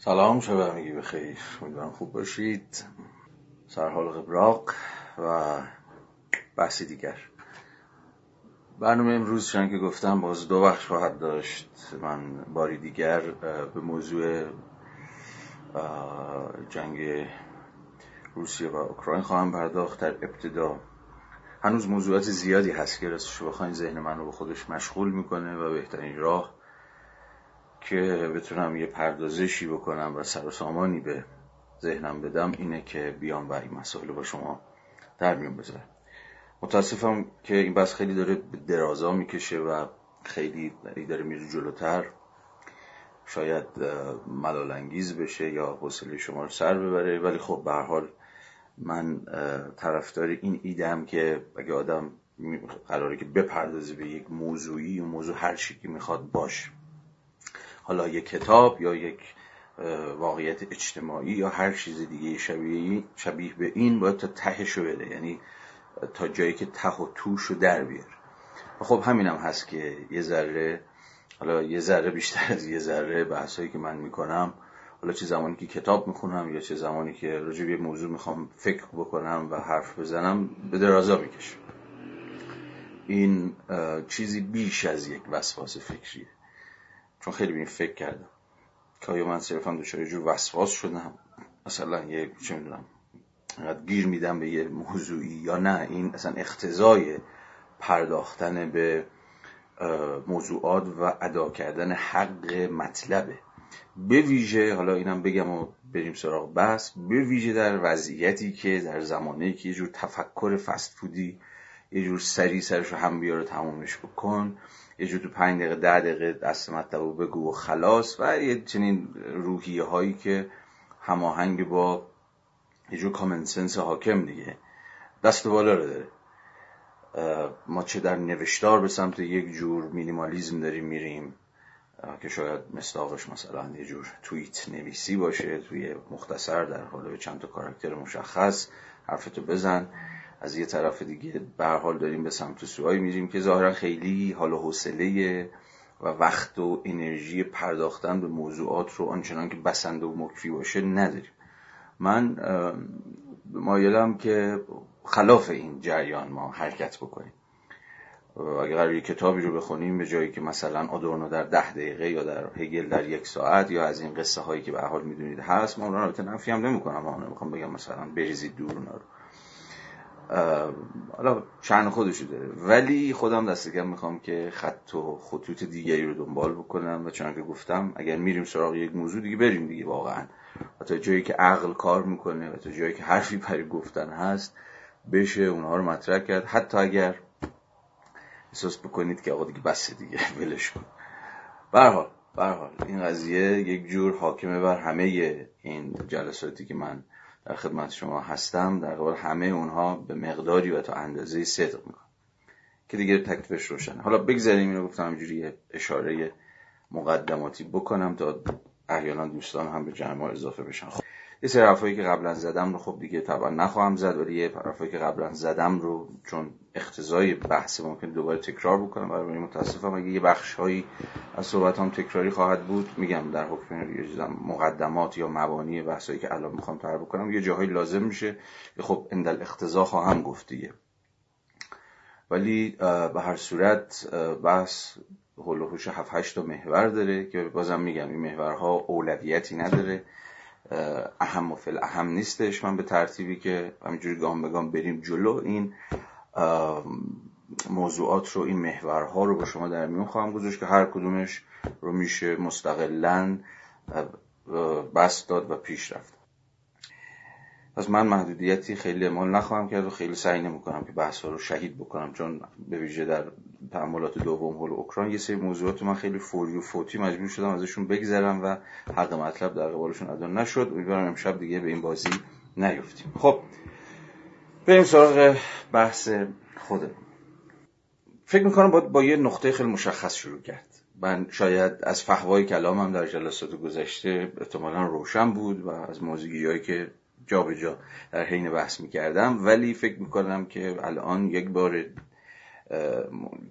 سلام شب میگی بخیر امیدوارم خوب باشید. سرحال قبراق و بحثی دیگر. برنامه امروز چون که گفتم باز دو بخش خواهد داشت. من باری دیگر به موضوع جنگ روسیه و اوکراین خواهم پرداخت. در ابتدا هنوز موضوعات زیادی هست که راستش بخواین ذهن من رو به خودش مشغول می‌کنه و بهترین راه که بتونم یه پردازشی بکنم و سر و سامانی به ذهنم بدم اینه که بیام و این مسائل با شما در میون بذارم. متاسفم که این بس خیلی داره درازا می‌کشه و خیلی داره میره جلوتر. شاید ملال انگیز بشه یا حوصله شما رو سر ببره ولی خب به حال من طرفدار این ایدم که اگه آدم قراره که بپردازه به یک موضوعی موضوع هر چی که می‌خواد باش حالا یک کتاب یا یک واقعیت اجتماعی یا هر چیز دیگه شبیه, شبیه به این باید تا تهش بده یعنی تا جایی که ته و توش رو در بیار. خب همینم هست که یه ذره حالا یه ذره بیشتر از یه ذره بحثایی که من می‌کنم حالا چه زمانی که کتاب می‌خونم یا چه زمانی که راجع به موضوع می‌خوام فکر بکنم و حرف بزنم به درازا می‌کشم این چیزی بیش از یک وسواس فکریه. چون خیلی به این فکر کردم. که آیا من صرفا دچار جور وسواس شدم؟ مثلا یه چه می‌دونم گیر میدم به یه موضوعی یا نه؟ این اصلا اختزای پرداختن به موضوعات و ادا کردن حق مطلبه. به ویژه حالا اینم بگم و بریم سراغ بحث به ویژه در وضعیتی که در زمانه که یه جور تفکر فست فودی یه جور سری سرش رو هم بیاره تمومش بکن یه جور تو پنج دقیقه ده دقیقه دست مطلب بگو و خلاص و یه چنین روحیه هایی که هماهنگ با یه جور کامن سنس حاکم دیگه. دست بالا رو داره. ما چه در نوشتار به سمت یک جور مینیمالیزم داریم میریم که شاید مستاقش مثلا یه جور توییت نویسی باشه توی مختصر در حال به چند تا کاراکتر مشخص حرفتو بزن. از یه طرف دیگه به حال داریم به سمت سوهایی میریم که ظاهرا خیلی حال و حوصله و وقت و انرژی پرداختن به موضوعات رو آنچنان که بسنده و مکفی باشه نداریم. من مایلم که خلاف این جریان ما حرکت بکنیم. اگر قرار یک کتابی رو بخونیم به جایی که مثلا آدورنو در ده دقیقه یا در هگل در یک ساعت یا از این قصه هایی که به حال می‌دونید هست من اون رو نفی هم نمی‌کنم من نمی‌خوام بگم مثلا بریزید دور اونا رو. حالا شأن خودشو داره. ولی خودم دست کم می‌خوام که خط و خطوط دیگری رو دنبال بکنم و چون که گفتم اگر میریم سراغ یک موضوع دیگه بریم دیگه واقعا. و تا جایی که عقل کار می‌کنه و تا جایی که حرفی برای گفتن هست بشه اونها رو مطرح کرد. حتی اگر احساس بکنید که آقا دیگه بس دیگه ولش کن. برحال برحال این قضیه یک جور حاکمه بر همه این جلساتی که من در خدمت شما هستم. در قبال همه اونها به مقداری و تا اندازه صدق می‌کنم که دیگه تکلیفش روشنه. حالا بگذاریم اینو گفتم اینجوری اشاره مقدماتی بکنم تا احیانا دوستان هم به جمع اضافه بشن. خب یه سری حرفایی که قبلا زدم رو خب دیگه طبعا نخواهم زد ولی یه حرفایی که قبلا زدم رو چون اختزای بحث ممکن دوباره تکرار بکنم برای متاسفم. اگه یه بخش از صحبت هم تکراری خواهد بود میگم در حکم مقدمات یا مبانی بحثایی که الان می‌خوام تر بکنم یه جاهایی لازم میشه خب اندل اختزا خواهم گفت دیگه. ولی به هر صورت بحث هلوهوش 7 8 تا محور داره که بازم میگم این محورها اولویتی نداره. اهم و فل اهم نیستش. من به ترتیبی که همینجوری گام به گام بریم جلو این موضوعات رو این محورها رو با شما در میون خواهم گذاشت که هر کدومش رو میشه مستقلا بست داد و پیش رفت. پس من محدودیتی خیلی اعمال نخواهم کرد و خیلی سعی نمی‌کنم که بحث رو شهید بکنم چون به ویژه در تعاملات دوم هول اوکراین یه سری موضوعات من خیلی فوری و فوتی مجبور شدم ازشون بگذرم و حق مطلب در قبالشون ادا نشد. امیدوارم امشب دیگه به این بازی نیفتیم. خب بریم سراغ بحث خودمون. فکر می‌کنم باید با یه نقطه خیلی مشخص شروع کرد. من شاید از فهوای کلامم در جلسات گذشته احتمالا روشن بود و از موضوعی که جا به جا در حین بحث می‌کردم. ولی فکر می‌کنم که الان یک بار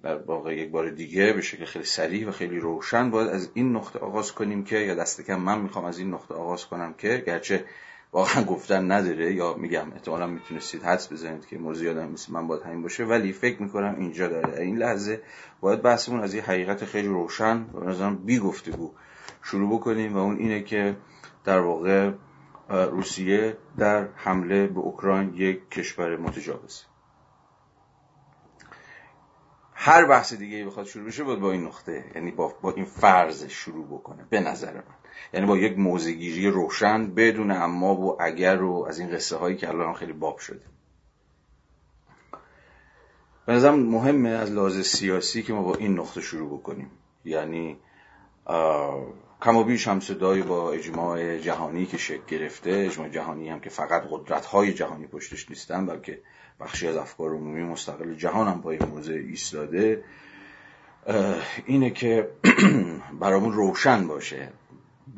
در واقع یک بار دیگه به شکل خیلی سریع و خیلی روشن باید از این نقطه آغاز کنیم که یا دست کم من می‌خوام از این نقطه آغاز کنم که گرچه واقعا گفتن نداره یا میگم احتمالا می‌تونستید حدس بزنید که موضوع یادم مثل من باید همین باشه ولی فکر می‌کنم اینجا داره. این لحظه باید بحثمون از یه حقیقت خیلی روشن و بی گفتگو شروع بکنیم و اون اینه که در واقع روسیه در حمله به اوکراین یک کشور متجاوزه هر بحث دیگه بخواد شروع بشه باید با این نقطه یعنی با, با این فرض شروع بکنه به نظر من. یعنی با یک موزگیری روشن بدون اما و اگر و از این قصه هایی که الان خیلی باب شده. به نظرم مهمه از لحاظ سیاسی که ما با این نقطه شروع بکنیم. یعنی کم و بیش هم صدای با اجماع جهانی که شکل گرفته اجماع جهانی هم که فقط قدرت های جهانی پشتش نیستن بلکه بخشی از افکار عمومی مستقل جهان هم با این موضوع ایستاده اینه که برامون روشن باشه.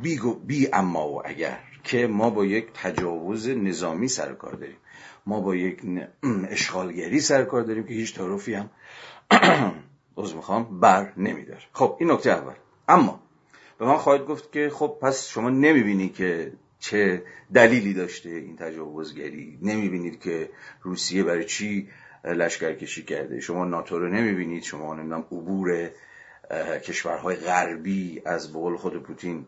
بی, بی اما و اگر که ما با یک تجاوز نظامی سر کار داریم. ما با یک اشغالگری سر کار داریم که هیچ تعارفی هم از می‌خوام بر نمیدار خب این نکته اول. اما به من خواهد گفت که خب پس شما نمی‌بینی که چه دلیلی داشته این تجاوزگری؟ نمی‌بینید که روسیه برای چی لشکرکشی کرده؟ شما ناتو رو نمی‌بینید؟ شما نمی‌دونم عبور کشورهای غربی از بقول خود پوتین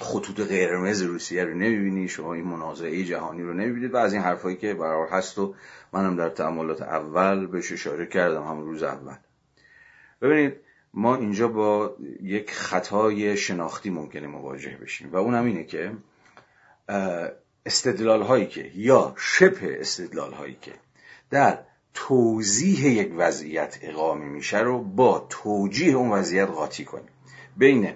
خطوط قرمز روسیه رو نمی‌بینید شما این منازعه جهانی رو نمی‌بینید؟ و از این حرفایی که برار هست و منم در تعاملات اول بهش اشاره کردم هم روز اول. ببینید ما اینجا با یک خطای شناختی ممکنه مواجه بشیم. و اونم اینه که استدلال هایی که یا شبه استدلال هایی که در توضیح یک وضعیت اقامه میشه رو با توجیه اون وضعیت قاطی کنیم. بین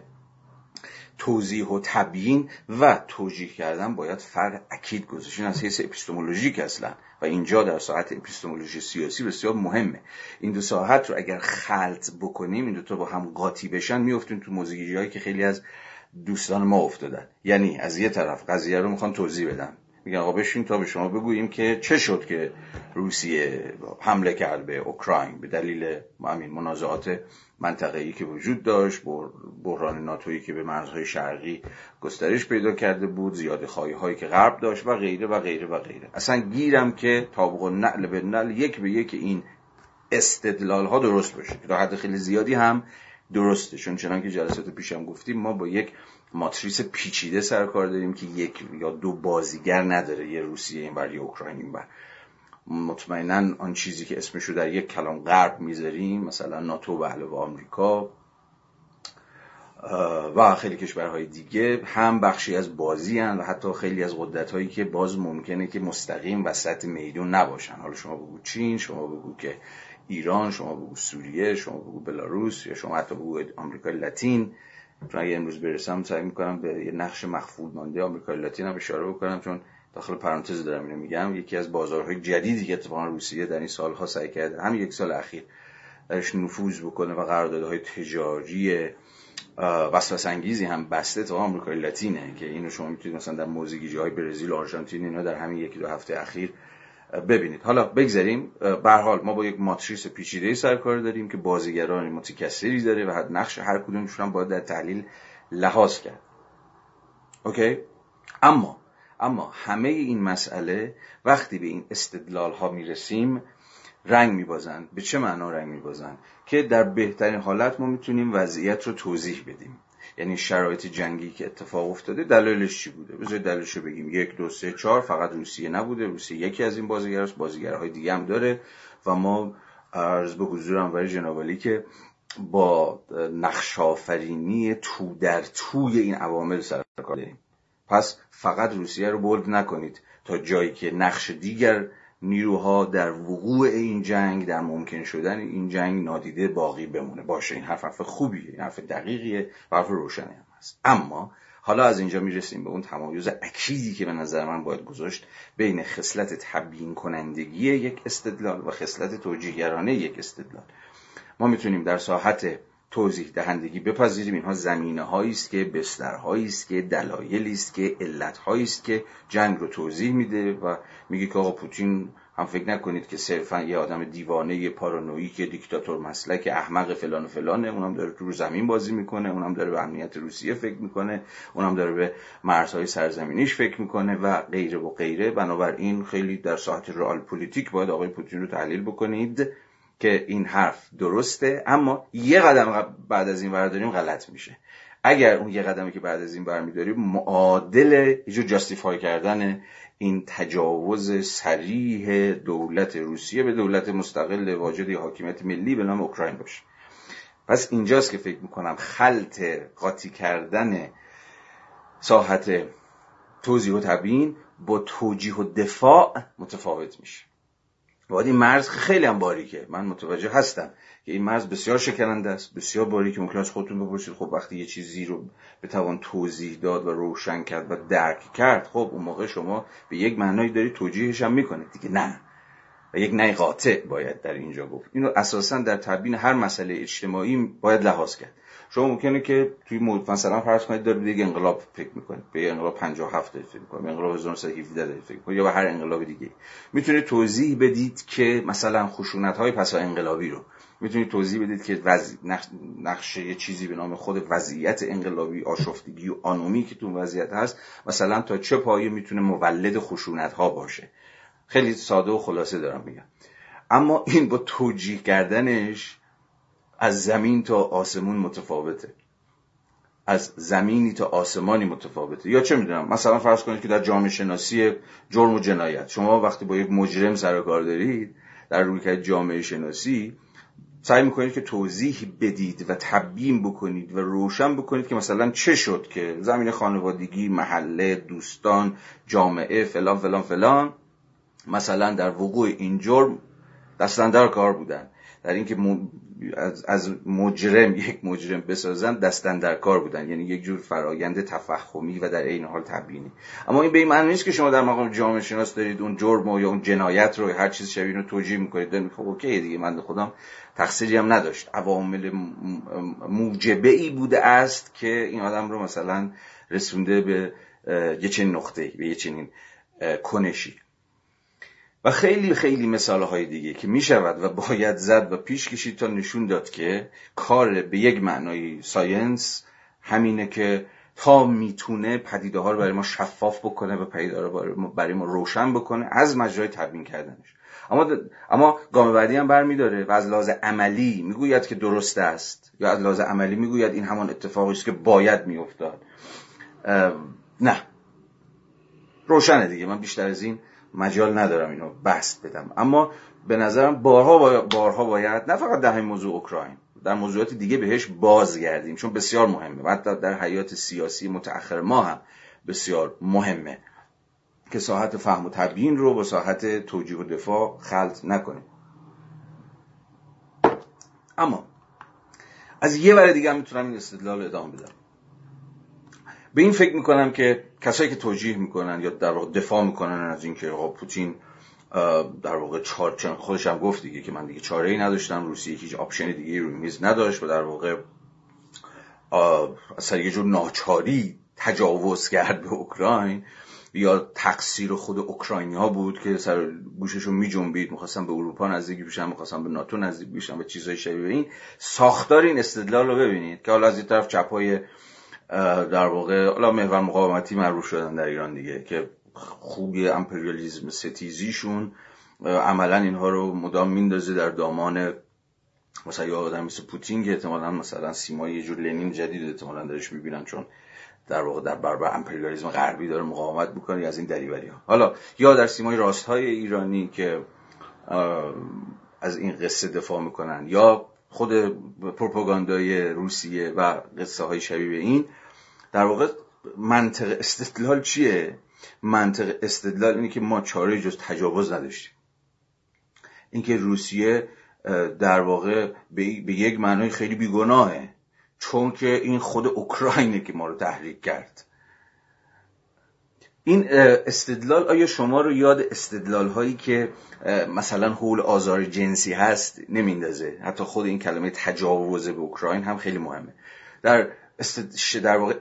توضیح و تبیین و توجیه کردن باید فرق اکید گذاشتن از حیث اپیستمولوژیک اصلا. و اینجا در ساعت اپیستمولوژی سیاسی بسیار مهمه. این دو ساعت رو اگر خلط بکنیم این دو تا با هم قاطی بشن میفتیم تو موزیگیری هایی که خیلی از دوستان ما افتادن. یعنی از یه طرف قضیه رو می‌خوان توضیح بدن. میگن آقا بشین تا به شما بگوییم که چه شد که روسیه حمله کرد به اوکراین به دلیل همین منازعات منطقه‌ای که وجود داشت بحران ناتویی که به مرزهای شرقی گسترش پیدا کرده بود زیاده خواهی هایی که غرب داشت و غیره و غیره و غیره. اصلا گیرم که طابق نعل به نعل یک به یک این استدلال ها درست باشه تا حد خیلی زیادی هم درسته چون چنان که جلسات پیشم گفتیم ما با یک ماتریس پیچیده سر کار داریم که یک یا دو بازیگر نداره یه روسیه این بر یه اوکراین این بر مطمئنا آن چیزی که اسمش رو در یک کلام غرب می‌ذاریم مثلا ناتو به علاوه آمریکا و خیلی کشورهای دیگه هم بخشی از بازی هن و حتی خیلی از قدرت هایی که باز ممکنه که مستقیم وسط میدون نباشن. حالا شما بگو چین شما بگو که ایران شما بگو سوریه شما بگو بلاروس یا شما حتی بگو آمریکای لاتین. چون اگه امروز برسم سعی می‌کنم به یه نقش مخفول مانده آمریکای لاتین هم اشاره بکنم چون داخل پرانتز دارم اینو میگم. یکی از بازارهای جدیدی که اتفاقا روسیه در این سالها سعی کرده هم یک سال اخیر درش نفوذ بکنه و قراردادهای تجاری وسوسه انگیزی هم بسته تا آمریکای لاتینه که اینو شما می‌تونید مثلا در موزیگی های برزیل آرژانتین اینا در همین یکی دو هفته اخیر ببینید. حالا بگذاریم به حال ما با یک ماتریس پیچیده سر کار داریم که بازیگران متکثری داره و نقش هر کدومشون باید در تحلیل لحاظ کرد. اوکی؟ اما اما همه این مسئله وقتی به این استدلال ها می‌رسیم رنگ میبازند. به چه معنا رنگ میبازند؟ که در بهترین حالت ما می‌تونیم وضعیت رو توضیح بدیم. یعنی شرایط جنگی که اتفاق افتاده دلایلش چی بوده؟ بذارید دلیلش بگیم. یک دو سه چهار فقط روسیه نبوده. روسیه یکی از این بازیگراست. بازیگرهای دیگه هم داره. و ما عرض به حضورم برای جنابالی که با نقشافرینی تو در توی این عوامل سر کار داریم. پس فقط روسیه رو بولد نکنید تا جایی که نقش دیگر نیروها در وقوع این جنگ در ممکن شدن این جنگ نادیده باقی بمونه. باشه این حرف حرف خوبیه این حرف دقیقیه و حرف روشنی هم هست. اما حالا از اینجا می‌رسیم به اون تمایز اکیدی که به نظر من باید گذاشت بین خصلت تبیین کنندگی یک استدلال و خصلت توجیهگرانه یک استدلال. ما می‌تونیم در ساحت توضیح دهندگی بپذیریم. اینها زمینه هایی است که بسترهایی است که دلایلی است که علت است که جنگ رو توضیح میده و میگه که آقا پوتین هم فکر نکنید که صرفا یه آدم دیوانه یه paranoiac یه دیکتاتور مسلک احمق فلان و فلانه اونم داره تو زمین بازی می‌کنه اونم داره به امنیت روسیه فکر می‌کنه اونم داره به مرزهای سرزمینیش فکر می‌کنه و غیره و غیره. بنابراین خیلی در ساعت رئال پلیتیک باید آقای پوتین رو تحلیل بکنید. که این حرف درسته اما یه قدم بعد از این برداریم غلط میشه. اگر اون یه قدمی که بعد از این برمیداریم معادل یه جاستیفای کردن این تجاوز سریح دولت روسیه به دولت مستقل واجد حاکمیت ملی به نام اوکراین باشه. پس اینجاست که فکر می‌کنم خلط قاطی کردن ساحت توضیح و تبیین با توجیه و دفاع متفاوت میشه. باید این مرز خیلی هم باریکه. من متوجه هستم که این مرز بسیار شکننده است بسیار باریکه. ممکن خودتون بپرسید خب وقتی یه چیزی رو بتوان توضیح داد و روشن کرد و درک کرد خب اون موقع شما به یک معنایی داری توجیهش هم می‌کنید. دیگه نه. و یک نه قاطع باید در اینجا گفت. اینو اساسا در تبیین هر مسئله اجتماعی باید لحاظ کرد. شما ممکنه که توی مورد مثلا فرض کنید دارید یک انقلاب فکر می‌کنید به انقلاب 57 دارید فکر می‌کنید انقلاب 1917 دارید فکر می‌کنید یا به هر انقلاب دیگه. می‌تونید توضیح بدید که مثلا خشونت های پسا انقلابی رو. می‌تونید توضیح بدید که وز... نقشه یه چیزی به نام خود وضعیت انقلابی آشفتگی و آنومی که تو وضعیت هست مثلا تا چه پایه می‌تونه مولد خشونت ها باشه. خیلی ساده و خلاصه دارم میگم. اما این با توجیه کردنش از زمین تا آسمون متفاوته. از زمینی تا آسمانی متفاوته. یا چه می‌دونم مثلا فرض کنید که در جامعه شناسی جرم و جنایت. شما وقتی با یک مجرم سر کار دارید در روی جامعه شناسی سعی می‌کنید که توضیح بدید و تبیین بکنید و روشن بکنید که مثلا چه شد که زمین خانوادگی محله دوستان جامعه فلان فلان فلان. مثلا در وقوع این جرم دستندر کار بودن. در اینکه از مجرم یک مجرم بسازن دستن در کار بودن. یعنی یک جور فرایند تفهمی و در این حال تبیینی. اما این به این معنی نیست که شما در مقام جامعه شناس دارید اون جرم یا اون جنایت رو هر چیز شبیه رو توجیه می‌کنید دارید خب okay دیگه من خودم تقصیری هم نداشت. عوامل موجبه ای بوده است که این آدم رو مثلا رسونده به یه چنین نقطه به یه چنین کنشی. و خیلی خیلی مثال های دیگه که می شود و باید زد و پیش کشید تا نشون داد که کار به یک معنای science همینه که تا می‌تونه پدیده ها رو برای ما شفاف بکنه و پدیده رو برای ما روشن بکنه از مجرای تبیین کردنش. اما اما گام بعدی هم برمیداره و از لحاظ عملی می‌گوید که درست است یا از لحاظ عملی می‌گوید این همان اتفاقی است که باید میافتاد. نه. روشنه دیگه. من بیشتر از این مجال ندارم اینو بست بدم. اما به نظرم بارها, بارها باید نه فقط در همین موضوع اوکراین در موضوعات دیگه بهش بازگردیم چون بسیار مهمه. حتی در حیات سیاسی متأخر ما هم بسیار مهمه که ساحت فهم و تبیین رو با ساحت توجیه و دفاع خلط نکنیم. اما از یه ور دیگه هم می‌تونم این استدلال ادامه بدم. به این فکر می‌کنم که کسایی که توجیه می‌کنن یا در واقع دفاع می‌کنن از اینکه پوتین در واقع چار خودش هم گفت دیگه که من دیگه چاره ای نداشتم روسیه هیچ option دیگه روی میز نداشت و در واقع اصلا یه جور ناچاری تجاوز کرد به اوکراین یا تقصیر خود اوکراینی ها بود که سر گوششون می جنبید می‌خواستن به اروپا نزدیک بشن می‌خواستن به ناتو نزدیک بشن و چیزهای شبیه این. ساختار این استدلال رو ببینید که حالا از این طرف چپ های در واقع حالا محور مقاومتی معروف شدن در ایران دیگه که خوبی امپریالیزم ستیزیشون عملا اینها رو مدام میندازه در دامان مثلا یه آدم مثل پوتین که احتمالا مثلا سیمای یه جور لنین جدید احتمالا درش می‌بینن چون در واقع در برابر امپریالیسم غربی داره مقاومت می‌کنه از این دریوری ها. حالا یا در سیمای راست های ایرانی که از این قصه دفاع می‌کنن یا خود پروپاگاندای روسیه و قصه های شبیه این در واقع منطق استدلال چیه؟ منطق استدلال اینه که ما چاره جز تجاوز نداشتیم. اینکه روسیه در واقع به یک معنای خیلی بیگناهه چون که این خود اوکراینه که ما رو تحریک کرد. این استدلال آیا شما رو یاد استدلال هایی که مثلا حول آزار جنسی هست نمیندازه حتی خود این کلمه تجاوز به اوکراین هم خیلی مهمه. در در واقع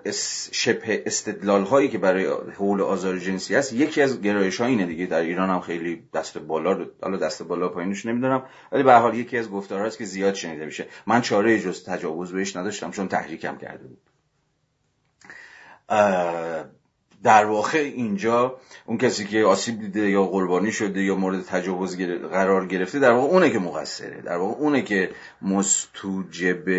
شبه استدلال هایی که برای حول آزار جنسی هست یکی از گرایش ها اینه دیگه. در ایران هم خیلی دست بالا حالا دست بالا پایینش نمی‌دونم ولی به حال یکی از گفتارها هست که زیاد شنیده میشه. من چاره جز تجاوز بهش نداشتم چون تحریکم کرده بود. در واقع اینجا اون کسی که آسیب دیده یا قربانی شده یا مورد تجاوز قرار گرفته در واقع اونه که مقصره. در واقع اونه که مستوجب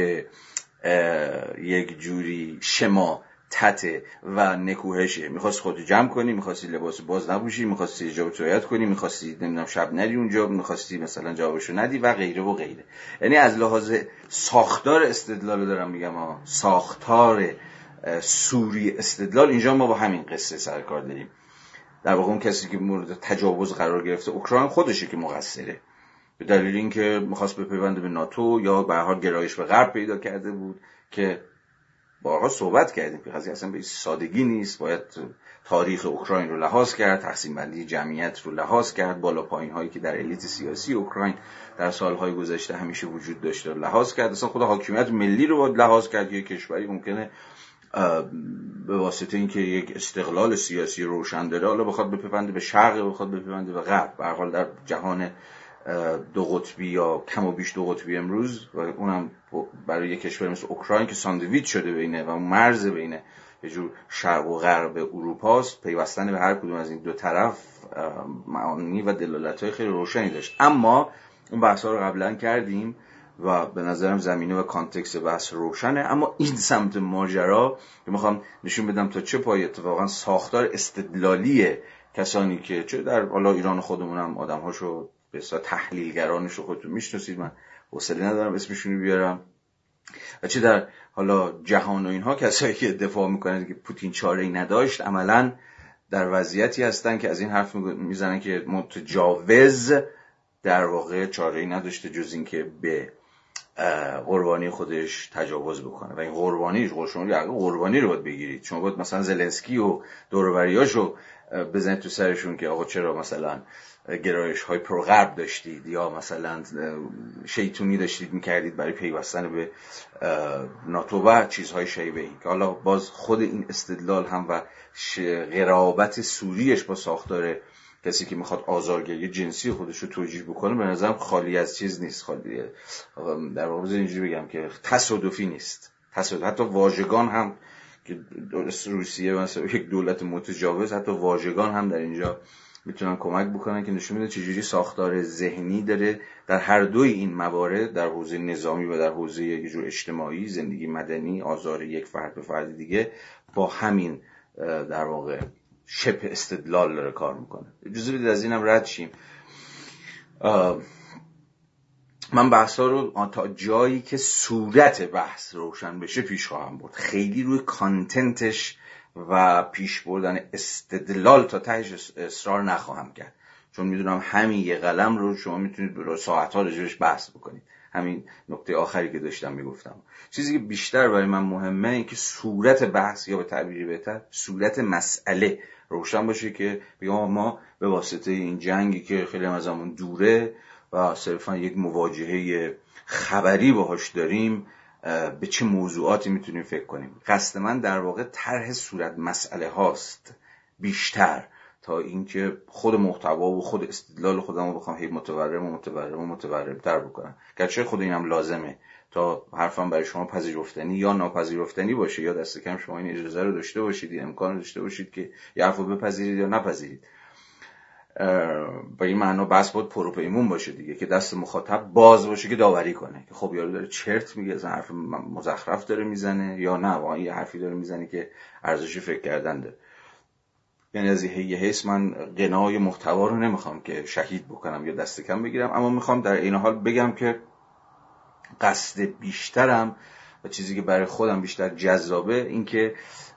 یک جوری شما تته و نکوهشه. می‌خواست خود جمع کنی می‌خواستی لباس باز نبوشی می‌خواستی جواب تویت کنی می‌خواستی نمی‌دونم شب نری اونجا می‌خواستی مثلا جوابشو ندی و غیره و غیره. یعنی از لحاظ ساختار استدلال دارم میگم ها ساختار سوری استدلال. اینجا ما با همین قصه سر کار داریم. در واقع اون کسی که مورد تجاوز قرار گرفته اوکراین خودشه که مقصره. به دلیل اینکه می‌خواست بپیونده به ناتو یا به حال گرایش به غرب پیدا کرده بود که بارها صحبت کردیم که قضیه اصلا به سادگی نیست. باید تاریخ اوکراین رو لحاظ کرد تقسیم بندی جمعیت رو لحاظ کرد. بالا پایین هایی که در الیت سیاسی اوکراین در سالهای گذشته همیشه وجود داشته لحاظ کرد. اصلا خود حاکمیت ملی رو باید لحاظ کرد. یه کشوری ممکنه به واسطه اینکه یک استقلال سیاسی روشن داره حالا بخواد بپیونده به شرق بخواد بپیونده به غرب. به حال در جهان دو قطبی یا کم و بیش دو قطبی امروز و اونم برای یک کشور مثل اوکراین که ساندویچ شده بینه و مرز بینه یه جور شرق و غرب اروپاست پیوستن به هر کدوم از این دو طرف معانی و دلالت های خیلی روشنی داشت. اما اون بحث ها رو قبلا کردیم. و به نظرم زمینه و context بحث روشنه. اما این سمت ماجرا که می‌خوام نشون بدم تا چه پایه اتفاقا ساختار استدلالی کسانی که چه در حالا ایران خودمونم آدم هاشو به تحلیلگرانش رو خودتون می‌شناسید. من حوصله ندارم اسمشون بیارم. و چه در حالا جهان و اینها کسایی که دفاع می‌کنن که پوتین چاره ای نداشت عملا در وضعیتی هستن که از این حرف می‌زنن که متجاوز در واقع چاره ای نداشته جز اینکه به قربانی خودش تجاوز بکنه. و این قربانیش شما قربانی رو باید بگیرید. شما باید مثلا زلنسکی و دوروریاشو بزنید تو سرشون که آقا چرا مثلا گرایش های پروغرب داشتید یا مثلا شیطونی داشتید می‌کردید برای پیوستن به ناتو و چیزهای شیبه ای که حالا باز خود این استدلال هم و قرابت سوریش با ساختار کسی که می‌خواد آزارگری جنسی خودش رو توجیه بکنه به نظرم خالی از چیز نیست خالی. در واقع اینجوری بگم که تصادفی نیست. تصادف حتی واژگان هم که روسیه مثلا یک دولت متجاوز حتی واژگان هم در اینجا می‌تونن کمک بکنن که نشون میده چجوری ساختار ذهنی داره در هر دوی این موارد در حوزه نظامی و در حوزه یک جور اجتماعی زندگی مدنی آزار یک فرد به فرد دیگه با همین در واقع شپ استدلال داره کار می‌کنه. اجازه بدید از اینم رد شیم. من بحث ها رو تا جایی که صورت بحث روشن بشه پیش خواهم برد. خیلی روی کانتنتش و پیش بردن استدلال تا تهش اصرار نخواهم کرد. چون می‌دونم همین یه قلم رو شما می‌تونید به ساعت ها رجوعش بحث بکنید. همین نکته آخری که داشتم می‌گفتم. چیزی که بیشتر برای من مهمه این که صورت بحث یا به تعبیری بهتر صورت مسئله. روشن باشه که بگم ما به واسطه این جنگی که خیلی از همون دوره و صرفا یک مواجهه خبری باهاش داریم به چه موضوعاتی می‌تونیم فکر کنیم؟ قصد من در واقع طرح صورت مسئله هاست بیشتر تا اینکه خود محتوا و خود استدلال خودم بخوام هی متورم و متورم و متورم تر بکنم. گرچه خود اینم لازمه. تا حرفم برای شما پذیرفتنی یا ناپذیرفتنی باشه یا دست کم شما این اجازه رو داشته باشید این امکان رو داشته باشید که یه حرف رو بپذیرید یا نپذیرید. با این معنا بس باید پروپیمون باشه دیگه که دست مخاطب باز باشه که داوری کنه. که خب یارو داره چرت میگه از حرف مزخرف داره می‌زنه یا نه واقعا یه حرفی داره می‌زنه که ارزشی فکر کردن داره. یعنی از یه حیث من قنای محتوا رو نمی‌خوام که شهید بکنم یا دست کم بگیرم اما می‌خوام در این حال بگم که قصد بیشترم و چیزی که برای خودم بیشتر جذابه اینکه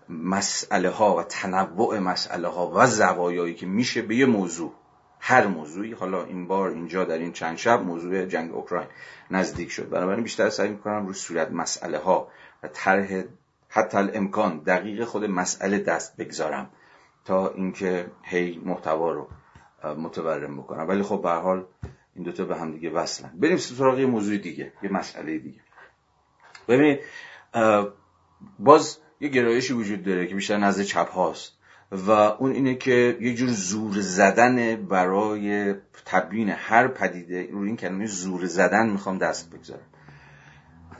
مسئله ها و تنوع مسئله ها و زوایایی که میشه به یه موضوع هر موضوعی حالا این بار اینجا در این چند شب موضوع جنگ اوکراین نزدیک شد. بنابراین بیشتر سعی می‌کنم رو صورت مسئله ها و طرح حتی امکان دقیق خود مسئله دست بگذارم تا اینکه هی محتوا رو متورم بکنم. ولی خب به حال این دوتا به هم دیگه وصلن. بریم سراغ یه موضوع دیگه یه مسئله دیگه. ببینید باز یه گرایشی وجود داره که بیشتر نزد چپ هاست و اون اینه که یه جور زور زدن برای تبیین هر پدیده رو این کلمه زور زدن می‌خوام دست بگذارم.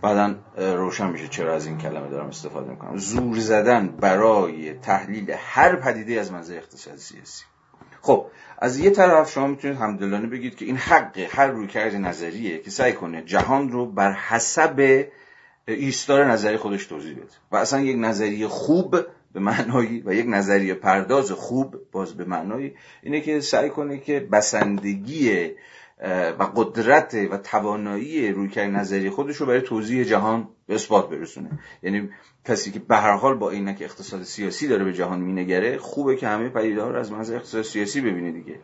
بعدا روشن میشه چرا از این کلمه دارم استفاده می‌کنم. زور زدن برای تحلیل هر پدیده از منظر اقتصاد سیاسی. خب از یه طرف شما می‌تونید همدلانه بگید که این حق هر رویکرد نظریه که سعی کنه جهان رو بر حسب ایستار نظری خودش توضیح بده. و اصلا یک نظریه خوب به معنایی و یک نظریه پرداز خوب باز به معنایی اینه که سعی کنه که بسندگی و قدرت و توانایی رویکرد نظری خودش رو برای توضیح جهان به اثبات برسونه. یعنی کسی که به هر حال با اینکه اقتصاد سیاسی داره به جهان مینگره خوبه که همه پدیده رو از منظر اقتصاد سیاسی ببینه دیگه.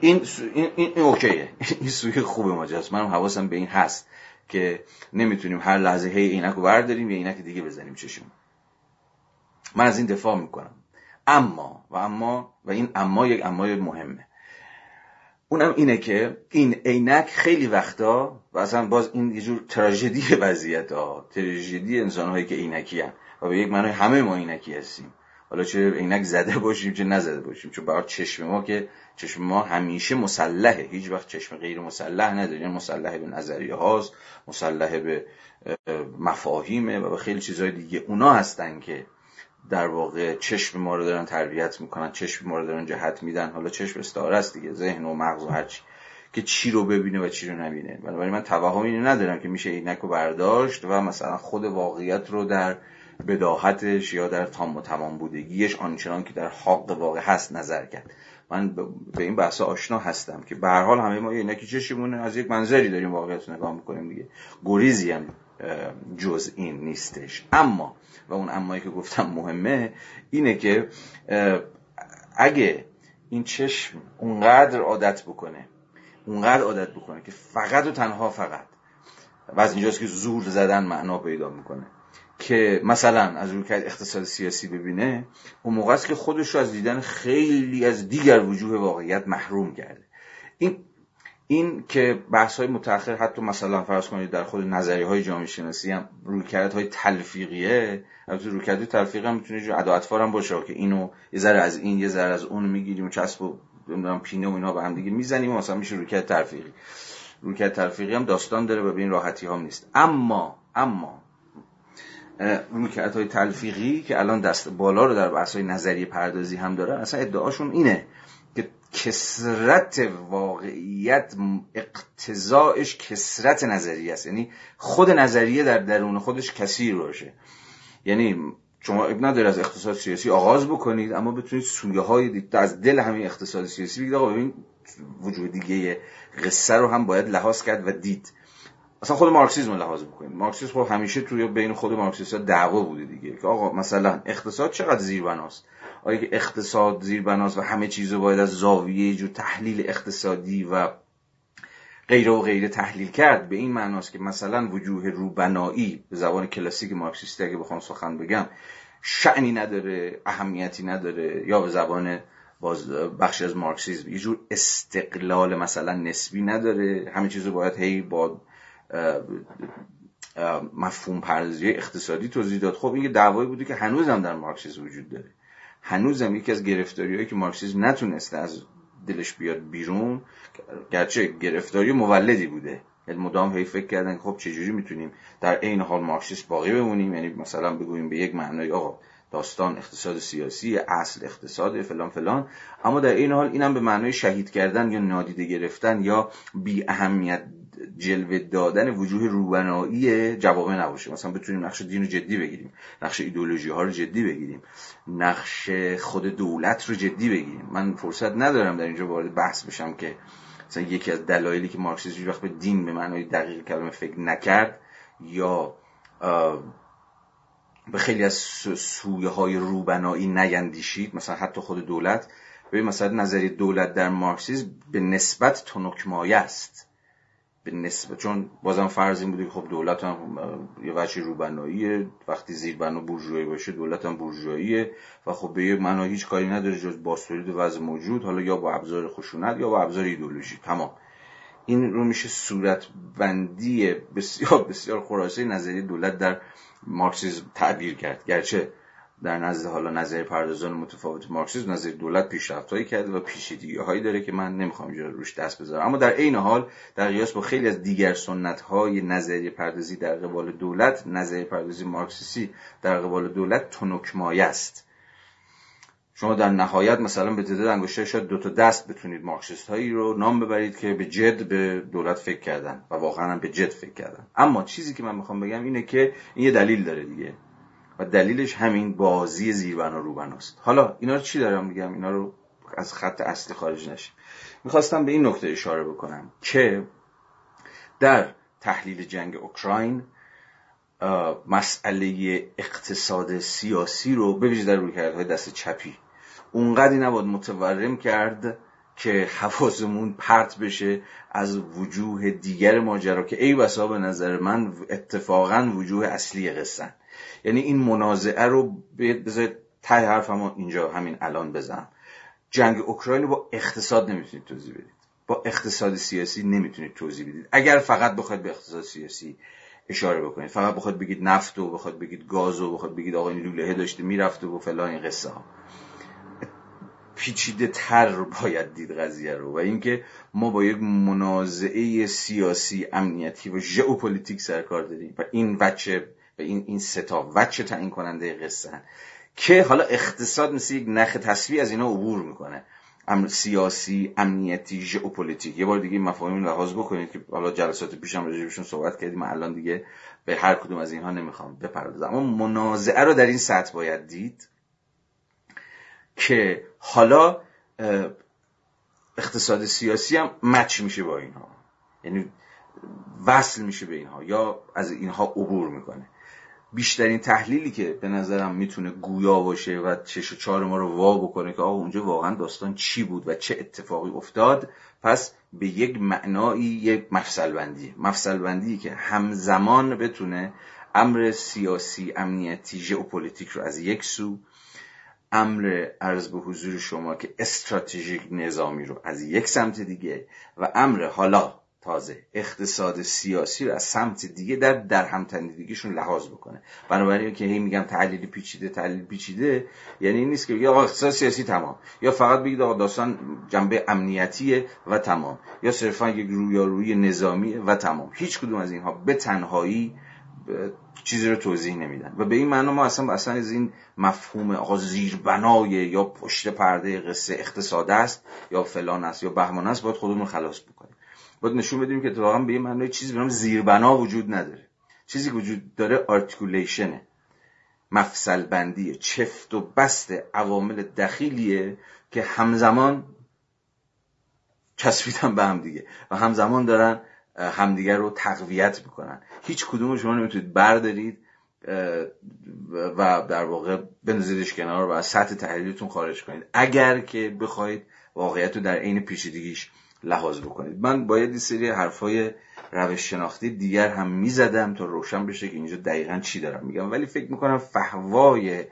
این این, این, این اوکیه. این سوی خوب ماجراست من حواسم به این هست که نمی‌تونیم هر لحظه هی اینک رو برداریم یا اینک دیگه بزنیم چشم من از این دفاع می‌کنم. اما و اما و این اما یک اما مهمه. اونم اینه که این عینک خیلی وقتا و اصلا باز این یه جور تراژدی وضعیت ها تراژدی انسان هایی که عینکی هم و به یک معنای همه ما عینکی هستیم. حالا چه عینک زده باشیم چه نزده باشیم چون برای چشم ما که چشم ما همیشه مسلحه. هیچ وقت چشم غیر مسلح نداریم. یعنی مسلح به نظریه هاست مسلح به مفاهیمه و به خیلی چیزهای دیگه. اونا هستن که در واقع چشم ما رو دارن تربیت می‌کنن چشم ما رو دارن جهت میدن. حالا چشم استعاره است دیگه ذهن و مغز و هرچی که چی رو ببینه و چی رو نبینه. بنابراین من توهم اینو ندارم که میشه اینک رو برداشت و مثلا خود واقعیت رو در بداهتش یا در تام و تمام بودگیش آنچنان که در حق واقع هست نظر کرد. من به این بحث آشنا هستم که به هر حال همه ما اینکی چشمونه از یک منظری داریم واقعیت نگاه می‌کنیم دیگه. گریزی هم جز این نیستش. اما و اون امایی که گفتم مهمه اینه که اگه این چشم اونقدر عادت بکنه اونقدر عادت بکنه که فقط و تنها فقط و از اینجاست که زور زدن معنا پیدا می‌کنه. که مثلا از روی اقتصاد سیاسی ببینه اون موقع است که خودش رو از دیدن خیلی از دیگر وجوه واقعیت محروم کرده. این این که بحث های متأخر حتی مثلا فرض کنید در خود نظریه های جامعه شناسی هم رویکرد های تلفیقیه. البته رویکرد تلفیقی هم می‌تونه جو ادا هم باشه که اینو یه ذره از این یه ذره از اون می‌گیریم و چسب و پینه و اینا به هم دیگه می‌زنیم و مثلا میشه رویکرد تلفیقی. رویکرد تلفیقی هم داستان داره و به این راحتی هم نیست. اما اما رویکرد های تلفیقی که الان دست بالا رو در بحث های نظریه پردازی هم داره اصلا ادعاشون اینه کسرت واقعیت اقتضاعش کسرت نظریه است. یعنی خود نظریه در درون خودش کثیر باشه. یعنی شما اب نداره از اقتصاد سیاسی آغاز بکنید اما بتونید سویه های از دل همین اقتصاد سیاسی بگید آقا ببین وجود دیگه قصه رو هم باید لحاظ کرد و دید. اصلا خود مارکسیسم رو لحاظ بکنید مارکسیسم خب همیشه توی بین خود مارکسیست دعوا بوده دیگه. که آقا مثلا اقتصاد چقدر زیربناست؟ آیا که اقتصاد زیربناست و همه چیز رو باید از زاویه جو تحلیل اقتصادی و غیره و غیره تحلیل کرد؟ به این معناست که مثلا وجوه روبنایی به زبان کلاسیک مارکسیستی اگه بخوام سخن بگم شعنی نداره اهمیتی نداره یا به زبان باز بخشی از مارکسیسم یه جور استقلال مثلا نسبی نداره. همه چیز رو باید هی با مفهوم پردازی اقتصادی توضیح داد. خب این یه دعوایی بوده که هنوز هم در مارکسیسم وجود داره. هنوزم یکی از گرفتاریهایی که مارکسیسم نتونسته از دلش بیاد بیرون گرچه گرفتاری مولدی بوده. یعنی مدام هی فکر کردن خب چجوری می‌تونیم در عین حال مارکسیست باقی بمونیم؟ یعنی مثلا بگوییم به یک معنای آقا داستان اقتصاد سیاسی اصل اقتصاد فلان فلان. اما در این حال اینم به معنای شهید کردن یا نادیده گرفتن یا بی اهمیت جلوه دادن وجوه روبنایی جوابه نباشه. مثلا بتونیم نقش دین رو جدی بگیریم نقش ایدولوژی ها رو جدی بگیریم نقش خود دولت رو جدی بگیریم. من فرصت ندارم در اینجا وارد بحث بشم که مثلا یکی از دلایلی که مارکسیسم وقت به دین به معنای دقیق کلمه فکر نکرد یا به خیلی از سویه های روبنایی نیندیشید مثلا حتی خود دولت. به مثلا نظری دولت در مارکسیسم به نسبت تنکمایه است. به نسبت چون بازم فرض این بوده که خب دولت هم یه وجه روبناییه. وقتی زیربنا بورژوایی باشه دولت هم بورژواییه. و خب به یه معنا هیچ کاری نداره جز باستولید وضع موجود. حالا یا با ابزار خشونت یا با ابزار ایدولوژی تمام. این رو میشه صورت بندی بسیار بسیار خلاصه نظریه دولت در مارکسیسم تعبیر کرد. گرچه در نزد حالا نظر پردازان متفاوت مارکسیسم نظر دولت پیشرفتهایی کرده و پیچیدگی هایی داره که من نمی‌خوام اینجا روش دست بذارم. اما در عین حال در قیاس با خیلی از دیگر سنت های نظریه پردازی در قبال دولت نظریه پردازی مارکسیسی در قبال دولت تنکمایه است. شما در نهایت مثلا به تعداد انگشتر شاید دو تا دست بتونید مارکسیست هایی رو نام ببرید که به جد به دولت فکر کردن و واقعا به جد فکر کردن. اما چیزی که من می‌خوام بگم اینه که این یه دلیل داره دیگه. و دلیلش همین بازی زیربنا روبناست. حالا اینا رو چی دارم میگم؟ اینا رو از خط اصلی خارج نشیم. می‌خواستم به این نکته اشاره بکنم که در تحلیل جنگ اوکراین مسئله اقتصاد سیاسی رو بویژه در رویکردهای دست چپی. اونقدی نباید متورم کرد که حواسمون پرت بشه از وجوه دیگر ماجرا که ای بسا به نظر من اتفاقا وجوه اصلی قصن یعنی این منازعه رو بذارید ته حرفمو اینجا همین الان بزنم. جنگ اوکراین رو با اقتصاد نمی‌تونید توضیح بدید. با اقتصاد سیاسی نمی‌تونید توضیح بدید. اگر فقط بخواید به اقتصاد سیاسی اشاره بکنید. فقط بخواید بگید نفت و بخواید بگید گاز و بخواید بگید آقا این لوله داشته می‌رفته و فلان این قصه ها. پیچیده تر باید دید قضیه رو. و اینکه ما با یک منازعه سیاسی امنیتی و ژئوپلیتیک سرکار داریم. و این وچه و این این ستا وچه تعیین کننده قصه که حالا اقتصاد مثل یک نخ تصوی از اینا عبور می‌کنه. امر سیاسی امنیتی ژئوپلیتیک. یه بار دیگه مفاهیم لحاظ بکنید که حالا جلسات پیشم راجع صحبت کردیم الان دیگه به هر کدوم از اینها نمی‌خوام بپردازم. اما منازعه رو در این سطح باید دید که حالا اقتصاد سیاسی هم مچ میشه با اینها. یعنی وصل میشه به اینها یا از اینها عبور می‌کنه. بیشترین تحلیلی که به نظرم می‌تونه گویا باشه و چش و چار ما رو وا بکنه که آقا اونجا واقعا داستان چی بود و چه اتفاقی افتاد پس به یک معنایی یک مفصل بندی مفصل بندی که همزمان بتونه امر سیاسی امنیتی ژئوپلیتیک رو از یک سو امر عرض به حضور شما که استراتژیک نظامی رو از یک سمت دیگه و امر حالا تازه اقتصاد سیاسی رو از سمت دیگه در در هم تنیدگیشون لحاظ بکنه. بنابراین که هی میگم تحلیل پیچیده تحلیل پیچیده یعنی این نیست که بگید اقتصاد سیاسی تمام یا فقط بگید آقا داستان جنبه امنیتیه و تمام یا صرفا یک رویارویی نظامی و تمام. هیچ کدوم از اینها به تنهایی چیزی رو توضیح نمیدن. و به این معنا ما اصلا اصلا از این مفهوم آقا زیربنای یا پشت پرده قصه اقتصاد است یا فلان است یا بهمان است باید خودمون خلاص بکنیم. باید نشون بدیم که اتفاقا به این معنای چیزی به زیربنا وجود نداره. چیزی وجود داره آرتیکولیشنه. مفصل بندی چفت و بست عوامل دخیلیه که همزمان چسبیدن به هم دیگه و همزمان دارن همدیگر رو تقویت می‌کنن. هیچ کدوم شما نمی‌تونید بردارید و در واقع بنزیدش کنار و از سطح تحلیلتون خارج کنید. اگر که بخواید واقعیت رو در عین پیچیدگیش لحاظ بکنید. من باید این سری حرفای روش شناختی دیگر هم می‌زدم تا روشن بشه که اینجا دقیقا چی دارم میگم. ولی فکر می‌کنم فهوای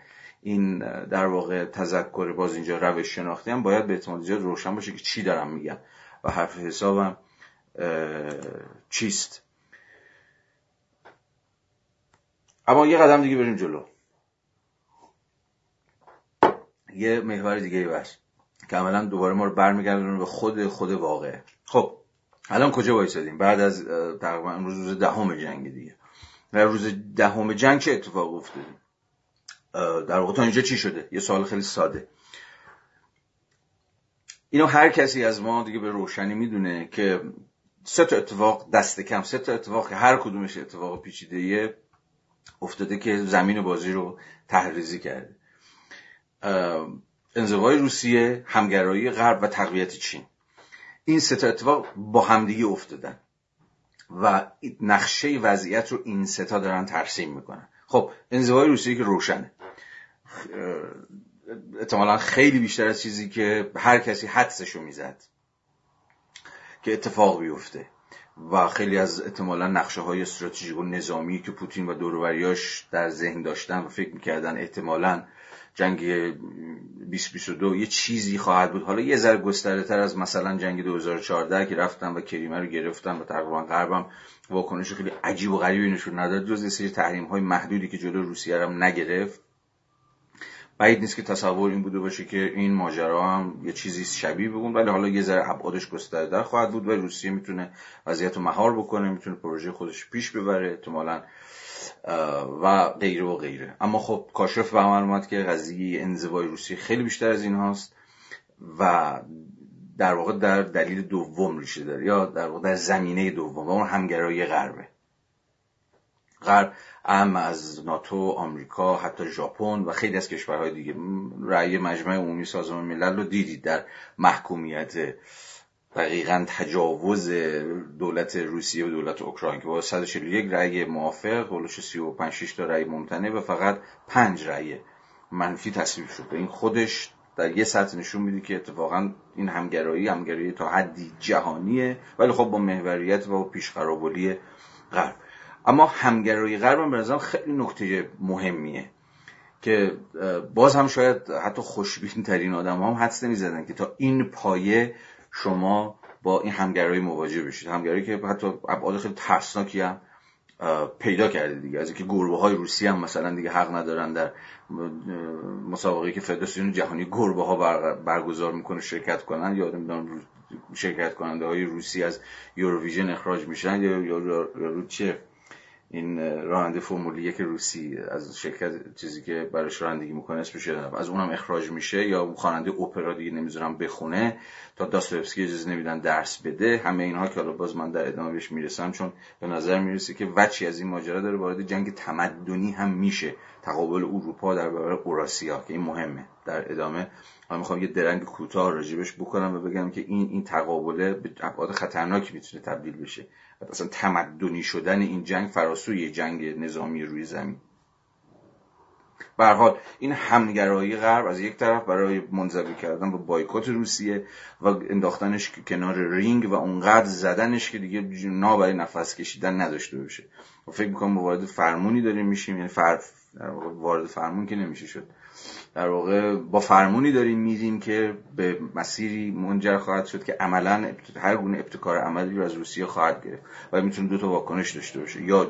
این در واقع تذکر باز اینجا روش شناختی هم باید به اعتماد زیاد روشن باشه که چی دارم میگم و حرف حسابم چیست. اما یه قدم دیگه بریم جلو. یه محور دیگه بس. که عملا دوباره ما رو برمیگردونه به خود خود واقع. خب الان کجا وایسادیم؟ بعد از تقریبا روز روز دهم جنگ دیگه. در روز دهم جنگ چه اتفاق افتاده؟ در واقع تا اینجا چی شده؟ یه سوال خیلی ساده. اینو هر کسی از ما دیگه به روشنی می‌دونه که سه تا اتفاق دست کم سه تا اتفاق که هر کدومش اتفاق پیچیده افتاده که زمین بازی رو تحریزی کرده. انزوای روسیه همگرایی غرب و تقویت چین. این سه تا اتفاق با همدیگه افتادن و نقشه وضعیت رو این سه تا دارن ترسیم می‌کنن. خب انزوای روسیه که روشنه. احتمالا خیلی بیشتر از چیزی که هر کسی حدسشو می‌زد که اتفاق بیفته و خیلی از احتمالا نقشه های استراتژیک و نظامی که پوتین و دوروریاش در ذهن داشتن و فکر می‌کردن احتمالا جنگ 2022 یه چیزی خواهد بود. حالا یه ذره گسترده تر از مثلا جنگ 2014 که رفتن و کریمه رو گرفتن و تقریبا غربم واکنش خیلی عجیب و غریبی نشون نداد جز سری تحریم های محدودی که جلو روسیه هم نگرفت. بعید نیست که تصور این بوده باشه که این ماجرا هم یه چیزی شبیه بگون ولی حالا یه ذره ابعادش گسترده خواهد بود و روسیه می‌تونه وضعیت رو مهار بکنه می‌تونه پروژه خودش پیش ببره. احتمالا و غیره و غیره. اما خب کاشف به عمل اومد که قضیه انزوای روسیه خیلی بیشتر از این هاست و در واقع در دلیل دوم ریشه داره یا در واقع در زمینه دوم و اون همگرایی غربه. غرب ام از ناتو آمریکا حتی ژاپن و خیلی از کشورهای دیگه. رأی مجمع عمومی سازمان ملل رو دیدید در محکومیت دقیقا تجاوز دولت روسیه و دولت اوکراین که با 141 رأی موافق ولش 35 6 تا رأی ممتنع و فقط 5 رأی منفی تصویب شد. این خودش در یه سطح نشون میده که اتفاقا این همگرایی همگرایی تا حدی جهانیه ولی خب با محوریت و با غرب. اما همگرایی غرب هم به خیلی نکته مهمیه که باز هم شاید حتی خوشبین ترین آدم هم حدس نمی‌زدن که تا این پایه شما با این همگرایی مواجه بشید. همگرایی که حتی ابعاد خیلی ترسناکی هم پیدا کرده دیگه. از اینکه گربه های روسی هم مثلا دیگه حق ندارن در مسابقه که فدراسیون جهانی گربه ها برگزار می‌کنه شرکت کنن یا نمی‌دونم شرکت کننده های روسی از یوروویژن اخراج میشن یا یا چه؟ این راننده فرمول یک روسی از شرکت چیزی که براش رانندگی می‌کنه اسمش از اونم اخراج میشه یا خواننده اپرا دیگه نمی‌ذارم بخونه. تا داستویفسکی اجازه نمیدن درس بده همه اینها که حالا باز من در ادامه بهش می‌رسم چون به نظر می‌رسه که وچی از این ماجرا داره وارد جنگ تمدنی هم میشه. تقابل اروپا در برابر اوراسیا که این مهمه. در ادامه من می‌خوام یه درنگ کوتاه راجبش بکنم و بگم که این این تقابله به ابعاد خطرناکی می‌تونه تبدیل بشه. اصلا تمدنی شدن این جنگ فراسوی جنگ نظامی روی زمین. به حال این همگرایی غرب از یک طرف برای منزوی کردن و بایکوت روسیه و انداختنش کنار رینگ و اونقدر زدنش که دیگه نا برای نفس کشیدن نداشته باشه. و فکر می‌کنم وارد فرمونی داریم میشیم یعنی فر... وارد فرمون که نمیشه شد. در واقع با فرمونی داریم میریم که به مسیری منجر خواهد شد که عملا هر گونه ابتکار عملی رو از روسیه خواهد گرفت و می‌تونه دو تا واکنش داشته باشه. یا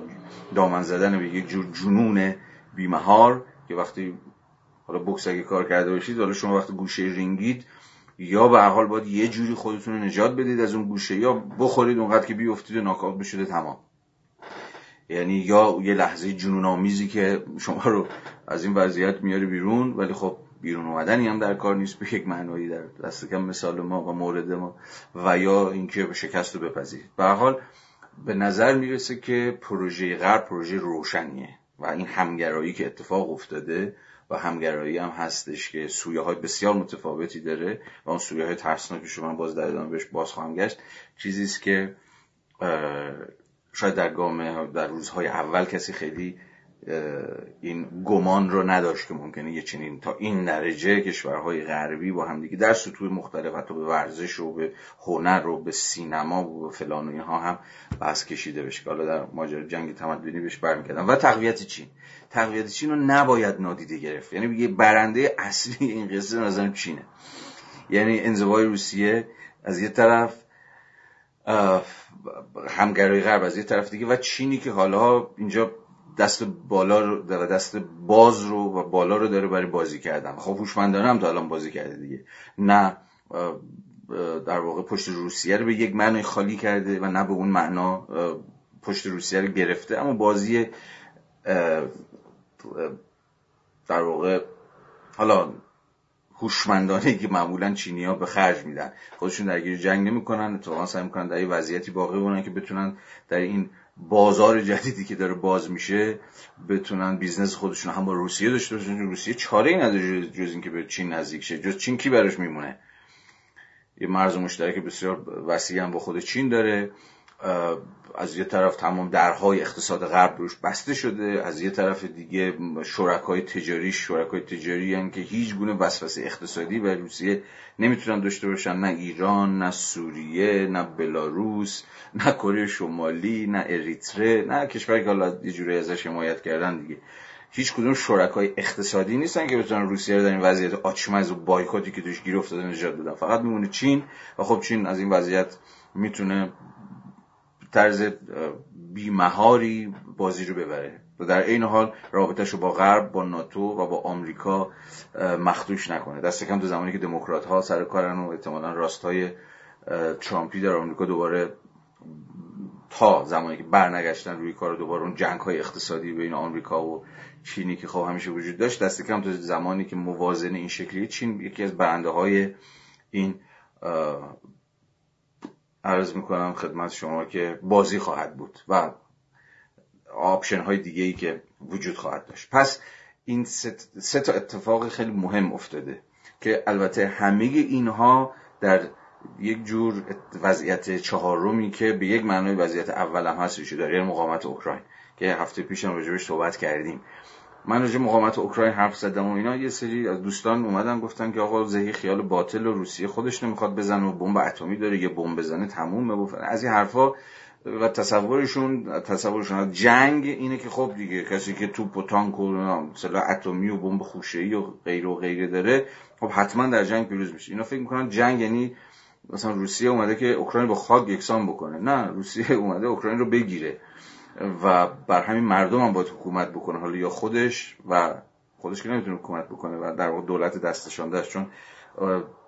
دامن زدن به یک جور جنون بیمهار که وقتی حالا بوکس اگه کار کرده باشید حالا شما وقتی گوشه رینگید یا به حال باید یه جوری خودتون رو نجات بدید از اون گوشه یا بخورید اونقدر که بیفتید و ناکاوت بشده تمام. یعنی یا یه لحظه جنون آمیزی که شما رو از این وضعیت میاره بیرون ولی خب بیرون اومدنی هم در کار نیست به یک معنایی در دست کم مثال ما و مورد ما و یا اینکه شکست رو بپذیرید. به حال به نظر می‌رسه که پروژه غرب پروژه روشنیه. و این همگرایی که اتفاق افتاده و همگرایی هم هستش که سویه های بسیار متفاوتی داره و اون سویه های ترسناکی شما باز در ادامه بهش باز خواهم گشت چیزی که شاید در گام در روزهای اول کسی خیلی این گمان رو نداشت که ممکنه یه چنین تا این درجه کشورهای غربی با همدیگه در سطوح مختلف حتی به ورزش و به هنر و به سینما و به فلان و اینها هم بحث کشیده بشه. حالا در ماجرا جنگ تمدنی بهش برمیگردن و تقویت چین. تقویت چین رو نباید نادیده گرفت. یعنی یه برنده اصلی این قصه نظرم چینه. یعنی انزوای روسیه از یه طرف همگرای غرب از یه طرف دیگه و چینی که حالا اینجا دست بالا رو و دست باز رو و بالا رو داره برای بازی کردن. خب هوشمندانه هم تا الان بازی کرده دیگه. نه در واقع پشت روسیه رو به یک معنی خالی کرده و نه به اون معنا پشت روسیه رو گرفته. اما بازی در واقع حالا هوشمندانه که معمولا چینی ها به خرج میدن. خودشون درگیر جنگ نمی‌کنن. اتفاقا سعی می‌کنن در این وضعیتی باقی بمونن که بتونن در این بازار جدیدی که داره باز میشه بتونن business خودشون هم با روسیه داشته باشن روسیه چاره ای نداره جز اینکه به چین نزدیک شه. جز چین کی براش میمونه؟ یه مرز مشترک بسیار وسیع هم با خود چین داره. از یه طرف تمام درهای اقتصاد غرب روش بسته شده از یه طرف دیگه شرکای تجاری شرکای تجاری هم که هیچ گونه وسوسه اقتصادی به روسیه نمی‌تونن داشته باشن. نه ایران نه سوریه نه بلاروس نه کره شمالی نه اریتره نه کشوری که حالا یه جوری ازش حمایت کردن دیگه. هیچ کدوم شرکای اقتصادی نیستن که بتونن روسیه رو در این وضعیت آچمز و بایکوتی که توش گیر افتاده نجات بدن. فقط میمونه چین و خب چین از این وضعیت می‌تونه طرز بیمهاری بازی رو ببره. و در این حال رابطهش رو با غرب با ناتو و با آمریکا مخدوش نکنه. دست کم تو زمانی که دموکرات ها سر کارن و احتمالا راستای ترامپی در آمریکا دوباره تا زمانی که برنگشتن روی کار دوباره اون جنگ های اقتصادی بین آمریکا و چینی که خب همیشه وجود داشت دست کم تو زمانی که موازن این شکلی چین یکی از برنده های این عرض می‌کنم خدمت شما که بازی خواهد بود و option های دیگه ای که وجود خواهد داشت. پس این سه تا اتفاق خیلی مهم افتاده که البته همه اینها در یک جور وضعیت چهارمی که به یک معنای وضعیت اول هم هست شده یعنی مقاومت اوکراین که هفته پیش هم راجبش صحبت کردیم. من راجع مقاومت اوکراین حرف زدم و اینا یه سری از دوستان اومدن گفتن که آقا زهی خیال باطل و روسیه خودش نمی‌خواد بزنه و بمب اتمی داره یه بمب بزنه تمومه از این حرفا و تصورشون تصورشون جنگ اینه که خب دیگه کسی که توپ و تانک و سلاح اتمی و بمب خوشه‌ای و غیر و غیره داره خب حتما در جنگ پیروز میشه. اینا فکر می‌کنن جنگ یعنی مثلا روسیه اومده که اوکراین با خاک یکسان بکنه. نه روسیه اومده اوکراین رو بگیره. و بر همین مردم هم باید حکومت بکنه. حالا یا خودش و خودش که نمی‌تونه حکومت بکنه و در واقع دولت دستشان دست چون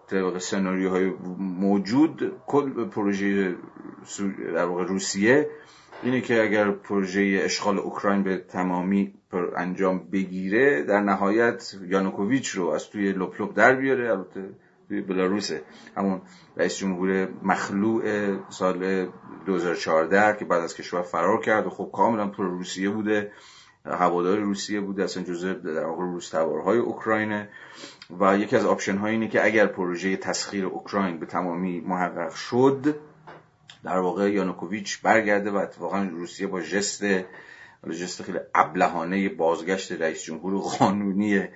طبق سناریوهای موجود کل پروژه در واقع روسیه اینه که اگر پروژه اشغال اوکراین به تمامی انجام بگیره در نهایت یانوکوویچ رو از توی لپ لپ در بیاره. البته بلاروسه. همون رئیس جمهور مخلوع سال 2014 که بعد از کشور فرار کرد و خب کاملا پرو روسیه بوده هوادار روسیه بوده اصلا جزء در واقع روس تبارهای اوکراینه. و یکی از option ها اینه که اگر پروژه تسخیر اوکراین به تمامی محقق شد در واقع یانوکوویچ برگرده و اتفاقا روسیه با ژست ژست خیلی ابلهانه بازگشت رئیس جمهور قانونی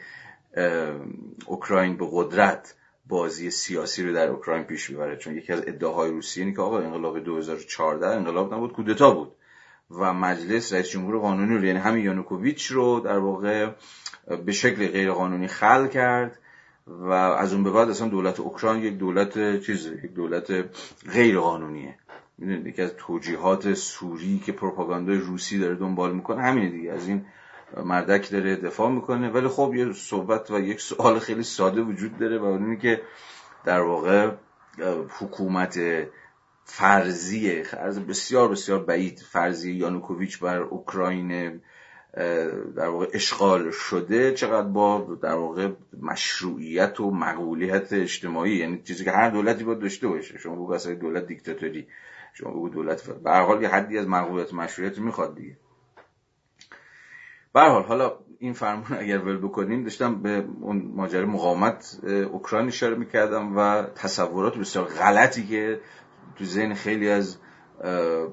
اوکراین به قدرت بازی سیاسی رو در اوکراین پیش ببره چون یکی از ادعاهای روسیه اینه که آقا انقلاب 2014 انقلاب نبود کودتا بود. و مجلس رئیس جمهور قانونی رو یعنی همین یانوکوویچ رو در واقع به شکل غیر قانونی خل کرد و از اون به بعد اصلا دولت اوکراین یک دولت چیز یک دولت غیر قانونیه یکی از توجیهات سوری که پروپاگاندای روسی داره دنبال می‌کنه همینه دیگه. از این مردک داره دفاع می‌کنه. ولی خب یه صحبت و یک سوال خیلی ساده وجود داره و اونی که در واقع حکومت فرضی بسیار بسیار بعید فرضی یانوکوویچ بر اوکراین در واقع اشغال شده چقدر با در واقع مشروعیت و مقبولیت اجتماعی. یعنی چیزی که هر دولتی باید داشته باشه. شما بگو اصلا دولت دیکتاتوری شما بگو دولت به هر حال یه حدی از مقبولیت و مشروعیت می‌خواد دیگه. به حال حالا این فرمون اگر ول بکنیم داشتم به اون ماجرای مقاومت اوکراین اشاره می‌کردم و تصورات بسیار غلطی که تو ذهن خیلی از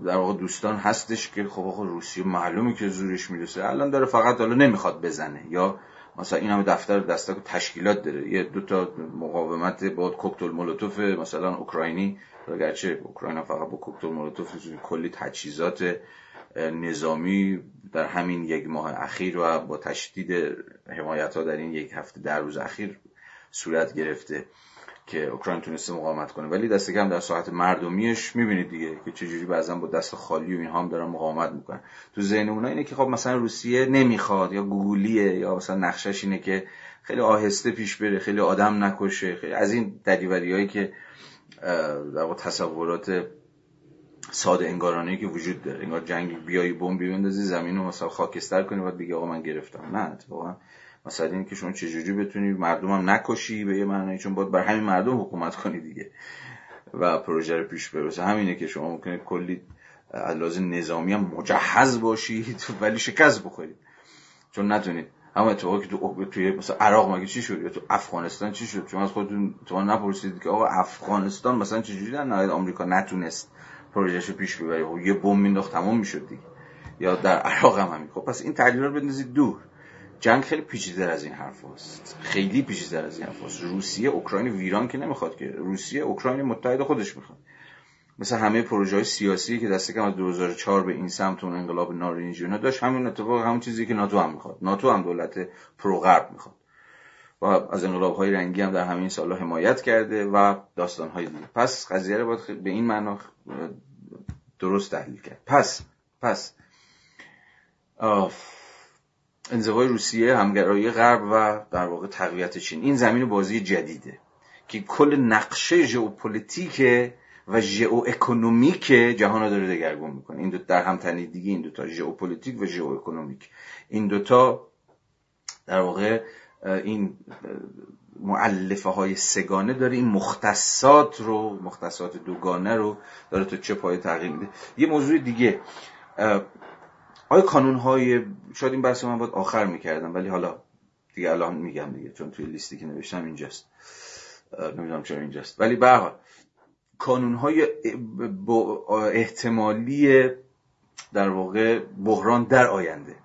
در واقع دوستان هستش که خب آقا روسیه معلومه که زورش می‌رسه. الان داره فقط حالا نمی‌خواد بزنه یا مثلا این همه دفتر دستک تشکیلات داره. یه دو تا مقاومت با کوکتل مولوتوف مثلا اوکراینی گرچه اوکراین فقط با کوکتل مولوتوف کلی تجهیزات نظامی در همین یک ماه اخیر و با تشدید حمایت ها در این یک هفته در روز اخیر صورت گرفته که اوکراین تونسته مقاومت کنه. ولی دست کم در ساعت مردمیش می‌بینید دیگه که چجوری بعضا با دست خالی و اینها هم دارن مقاومت می‌کنن. تو ذهن اونا اینه که خب مثلا روسیه نمی‌خواد یا گوگلیه یا مثلا نقشش اینه که خیلی آهسته پیش بره خیلی آدم نکشه خیلی از این هایی که در تصورات ساده انگارانه که وجود داره. انگار جنگ بیای بمب بندازی زمین رو مثلا خاکستر کنی و دیگه آقا من گرفتم. نه اتفاقا مثلا این که شما چجوری بتونی مردم هم نکشی به یه معنی چون باید بر همین مردم حکومت کنی دیگه و پروژه رو پیش برسه همینه که شما ممکنه کلی از نظامی هم مجهز باشید ولی شکست بخورید چون نتونید اما اتفاقی که تو توی مثلا عراق مگه چی شد؟ یا تو افغانستان چی شد؟ شما از خودتون تو نپرسید که آقا افغانستان مثلا چجوری در نهایت آمریکا نتونست پروژهش رو پیش ببره خب یه بمب مینداخت تمام می‌شد دیگه. یا در عراق هم همین خب پس این تحلیل رو بندازید دور. جنگ خیلی پیچیده از این حرف هست خیلی پیچیده از این حرف هست روسیه اوکراین ویران که نمی‌خواد که. روسیه اوکراین متحد خودش می‌خواد. مثل همه پروژه های سیاسی که دست کم از 2004 به این سمت اون انقلاب نارنجی داشت همین اتفاق همون چیزی که ناتو هم می‌خواد. ناتو هم دولت پرو غرب می‌خواد. و از انقلاب های رنگی هم در همین سالها حمایت کرده و داستان های دیگه. پس قضیه رو باید به این معنا درست تحلیل کرد. پس پس. انزوای روسیه همگرایی غرب و در واقع تقویت چین. این زمین بازی جدیده که کل نقشه ژئوپلیتیک و ژئواکونومیک جهان رو داره دگرگون می‌کنه. این دو در هم تنیده دیگه این دوتا ژئوپلیتیک و ژئواکونومیک. این دوتا در واقع این مؤلفه های سه‌گانه داره. این مختصات رو مختصات دوگانه رو داره تو چه پای تغییر میده. یه موضوع دیگه. آیا کانون های شاید این بحث من باید آخر می‌کردم ولی حالا دیگه الان میگم دیگه چون توی لیستی که نوشتم اینجاست. نمی‌دونم چرا اینجاست. ولی به کانون های احتمالی در واقع بحران در آینده.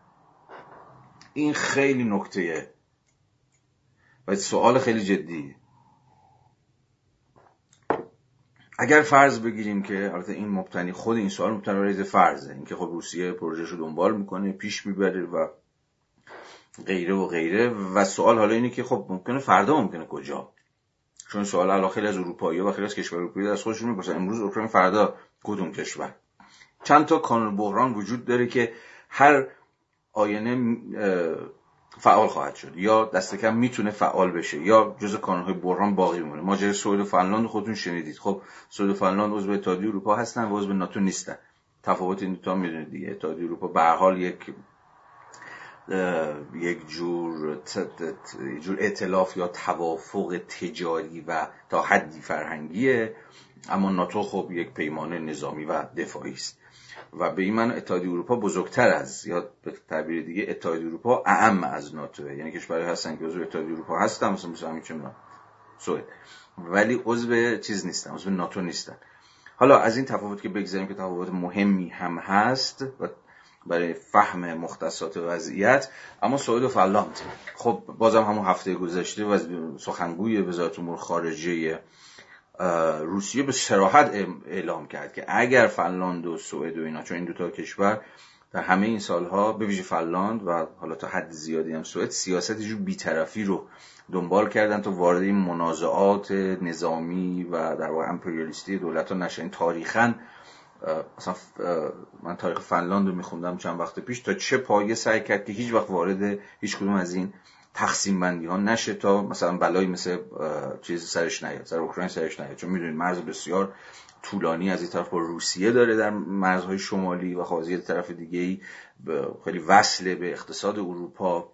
این خیلی نکته و سوال خیلی جدیه. اگر فرض بگیریم که البته این مبتنی خود این سوال مبتنی بر فرضه. اینکه خب روسیه پروژهش رو دنبال می‌کنه پیش می‌بره و غیره و غیره. و سوال حالا اینه که خب ممکنه فردا ممکنه کجا؟ چون سوال الان خیلی از اروپایی و خیلی از کشور اروپایی از خودشون می‌پرسن. امروز اوکراین فردا کدوم کشور؟ چند تا کانون بحران وجود داره که هر آینه فعال خواهد شد. یا دست کم می‌تونه فعال بشه یا جز کانونهای بحران باقی میمونه ماجرای سوئد و فنلاند خودتون شنیدید. خب سوئد و فنلاند عضو اتحادیه اروپا هستن و عضو ناتو نیستن. تفاوت این دو تا می‌دونید دیگه. اتحادیه اروپا به حال یک یک جور جور اطلاف یا توافق تجاری و تا حدی فرهنگیه. اما ناتو خب یک پیمان نظامی و دفاعی است. و به این من اتحادیه اروپا بزرگتر از یا به تعبیر دیگه اتحادیه اروپا اعم از ناتو. یعنی کشورهایی هستن که عضو اتحادیه اروپا هستن مثلا مثلا همین چه سوئد. ولی عضو چیز نیستن عضو ناتو نیستن. حالا از این تفاوت که بگذاریم که تفاوت مهمی هم هست و برای فهم مختصات وضعیت اما سوئد و فنلاند. خب بازم همون هفته گذشته و سخنگوی وزارت امور خارجه روسیه به سراحت اعلام کرد که اگر فنلاند و سوئد و اینا چون این دوتا کشور در همه این سالها به ویژه فنلاند و حالا تا حد زیادی هم سوئد سیاست جو بیطرفی رو دنبال کردن تا وارد این منازعات نظامی و در واقع امپریالیستی دولت ها نشن. تاریخا مثلا من تاریخ فنلاند رو میخوندم چند وقت پیش تا چه پایه سعی کرد که هیچ وقت وارد هیچ کدوم از این تقسیم بندی ها نشه تا مثلا بلایی مثل چیز سرش نیاد سر اوکراین سرش نیاد. چون می‌دونید مرز بسیار طولانی از این طرف با روسیه داره در مرزهای شمالی و خواهی طرف دیگه ای خیلی وصله به اقتصاد اروپا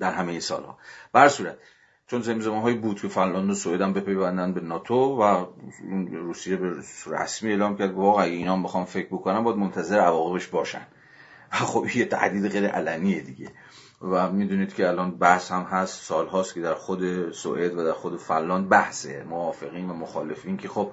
در همه سالها. بر صورت چون زمزمه های بود که فنلاند و سوئد هم بپیوندن به ناتو و روسیه به رسمی اعلام کرد واقعا اینا هم بخوام فکر بکنم باید منتظر عواقبش باشن. خب یه تهدید غیر علنیه دیگه. و می‌دونید که الان بحث هم هست سال هاست که در خود سوئد و در خود فنلاند بحثه موافقین و مخالفین که خب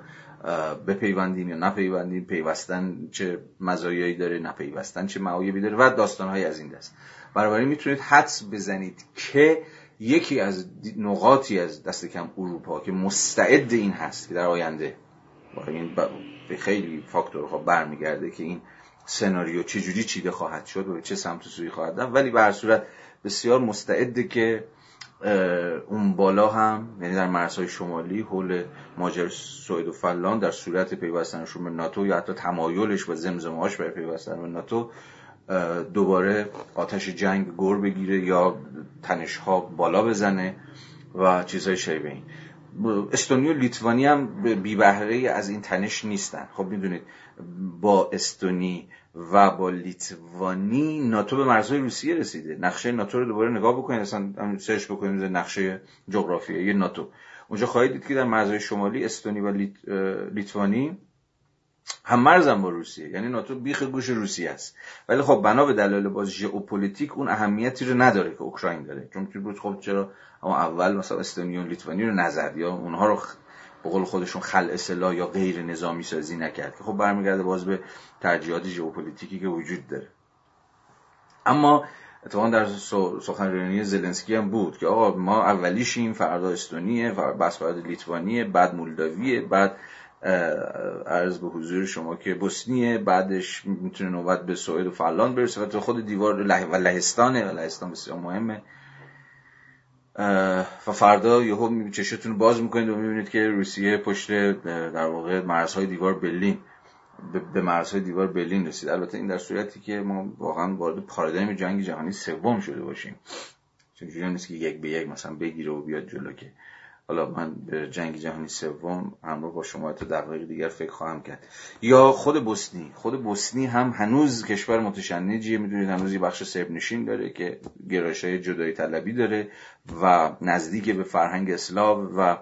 بپیوندیم یا نپیوندیم پیوستن چه مزایایی داره نپیوستن چه معایبی داره و داستانهایی از این دست. بنابراین می‌تونید حدس بزنید که یکی از نقاطی از دست کم اروپا که مستعد این هست که در آینده این به خیلی فاکتورها برمیگرده که این سناریو چجوری چیده خواهد شد و چه سمت سوی خواهد رفت. ولی به هر صورت بسیار مستعده که اون بالا هم یعنی در مرزهای شمالی حول ماجر سوئد و فنلاند در صورت پیوستنشون به ناتو یا حتی تمایلش و زمزمهاش برای پیوستن به ناتو دوباره آتش جنگ گور بگیره یا تنش ها بالا بزنه و چیزهای شبیه این. استونی و لیتوانی هم بی بهره از این تنش نیستن. خب می‌دونید با استونی و با لیتوانی ناتو به مرزهای روسیه رسیده. نقشه ناتو رو دوباره نگاه بکنید اصلا سرچ بکنید نقشه جغرافیایی ناتو. اونجا خواهید دید که در مرزهای شمالی استونی و لیت... لیتوانی هم مرزم با روسیه یعنی ناتو بیخ گوش روسیه است. ولی خب بنا به دلایل باز ژئوپلیتیک اون اهمیتی رو نداره که اوکراین داره. چون بود خب چرا اما اول مثلا استونی و لیتوانی رو نزد یا اونها رو به قول خودشون خلع سلاح یا غیر نظامی سازی نکرد که خب برمیگرده باز به ترجیحات ژئوپلیتیکی که وجود داره. اما اتفاقا در سخنرانی زلنسکی هم بود که آقا ما اولیشیم فردا استونیه بس بعد لیتوانیه بعد مولداویه بعد عرض به حضور شما که بوسنیه بعدش می‌تونه نوبت به سوئد و فنلاند برسه. و خود دیوار و لهستانه و لهستان بسیار مهمه. و فردا یهو چشتون باز می‌کنید و می‌بینید که روسیه پشت در واقع مرزهای دیوار برلین به مرزهای دیوار برلین رسید. البته این در صورتی که ما واقعا وارد پارادایم جنگ جهانی سوم شده باشیم. چون نیست که یک به یک مثلا بگیره و بیاد جلو که حالا من به جنگ جهانی سوم همراه با شما تا دقایق دیگر فکر خواهم کرد. یا خود بوسنی. خود بوسنی هم هنوز کشور متشنجیه می‌دونید هنوز یه بخش سرب نشین داره که گرایش های جدایی طلبی داره و نزدیک به فرهنگ اسلاو و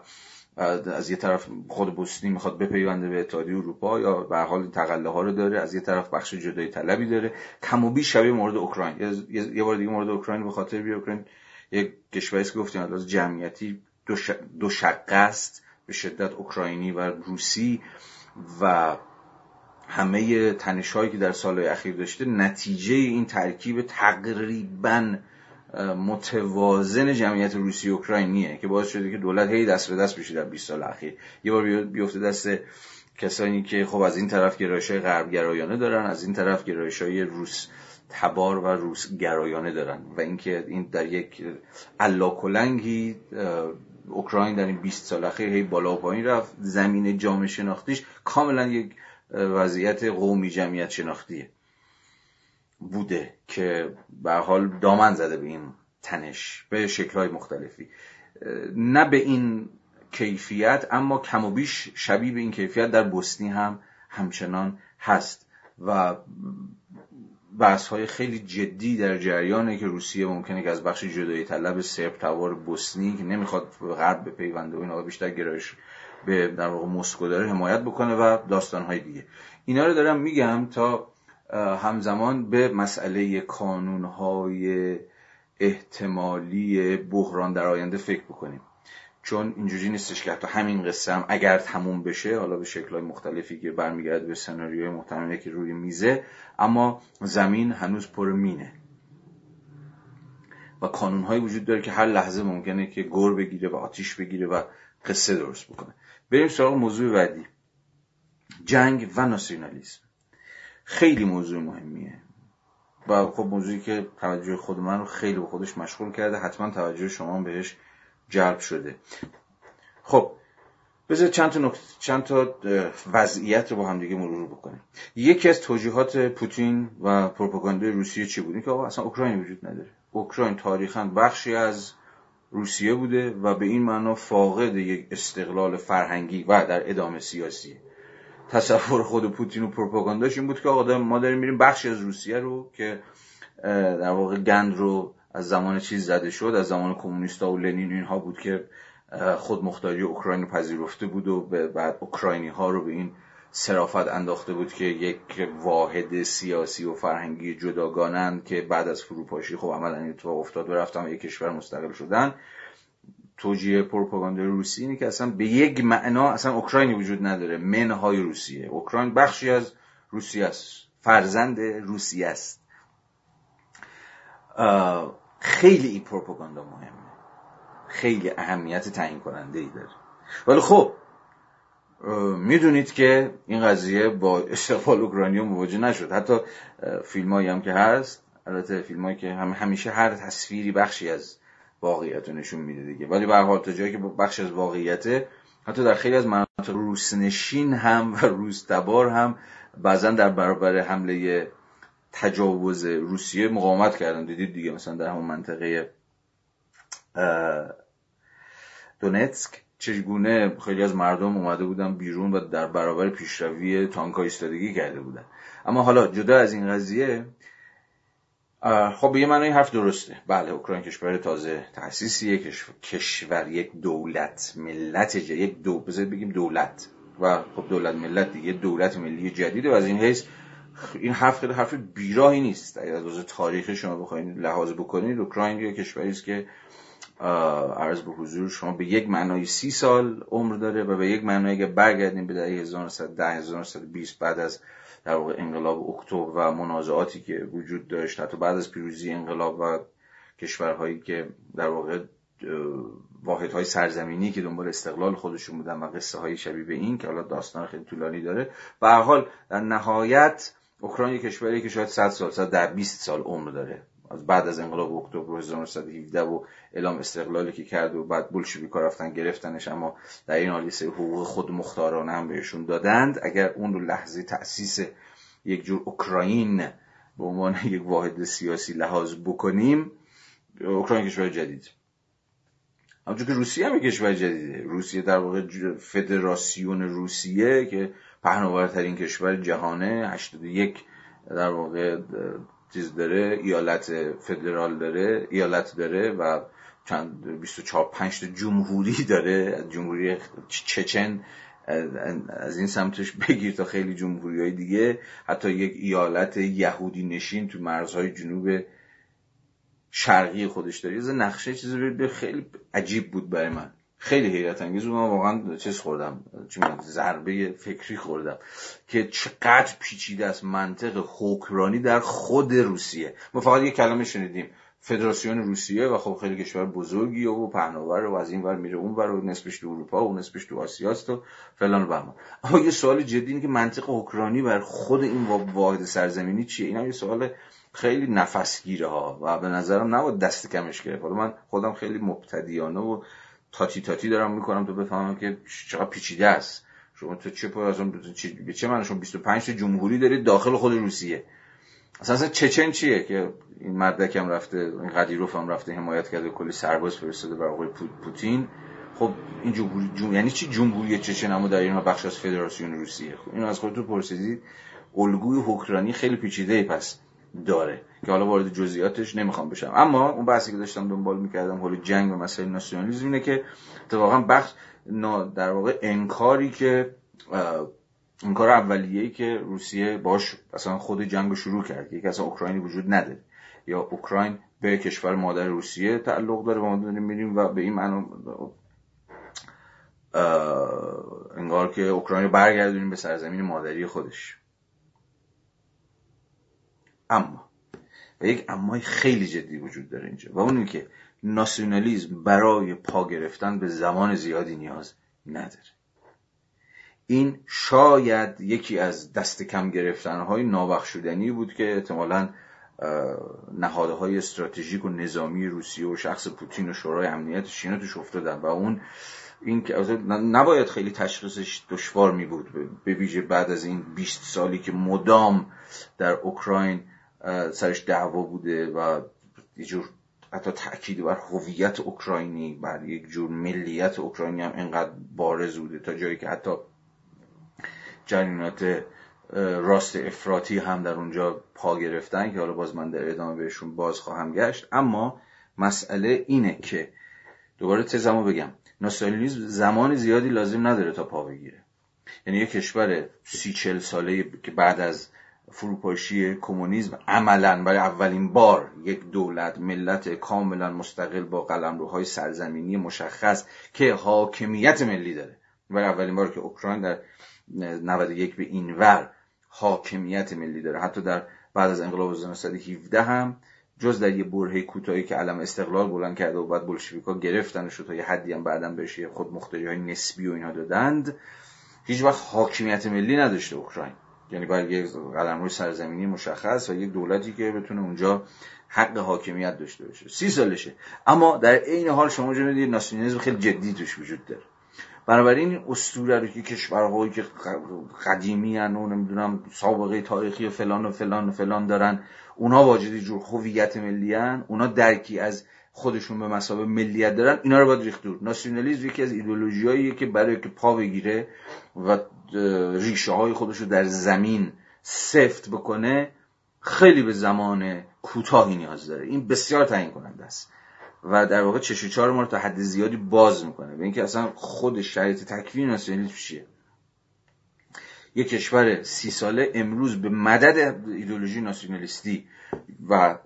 از یه طرف خود بوسنی می‌خواد بپیونده به اتحادیه اروپا یا به حال تقله ها رو داره از یه طرف بخش جدایی طلبی داره. کم و بیش شبیه مورد اوکراین. یه بار دیگه مورد اوکراین به خاطر بی اوکراین یک کشوری که گفتیم از جمعیتی دو شقه است به شدت اوکراینی و روسی و همه تنش هایی که در سالهای اخیر داشته نتیجه این ترکیب تقریبا متوازن جمعیت روسی اوکراینیه که باعث شده که دولت هی دست به دست بشه در 20 سال اخیر. یه بار بیفته دست کسانی که خب از این طرف گرایش های غرب گرایانه دارن از این طرف گرایش های روس تبار و روس گرایانه دارن و اینکه این در یک کلنگی اوکراین در این 20 سال اخیر هی بالا و پایین رفت. زمین جامعه شناختیش کاملا یک وضعیت قومی جمعیت شناختیه. بوده که به حال دامن زده به این تنش به شکلهای مختلفی. نه به این کیفیت اما کم و بیش شبیه به این کیفیت در بوسنی هم همچنان هست. و بحث های خیلی جدی در جریانه که روسیه ممکنه که از بخش جدایی طلب سرب توار بوسنی که نمی‌خواد به غرب بپیونده و اینا بیشتر گرایش به در واقع مسکو داره حمایت بکنه و داستان های دیگه. اینا رو دارم میگم تا همزمان به مسئله کانون های احتمالی بحران در آینده فکر بکنیم. چون اینجوری نیستش که حتی همین قصه هم اگر تموم بشه حالا به شکلهای مختلفی که برمیگرده به سناریوهای محتمله که روی میزه اما زمین هنوز پر مینه. و کانونهایی وجود داره که هر لحظه ممکنه که گور بگیره و آتیش بگیره و قصه درست بکنه. بریم سراغ موضوع بعدی. جنگ و ناسیونالیسم. خیلی موضوع مهمیه. و خب موضوعی که توجه خود من رو خیلی به خودش مشغول کرده حتما توجه شما بهش جلب شده. خب بذار چند تا چند تا وضعیت رو با هم دیگه مرور بکنیم. یکی از توجیهات پوتین و پروپاگاندای روسیه چی بود؟ که آقا اصلا اوکراین وجود نداره. اوکراین تاریخا بخشی از روسیه بوده و به این معنا فاقد یک استقلال فرهنگی و در ادامه سیاسی تصور خود پوتین و پروپاگانداش این بود که آقا ما داریم میریم بخشی از روسیه رو که در واقع گند رو از زمان چیز زده شد از زمان کمونیستا و لنین اینها بود که خود مختاری اوکراین پذیرفته بود و بعد اوکراینی ها رو به این صرافت انداخته بود که یک واحد سیاسی و فرهنگی جداگانند که بعد از فروپاشی خب عملا این اتفاق افتاد و رفتن یک کشور مستقل شدن. توجیه پروپاگاندا روسی اینه که اصلا به یک معنا اصلا اوکراینی وجود نداره منهای روسیه. اوکراین بخشی از روسیه است فرزند روسیه است. خیلی این پروپاگاندا مهمه. خیلی اهمیت تعیین کننده ای داره. ولی خب می‌دونید که این قضیه با استقبال اوکراینیا مواجه نشد. حتی فیلم هم که هست البته فیلم که هم همیشه هر تصویری بخشی از واقعیت رو نشون میده دیگه. ولی به حال تا جایی که بخش از واقعیت حتی در خیلی از مناطق روسنشین هم و روستبار هم بعضا در برابر حمله تجاوز روسیه مقاومت کردن. دیدید دیگه مثلا در همون منطقه دونتسک چگونه خیلی از مردم اومده بودن بیرون و در برابر پیشروی تانکا ایستادگی کرده بودن. اما حالا جدا از این قضیه خب به یه معنی حرف درسته. بله اوکراین کشور تازه تأسیسیه کشور یک دولت ملت یک دو بگیم دولت. و خب دولت ملت دیگه دولت ملی جدیده و از این حیث این حرف خیلی حرف بیراهی نیست. اگر از تاریخ شما بخواید لحاظ بکنید اوکراین یک کشوری است که عرض به حضور شما به یک معنای سی سال عمر داره و به یک معنای اگر برگردیم به دهه 1910 1920 بعد از در واقع انقلاب اکتبر و منازعاتی که وجود داشت حتی بعد از پیروزی انقلاب و کشورهایی که در واقع واحد های سرزمینی که دنبال استقلال خودشون بودن و قصه های شبیه به این که حالا داستان خیلی طولانی داره. به حال در نهایت اوکراین کشوری که شاید 100 سال 100 در 20 سال عمر داره. از بعد از انقلاب اکتبر 1917 و اعلام استقلالی که کرد و بعد بولشویکا رفتن گرفتنش اما در این حال حقوق خود مختارانه هم بهشون دادند. اگر اون رو لحظه تأسیس یک جور اوکراین به عنوان یک واحد سیاسی لحاظ بکنیم اوکراین کشور جدید. همونجور که روسیه هم کشور جدیده. روسیه در واقع فدراسیون روسیه که پهناورترین کشور جهانه 81 در واقع چیز داره ایالت فدرال داره ایالت داره و چند 24 5 جمهوری داره. جمهوری چچن از این سمتش بگیر تا خیلی جمهوری های دیگه. حتی یک ایالت یهودی نشین تو مرزهای جنوب شرقی خودش داره. یه نقشه چیزی خیلی عجیب بود برای من. خیلی حیرت انگیز بود. من واقعا چیز خوردم چی ضربه فکری خوردم که چقدر پیچیده است. منطق حکمرانی در خود روسیه. ما فقط یه کلمه شنیدیم فدراسیون روسیه و خب خیلی کشور بزرگی و پهناور و از این ور میره اون ور و نصفش تو اروپا و نصفش تو آسیاست و فلان و بهمان. اما یه سوال جدی اینه که منطق حکمرانی بر خود این واحد سرزمینی چیه؟ اینا یه سوال خیلی نفسگیره ها و به نظرم نباید دست کمش گرفت. حالا من خودم خیلی مبتدیانه و تاتی تاتی دارم می‌کنم تو بفهمم که چقدر پیچیده است. شما تو چه پر از اون به چه معنی شما 25 تا جمهوری دارید داخل خود روسیه؟ اصلا چچن چیه که این مدرکم رفته این قدیروف هم رفته حمایت کرده کلی سرباز فرستاده برای آقای پوتین؟ خب این جمهوری جم... یعنی چی جمهوری چچن اما در اینا بخش از فدراسیون روسیه؟ خب اینو از خودتون پرسیدید. الگوی حکرانی خیلی پیچیده. پس داره که حالا وارد جزئیاتش نمی‌خوام بشم. اما اون بحثی که داشتم دنبال می‌کردم حول جنگ و مسائل ناسیونالیسم اینه که اتفاقا بخش در واقع انکاری که انکار اولیه‌ای که روسیه باش اصلا خود جنگ شروع کرد یکی اصلا اوکراینی وجود نداره. یا اوکراین به کشور مادر روسیه تعلق داره و ما داریم میریم و به این معنی انگار که اوکراین رو برگردونیم به سرزمین مادری خودش. اما و یک امای خیلی جدی وجود داره اینجا. و اون که ناسیونالیزم برای پا گرفتن به زمان زیادی نیاز نداره. این شاید یکی از دست کم گرفتن های نابخشودنی بود که احتمالا نهادهای استراتژیک و نظامی روسیه و شخص پوتین و شورای امنیت شینا توش افتادن. و اون این که نباید خیلی تشخیصش دشوار می بود به ویژه بعد از این 20 سالی که مدام در اوکراین سرش دعوا بوده و یه جور حتی تاکید بر هویت اوکراینی بر یک جور ملیت اوکراینی هم اینقدر بارز بوده تا جایی که حتی جریانات راست افراطی هم در اونجا پا گرفتن که حالا باز من در ادامه بهشون باز خواهم گشت. اما مسئله اینه که دوباره تزمو بگم. ناسیونالیسم زمان زیادی لازم نداره تا پا بگیره. یعنی یک کشور سی چل ساله که بعد از فروپاشی کمونیسم عملا برای اولین بار یک دولت ملت کاملا مستقل با قلمروهای سرزمینی مشخص که حاکمیت ملی داره. برای اولین بار که اوکراین در 91 به اینور حاکمیت ملی داره. حتی در بعد از انقلاب 1917 هم جز در یه برهه کوتاهی که علم استقلال بلند کرده و بعد بلشویکا گرفتن و تا یه حدی هم بعدا بهش خود مختاری های نسبی و اینها دادند هیچ وقت حاکمیت ملی نداشته اوکراین. یعنی باید یک روی سرزمینی مشخص و یک دولتی که بتونه اونجا حق حاکمیت داشته باشه. سی سالشه. اما در عین حال شما جنید ناسیونالیسم خیلی جدی توش وجود داره. بنابراین این اسطوره رو که کشورهایی که قدیمی هن و نمی‌دونم سابقه تاریخی فلان و فلان و فلان دارن اونا واجدی جور هویت ملی هن اونا درکی از خودشون به مسابقه ملیت دارن اینا رو باید ریخت دور. ناسیونالیسم یکی از ایدئولوژیاییه که برای که پا بگیره و ریشه های خودش رو در زمین سفت بکنه خیلی به زمان کوتاهی نیاز داره. این بسیار تعیین کننده است. و در واقع چش چهار ما رو تا حد زیادی باز می‌کنه. به اینکه اصلا خود شرایط تکوین ناسیونالیسم چیه؟ یک کشور سی ساله امروز به مدد ایدولوژی ناسیونالیستی و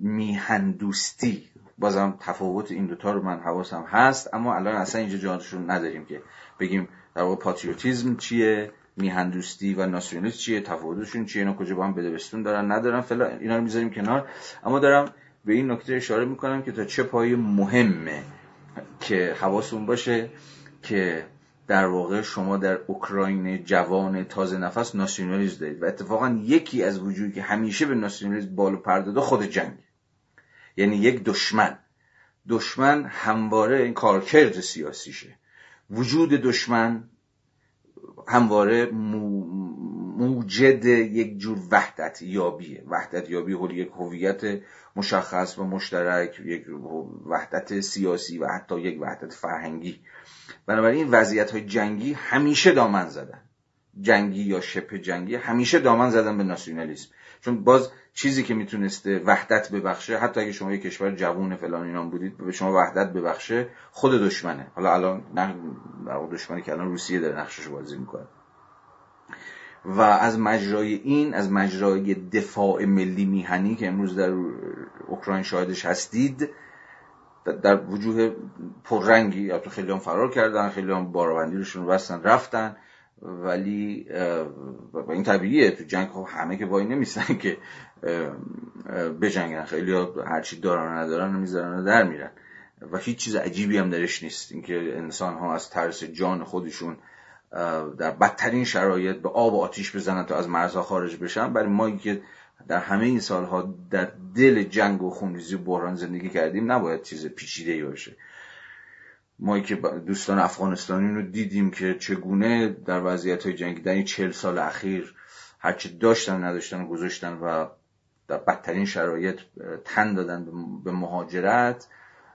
میهندوستی بازم تفاوت این دوتا رو من حواسم هست اما الان اصلا اینجا جانشون نداریم که بگیم در واقع پاتریوتیزم چیه؟ میهندوستی و ناسیونالیسم چیه؟ تفاوتشون چیه؟ اینا کجا با هم بدبستون دارن؟ ندارن فلا اینا رو می‌ذاریم کنار. اما دارم به این نکته اشاره می‌کنم که تا چه پای مهمه که حواستون باشه که در واقع شما در اوکراین جوان تازه نفس ناسیونالیسم دارید و اتفاقا یکی از وجودی که همیشه به ناسیونالیسم بالو پرداده خود جنگ. یعنی یک دشمن. دشمن همواره این کارکرد سیاسیشه. وجود دشمن همواره موجد یک جور وحدت یابیه وحدت یابی حول یک هویت مشخص و مشترک یک وحدت سیاسی و حتی یک وحدت فرهنگی. بنابراین وضعیت های جنگی همیشه دامن زدن. جنگی یا شبه جنگی همیشه دامن زدن به ناسیونالیسم. چون باز چیزی که می‌تونسته وحدت ببخشه حتی اگه شما یک کشور جوون فلان اینام بودید به شما وحدت ببخشه خود دشمنه. حالا الان نه دشمنی که الان روسیه داره نقشش بازی می‌کنه. و از مجرای این از مجرای دفاع ملی میهنی که امروز در اوکراین شاهدش هستید در وجوه پررنگی یا تو خیلی هم فرار کردن خیلی هم رو بستن رفتن. ولی و این طبیعیه. تو جنگ خب همه که وای نمیستن که بجنگن. خیلی هرچی دارن و ندارن می‌ذارن و در میرن. و هیچ چیز عجیبی هم درش نیست. اینکه انسان ها از ترس جان خودشون در بدترین شرایط به آب و آتیش بزنن تا از مرزها خارج بشن. برای ما که در همه این سالها در دل جنگ و خونریزی و بحران زندگی کردیم نباید چیز پیچیده ای باشه. ما که دوستان افغانستانی رو دیدیم که چگونه در وضعیت های جنگی در این چل سال اخیر هرچی داشتن نداشتن و گذاشتن و در بدترین شرایط تن دادن به مهاجرت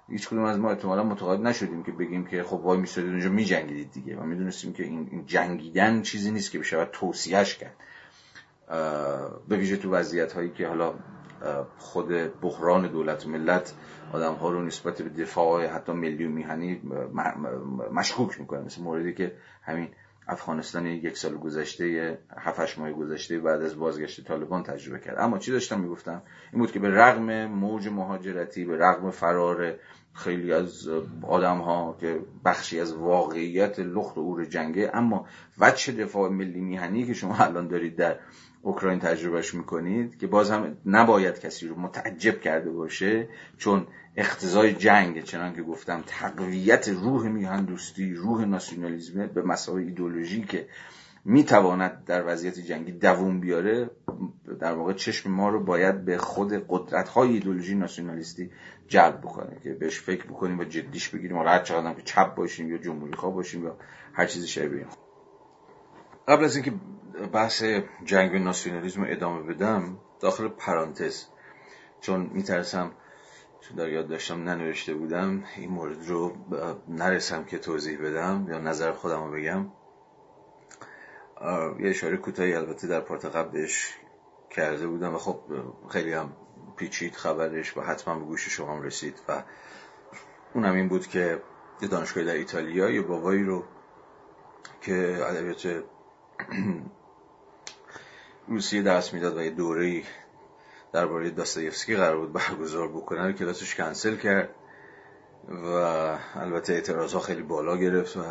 هیچ کدوم از ما احتمالا متقاعد نشدیم که بگیم که خب وای میستادید اونجا میجنگیدید دیگه و می‌دونستیم که این جنگیدن چیزی نیست که بشه توصیهش کرد. به ویژه تو وضعیت هایی که حالا خود بحران دولت ملت آدم ها رو نسبت به دفاع حتی ملی و میهنی مشکوک می‌کنه. مثل موردی که همین افغانستان یک سال گذشته هفتش ماه گذشته بعد از بازگشت طالبان تجربه کرد. اما چی داشتم می‌گفتم؟ این بود که به رغم موج مهاجرتی به رغم فرار خیلی از آدم ها که بخشی از واقعیت لخت و اور جنگه اما وجه دفاع ملی میهنی که شما الان دارید در اوکراین تجربهش می‌کنید که باز هم نباید کسی رو متعجب کرده باشه چون اختزای جنگ چنان که گفتم تقویت روح میهن دوستی روح ناسیونالیزم به مسائل ایدولوژی که می‌تواند در وضعیت جنگی دووم بیاره در واقع چشم ما رو باید به خود قدرت های ایدولوژی ناسیونالیستی جلب بکنه که بهش فکر بکنیم و جدیش بگیریم. و هر چقدر که چپ باشیم یا جمهوری خواه باشیم یا هر چیزی شبیه قبل از اینکه بحث جنگ ناسیونالیسم ادامه بدم داخل پرانتز چون میترسم چون در یاد داشتم ننوشته بودم این مورد رو نرسم که توضیح بدم یا نظر خودم رو بگم. یه اشاره کوتاهی البته در پارت قبلش کرده بودم و خب خیلی هم پیچید خبرش و حتما به گوش شما هم رسید و اونم این بود که یه دانشگاهی در ایتالیا یه بابایی رو که ادبیات روسیه درس می‌داد و یه دوره درباره داستایفسکی قرار بود برگزار بکنه کلاسش کنسل کرد و البته اعتراض ها خیلی بالا گرفت و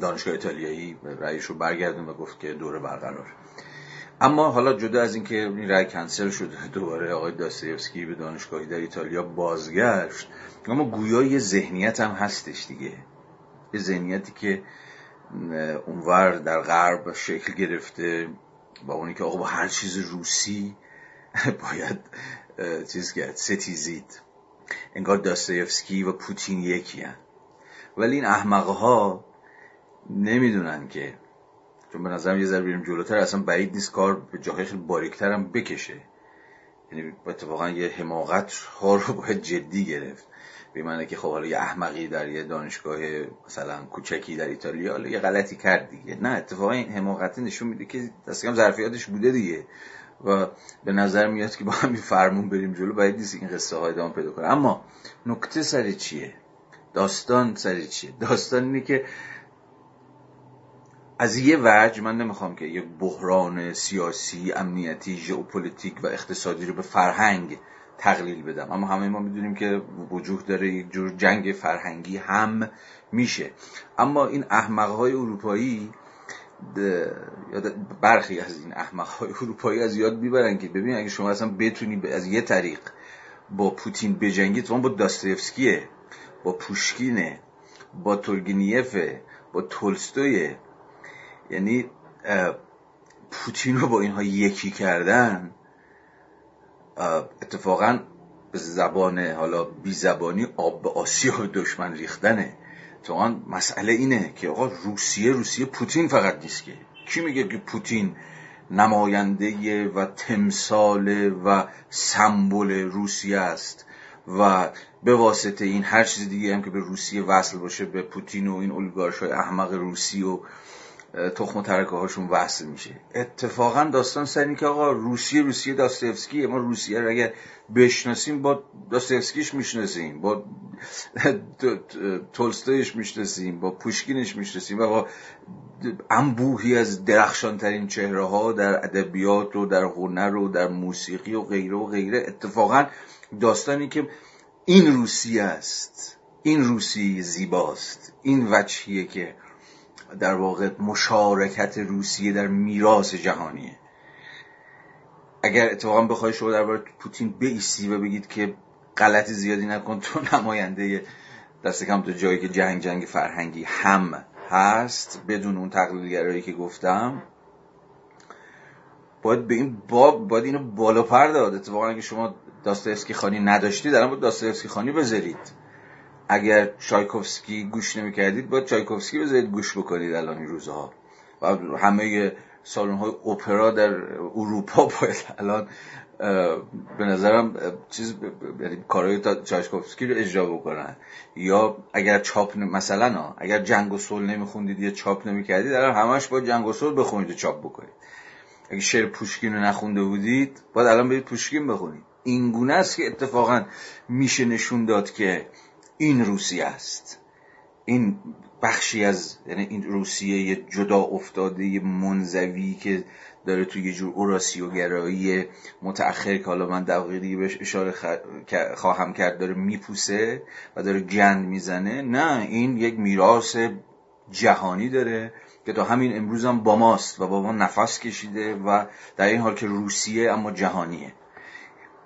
دانشگاه ایتالیایی رأیش رو برگردون و گفت که دوره برقرار. اما حالا جدا از اینکه این رأی کنسل شد دوباره آقای داستایفسکی به دانشگاهی در ایتالیا بازگشت اما گویا یه ذهنیت هم هستش دیگه. یه ذهنیتی که اونور در غرب شکل گرفته. با اونی که آقا با هر چیز روسی باید چیز کرد ستیزید. انگار داستایفسکی و پوتین یکی هن. ولی این احمقه ها نمی‌دونن که چون به نظرم یه ذره بریم جلوتر اصلا بعید نیست کار به جاهای خیلی باریکتر هم بکشه. یعنی اتفاقا یه حماقت ها رو باید جدی گرفت. به معنی که خب حالا یه احمقی در یه دانشگاه مثلا کوچکی در ایتالیا حالا یه غلطی کرد دیگه. نه اتفاقا این حماقت نشون میده که دست کم ظرفیتش بوده دیگه و به نظر میاد که با همین فرمون بریم جلو باید نیست این قصه های ادامه پیدا کنه. اما نکته سر چیه؟ داستان سر چیه؟ داستان اینه که از یه وجه من نمی‌خوام که یک بحران سیاسی امنیتی ژئوپلیتیک و اقتصادی رو به فرهنگ تقلیل بدم. اما همه ما می‌دونیم که وجود داره یک جور جنگ فرهنگی هم میشه. اما این احمقهای اروپایی برخی از این احمقهای اروپایی از یاد می‌برن که ببین اگه شما اصلا بتونی از یه طریق با پوتین بجنگید با داستایفسکیه با پوشکینه با تولگینیفه با تولستویه یعنی پوتین رو با اینها یکی کردن اتفاقا به زبان حالا بی زبانی آب به آسیا دشمن ریختنه. تو مسئله اینه که آقا روسیه روسیه پوتین فقط نیست که. کی میگه که پوتین نماینده و تمثال و سمبل روسیه است و به واسطه این هر چیز دیگه هم که به روسیه وصل باشه به پوتین و این اولیگارش های احمق روسی و تخم و ترکه هاشون وصل میشه. اتفاقا داستان سر که آقا روسیه روسیه داستایفسکی ما روسیه رو اگر بشناسیم با داستایفسکیش می‌شناسیم با تولستویش می‌شناسیم با پوشکینش می‌شناسیم. و با انبوهی از درخشان ترین چهره ها در ادبیات و در هنر و در موسیقی و غیره و غیره. اتفاقا داستانی که این روسیه است این روسیه زیباست این وجهیه که در واقع مشارکت روسیه در میراث جهانیه. اگر اتفاقا بخوای شما درباره پوتین بیستی و بگید که غلطی زیادی نکن تو نماینده دست کم تو جایی که جنگ جنگ فرهنگی هم هست بدون اون تقلیلگرایی که گفتم باید به این باب باید اینو بالا پر داد اتفاقا اگه شما داستایفسکی خانی نداشتی در بود داستایفسکی خانی بذارید. اگر چایکوفسکی گوش نمی‌کردید باید چایکوفسکی بذارید گوش بکنید الان این روزها. و همه سالن های اپرا در اروپا باید الان به نظرم چیز یعنی کارهای چایکوفسکی رو اجرا بکنن. یا اگر چاپ مثلا اگر جنگ و صلح نمیخوندید یا چاپ نمی‌کردید الان همش با جنگ و صلح بخونید و چاپ بکنید. اگه شعر پوشکین رو نخونده بودید باید الان برید پوشکین بخونید. این گونه است که اتفاقا میشه نشون داد که این روسیه است. این بخشی از یعنی این روسیه جدا افتاده منزوی که داره توی یه جور اوراسیوگرایی متأخر که حالا من دقیقی بهش اشاره خواهم کرد داره میپوسه و داره گند می‌زنه. نه این یک میراث جهانی داره که تا همین امروز هم با ماست و با ما نفس کشیده و در این حال که روسیه اما جهانیه.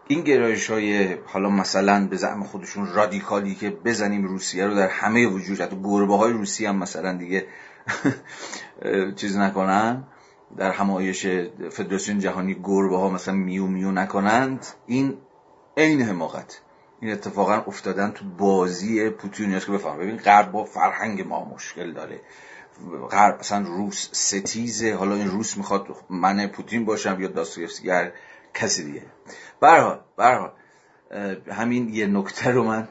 این گرایش های حالا مثلا به زعم خودشون رادیکالی که بزنیم روسیه رو در همه وجود حتی گربه های روسیه هم مثلا دیگه چیز نکنن در همایش فدراسیون جهانی گربه ها مثلا میو میو نکنند این عین حماقت. این اتفاقا افتادن تو بازی پوتینیاس که بفهم ببین غرب با فرهنگ ما مشکل داره. غرب اصلا روس ستیزه. حالا این روس می‌خواد من پوتین باشم یا داستویفسکی کسی دیگه. برحال برحال همین یه نکته رو من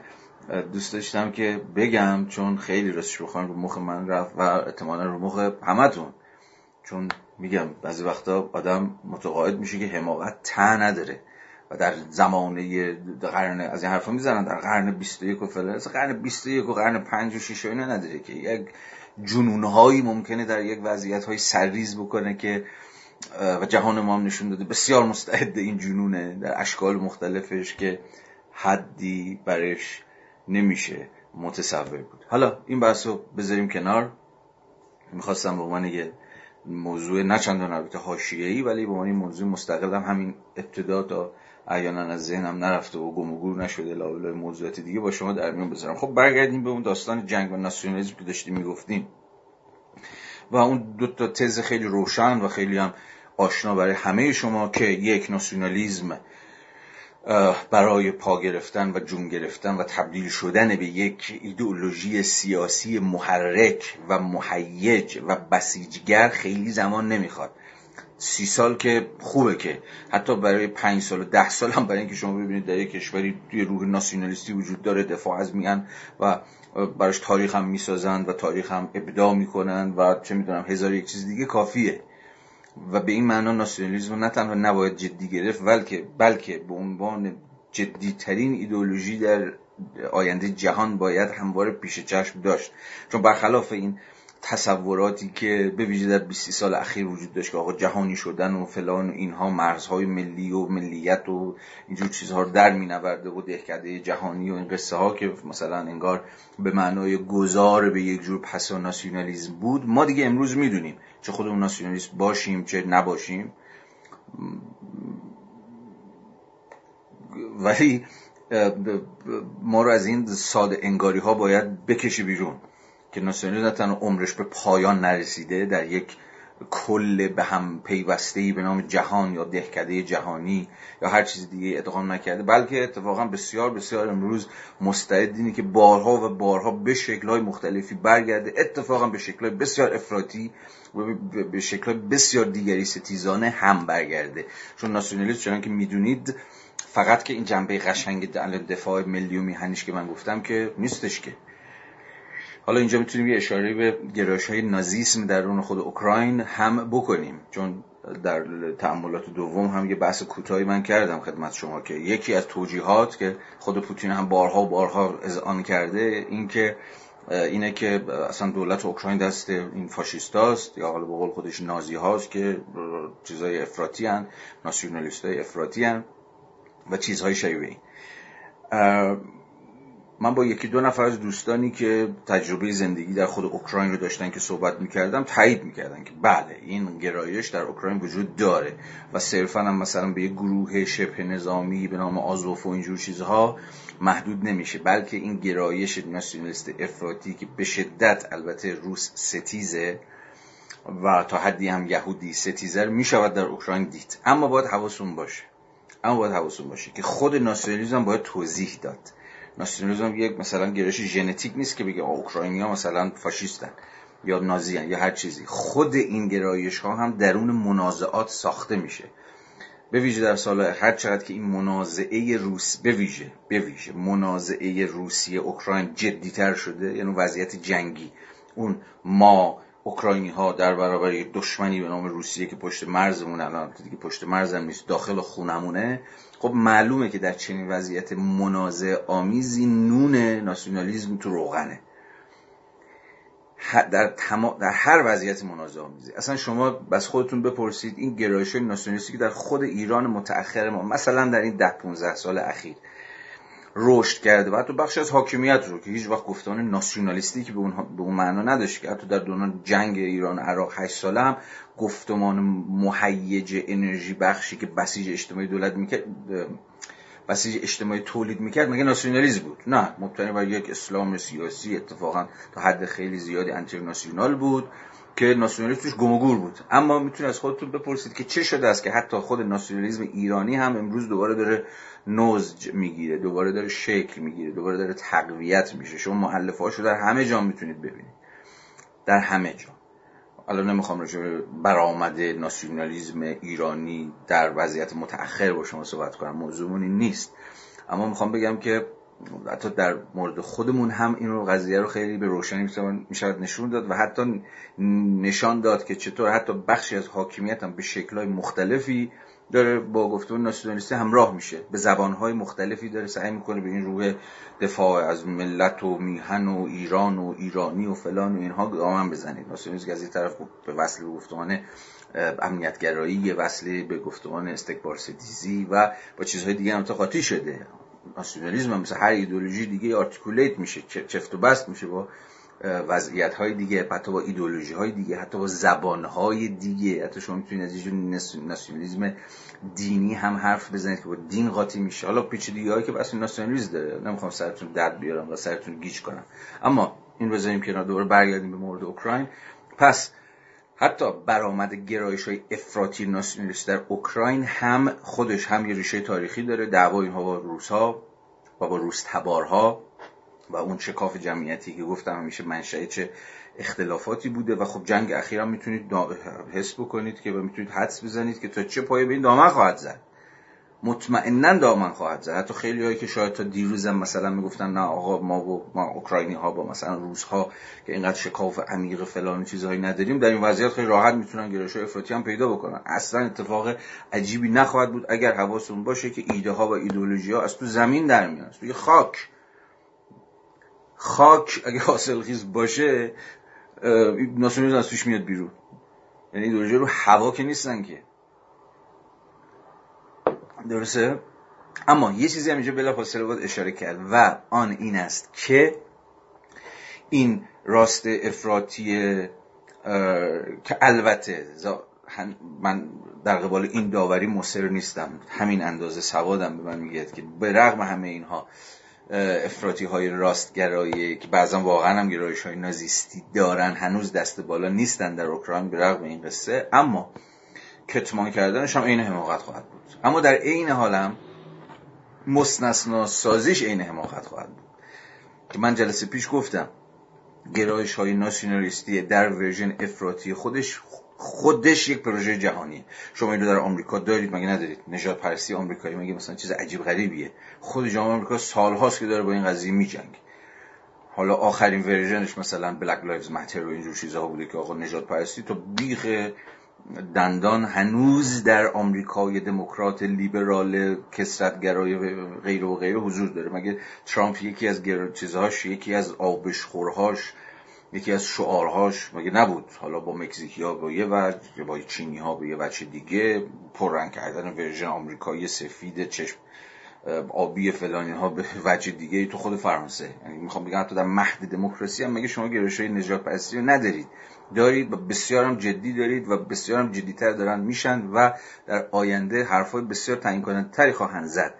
دوست داشتم که بگم چون خیلی راستش بخوام رو مخ من رفت و احتمالا رو مخ همتون. چون میگم بعضی وقتا آدم متقاعد میشه که حماقت ته نداره و در زمانه قرن از این حرفا می‌زنن در قرن 21 و فلان. قرن 21 و قرن 5 و 6 اینا نداره که یک جنونهایی ممکنه در یک وضعیت های سرریز بکنه که و جهان ما هم نشون داده. بسیار مستعد این جنونه در اشکال مختلفش که حدی برش نمیشه متصور بود. حالا این بحث رو بذاریم کنار. می‌خواستم به عنوان یه موضوع نه چندان البته حاشیه‌ای ولی به عنوان موضوع مستقل هم همین ابتدا تا احیانا از ذهنم نرفته و گم و گور نشده لابلای موضوعات دیگه با شما در میون بذارم. خب برگردیم به اون داستان جنگ و ناسیونالیسم که داشتیم می‌گفتیم. و اون دو تا تز خیلی روشن و خیلی هم آشنا برای همه شما که یک ناسیونالیزم برای پا گرفتن و جون گرفتن و تبدیل شدن به یک ایدئولوژی سیاسی محرک و محیج و بسیجگر خیلی زمان نمی‌خواد. سی سال که خوبه که حتی برای پنج سال و ده سال هم برای اینکه شما ببینید در یک کشوری توی روح ناسیونالیستی وجود داره دفاع از میان و براش تاریخ هم می‌سازند و تاریخ هم ابداع می‌کنند و چه می‌دونم هزار یک چیز دیگه کافیه. و به این معنا ناسیونالیسم نه تنها نباید جدی گرفت بلکه بلکه به عنوان جدیترین ایدئولوژی در آینده جهان باید همواره پیش چشم داشت. چون برخلاف این تصوراتی که به ویژه در 20 سال اخیر وجود داشت که آقا جهانی شدن و فلان و اینها مرزهای ملی و ملیت و اینجور چیزها رو در مینورده و دهکده جهانی و این قصه ها که مثلا انگار به معنای گذار به یک جور پسا ناسیونالیزم بود ما دیگه امروز می‌دونیم. چه خودمون ناسیونالیست باشیم چه نباشیم. ولی ما رو از این ساده انگاری ها باید بکشی بیرون که ناسیونالیسم تنها عمرش به پایان نرسیده در یک کل به هم پیوسته به نام جهان یا دهکده جهانی یا هر چیز دیگه ادغام نکرده بلکه اتفاقا بسیار بسیار امروز مستعدینی که بارها و بارها به شکلهای مختلفی برگرده اتفاقا به شکلهای بسیار افراطی و به شکلهای بسیار دیگری ستیزانه هم برگرده. چون ناسیونالیسم چون که می‌دونید فقط که این جنبه قشنگ دفاع ملی و میهنیش که من گفتم که نیستش که. حالا اینجا می‌تونیم یه اشاره به گرایش های نازیسم درون خود اوکراین هم بکنیم. چون در تعاملات دوم هم یه بحث کوتاهی من کردم خدمت شما که یکی از توجیهات که خود پوتین هم بارها و بارها اذعان کرده این که اینه که اصلا دولت اوکراین دست این فاشیستاست یا حالا به قول خودش نازی هاست که چیزای افراطی هن ناسیونالیست های افراطی هن و چیزهای این من با یکی دو نفر از دوستانی که تجربه زندگی در خود اوکراین رو داشتن که صحبت می‌کردم تایید می‌کردن که بله این گرایش در اوکراین وجود داره و صرفا هم مثلا به یک گروه شبه نظامی به نام آزوف و اینجور چیزها محدود نمیشه بلکه این گرایش ناسیونالیست افراطی که به شدت البته روس ستیزه و تا حدی هم یهودی ستیزه می‌شود در اوکراین دید. اما باید حواسون باشه. اما باید حواسون باشه که خود ناسیونالیسم باید توضیح داد. ناسیونالیسم یک مثلا گرایش ژنتیک نیست که بگه اوکراینیا مثلا فاشیستن یا نازیان یا هر چیزی. خود این گرایش ها هم درون منازعات ساخته میشه. به ویژه در سال هر چقدر که این منازعه روس به ویژه به ویژه منازعه روسیه اوکراین جدیتر شده یعنی وضعیت جنگی اون ما اوکراینی ها در برابر دشمنی به نام روسیه که پشت مرزمون الان دیگه پشت مرزم نیست داخل خونمونه. خب معلومه که در چنین وضعیت منازع آمیزی نون ناسیونالیزم تو روغنه. در, در هر وضعیت منازع آمیزی. اصلا شما بس خودتون بپرسید این گرایش ناسیونالیستی که در خود ایران متأخر ما مثلا در این ده 15 سال اخیر. رشد کرده و حتی بخش از حاکمیت رو که هیچ وقت گفتمان ناسیونالیستی که به اون, به اون معنا نداشت که حتی در دوران جنگ ایران عراق 8 ساله هم گفتمان مهیج انرژی بخشی که بسیج اجتماعی دولت می‌کرد بسیج اجتماعی تولید می‌کرد مگه ناسیونالیسم بود؟ نه مبتنی بر یک اسلام سیاسی اتفاقا تا حد خیلی زیادی انترناسیونال بود. که ناسیونالیسم توش گم بود. اما می‌تونید از خودتون بپرسید که چه شده است که حتی خود ناسیونالیسم ایرانی هم امروز دوباره داره نوز می‌گیره دوباره داره شکل می‌گیره دوباره داره تقویت میشه. شما محلفه در همه جا می‌تونید ببینید. در همه جا. الان نمی‌خوام راجع به برآمد ناسیونالیزم ایرانی در وضعیت متأخر با شما صحبت کنم. موضوعمون نیست. اما می‌خوام بگم که حتی در مورد خودمون هم این رو قضیه رو خیلی به روشنی می‌شود نشون داد و حتی نشان داد که چطور حتی بخشی از حاکمیت هم به شکلهای مختلفی داره با گفتمان ناسیونالیستی همراه میشه. به زبانهای مختلفی داره سعی می‌کنه به این روح دفاع از ملت و میهن و ایران و ایرانی و فلان و اینها دامن بزنید ناسیونالیسم از این طرف به وصل گفتمان امنیتگرایی وصل به گفتمان استکبار ستیزی و با چیزهای دیگه هم قاطی شده. ناسیونالیسم هم مثل هر ایدولوژی دیگه آرتیکولیت میشه چفت و بست میشه با وضعیت های دیگه حتی با ایدولوژی های دیگه حتی با زبان های دیگه. حتی شما می‌تونید از یه ناسیونالیسم دینی هم حرف بزنید که با دین قاطی میشه. حالا پیچیدگی هایی که بس ناسیونالیسم داره. نمی‌خوام سرتون درد بیارم و سرتون گیج کنم. اما این بذاریم کنار دوباره برگردیم به مورد اوکراین. پس حتی برآمد گرایش های افراطی ناسیونالیست در اوکراین هم خودش هم یه ریشه تاریخی داره. دعوا اینها با روس ها و با روس تبارها و اون شکاف جمعیتی که گفتم همیشه منشأ چه اختلافاتی بوده. و خب جنگ اخیرا می‌تونید حس بکنید که می‌تونید حدس بزنید که تا چه پایه به این دامن خواهد زد. مطمئنا دامن خواهد زد. حتی خیلی هایی که شاید تا دیروزم مثلا می‌گفتن نه آقا ما و ما اوکراینی ها با مثلا روس ها که اینقدر شکاف عمیق فلان چیزهایی نداریم در این وضعیت خیلی راحت می‌تونن گرایش افراطی هم پیدا بکنن. اصلا اتفاق عجیبی نخواهد بود اگر حواستون باشه که ایده ها و ایدولوژی ها از تو زمین در میاد توی خاک. خاک اگه حاصل خیز باشه ناسیونالیسم از توش میاد بیرون. یعنی ایدولوژی رو هوا که نیستن که. درسته؟ اما یه چیزی هم اینجا بلا فاصله باید اشاره کرد و آن این است که این راست افراطی که البته من در قبال این داوری مصر نیستم همین اندازه سوادم به من میگه که به رغم همه اینها افراطی های راستگرایی که بعضا واقعا هم گرایش های نازیستی دارن هنوز دست بالا نیستن در اوکراین به رغم این قصه اما کتمان کردنش هم عین حماقت خواهد بود. اما در عین حالم مستثنا سازیش عین حماقت خواهد بود. که من جلسه پیش گفتم گرایش های ناسیونالیستی در ورژن افراطی خودش خودش یک پروژه جهانیه. شما اینو در آمریکا دارید مگه ندارید؟ نجات پرستی آمریکایی مگه مثلا چیز عجیب غریبیه. خود جامعه آمریکا سالهاست که داره با این قضیه میجنگه. حالا آخرین version ش مثلا Black Lives Matter و اینجور چیزها بوده که آقا نژادپرستی تا بیخ دندان هنوز در آمریکای دموکرات لیبرال کثرت‌گرای غیر و غیره حضور داره. مگه ترامپ یکی از چیزهاش یکی از آبشخورهاش یکی از شعارهاش مگه نبود؟ حالا با مکزیکی ها با یه وجه با چینی ها به یه وجه دیگه پررنگ کردن ورژن آمریکایی سفید چشم آبی فلانی ها به وجه دیگه تو خود فرانسه. یعنی می‌خوام بگم حتی در مهد دموکراسی هم مگه شما گرایش های نجات پرستی رو ندارید. دارید و بسیار هم جدی دارید و بسیار هم جدیتر دارن میشن و در آینده حرفای بسیار تعیین کننده تری خواهند زد.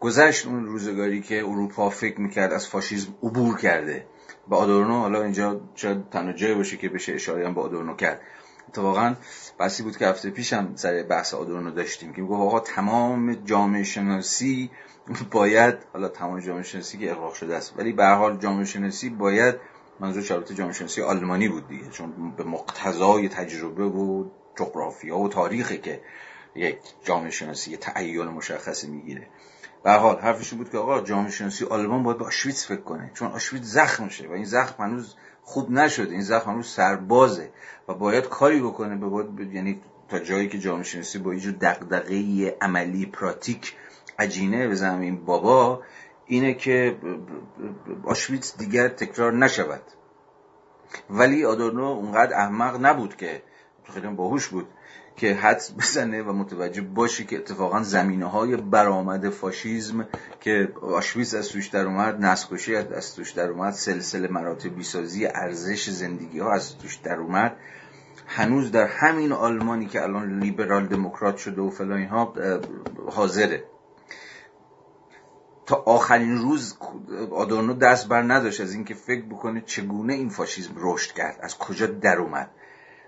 گذشت اون روزگاری که اروپا فکر می‌کرد از فاشیسم عبور کرده. با آدورنو حالا اینجا شاید تنها جای باشه که بشه اشاره هم با آدورنو کرد. اتفاقا بحثی بود که هفته پیشم سر بحث آدورنو داشتیم که می‌گفت آقا تمام جامعه شناسی باید حالا تمام جامعه شناسی که اقراق شده است ولی به حال جامعه شناسی باید منظور شرط جامعه شناسی آلمانی بود دیگه چون به مقتضای تجربه و جغرافیا و تاریخی که یک جامعه شناسی تعین مشخصی می‌گیره. به حال حرفش بود که آقا جامعه شناسی آلمان باید به آشویتس فکر کنه چون آشویتس زخم شه و این زخم هنوز خوب نشده این زخم هنوز سربازه و باید کاری بکنه به باید یعنی تا جایی که جامعه شناسی با اینجور دغدغه عملی پراتیک عجینه بزنم این بابا اینه که آشویتس دیگر تکرار نشود. ولی آدورنو اونقدر احمق نبود که خیلی باهوش بود که حدس بزنه و متوجه باشه که اتفاقا زمینه های برآمد فاشیزم که آشویز از توش در اومد نسکشی از توش در اومد سلسله مراتبی سازی ارزش زندگی ها از توش در اومد. هنوز در همین آلمانی که الان لیبرال دموکرات شده و فلان ها حاضره. تا آخرین روز آدورنو دست بر نداشت از اینکه فکر بکنه چگونه این فاشیزم رشد کرد. از کجا در اومد؟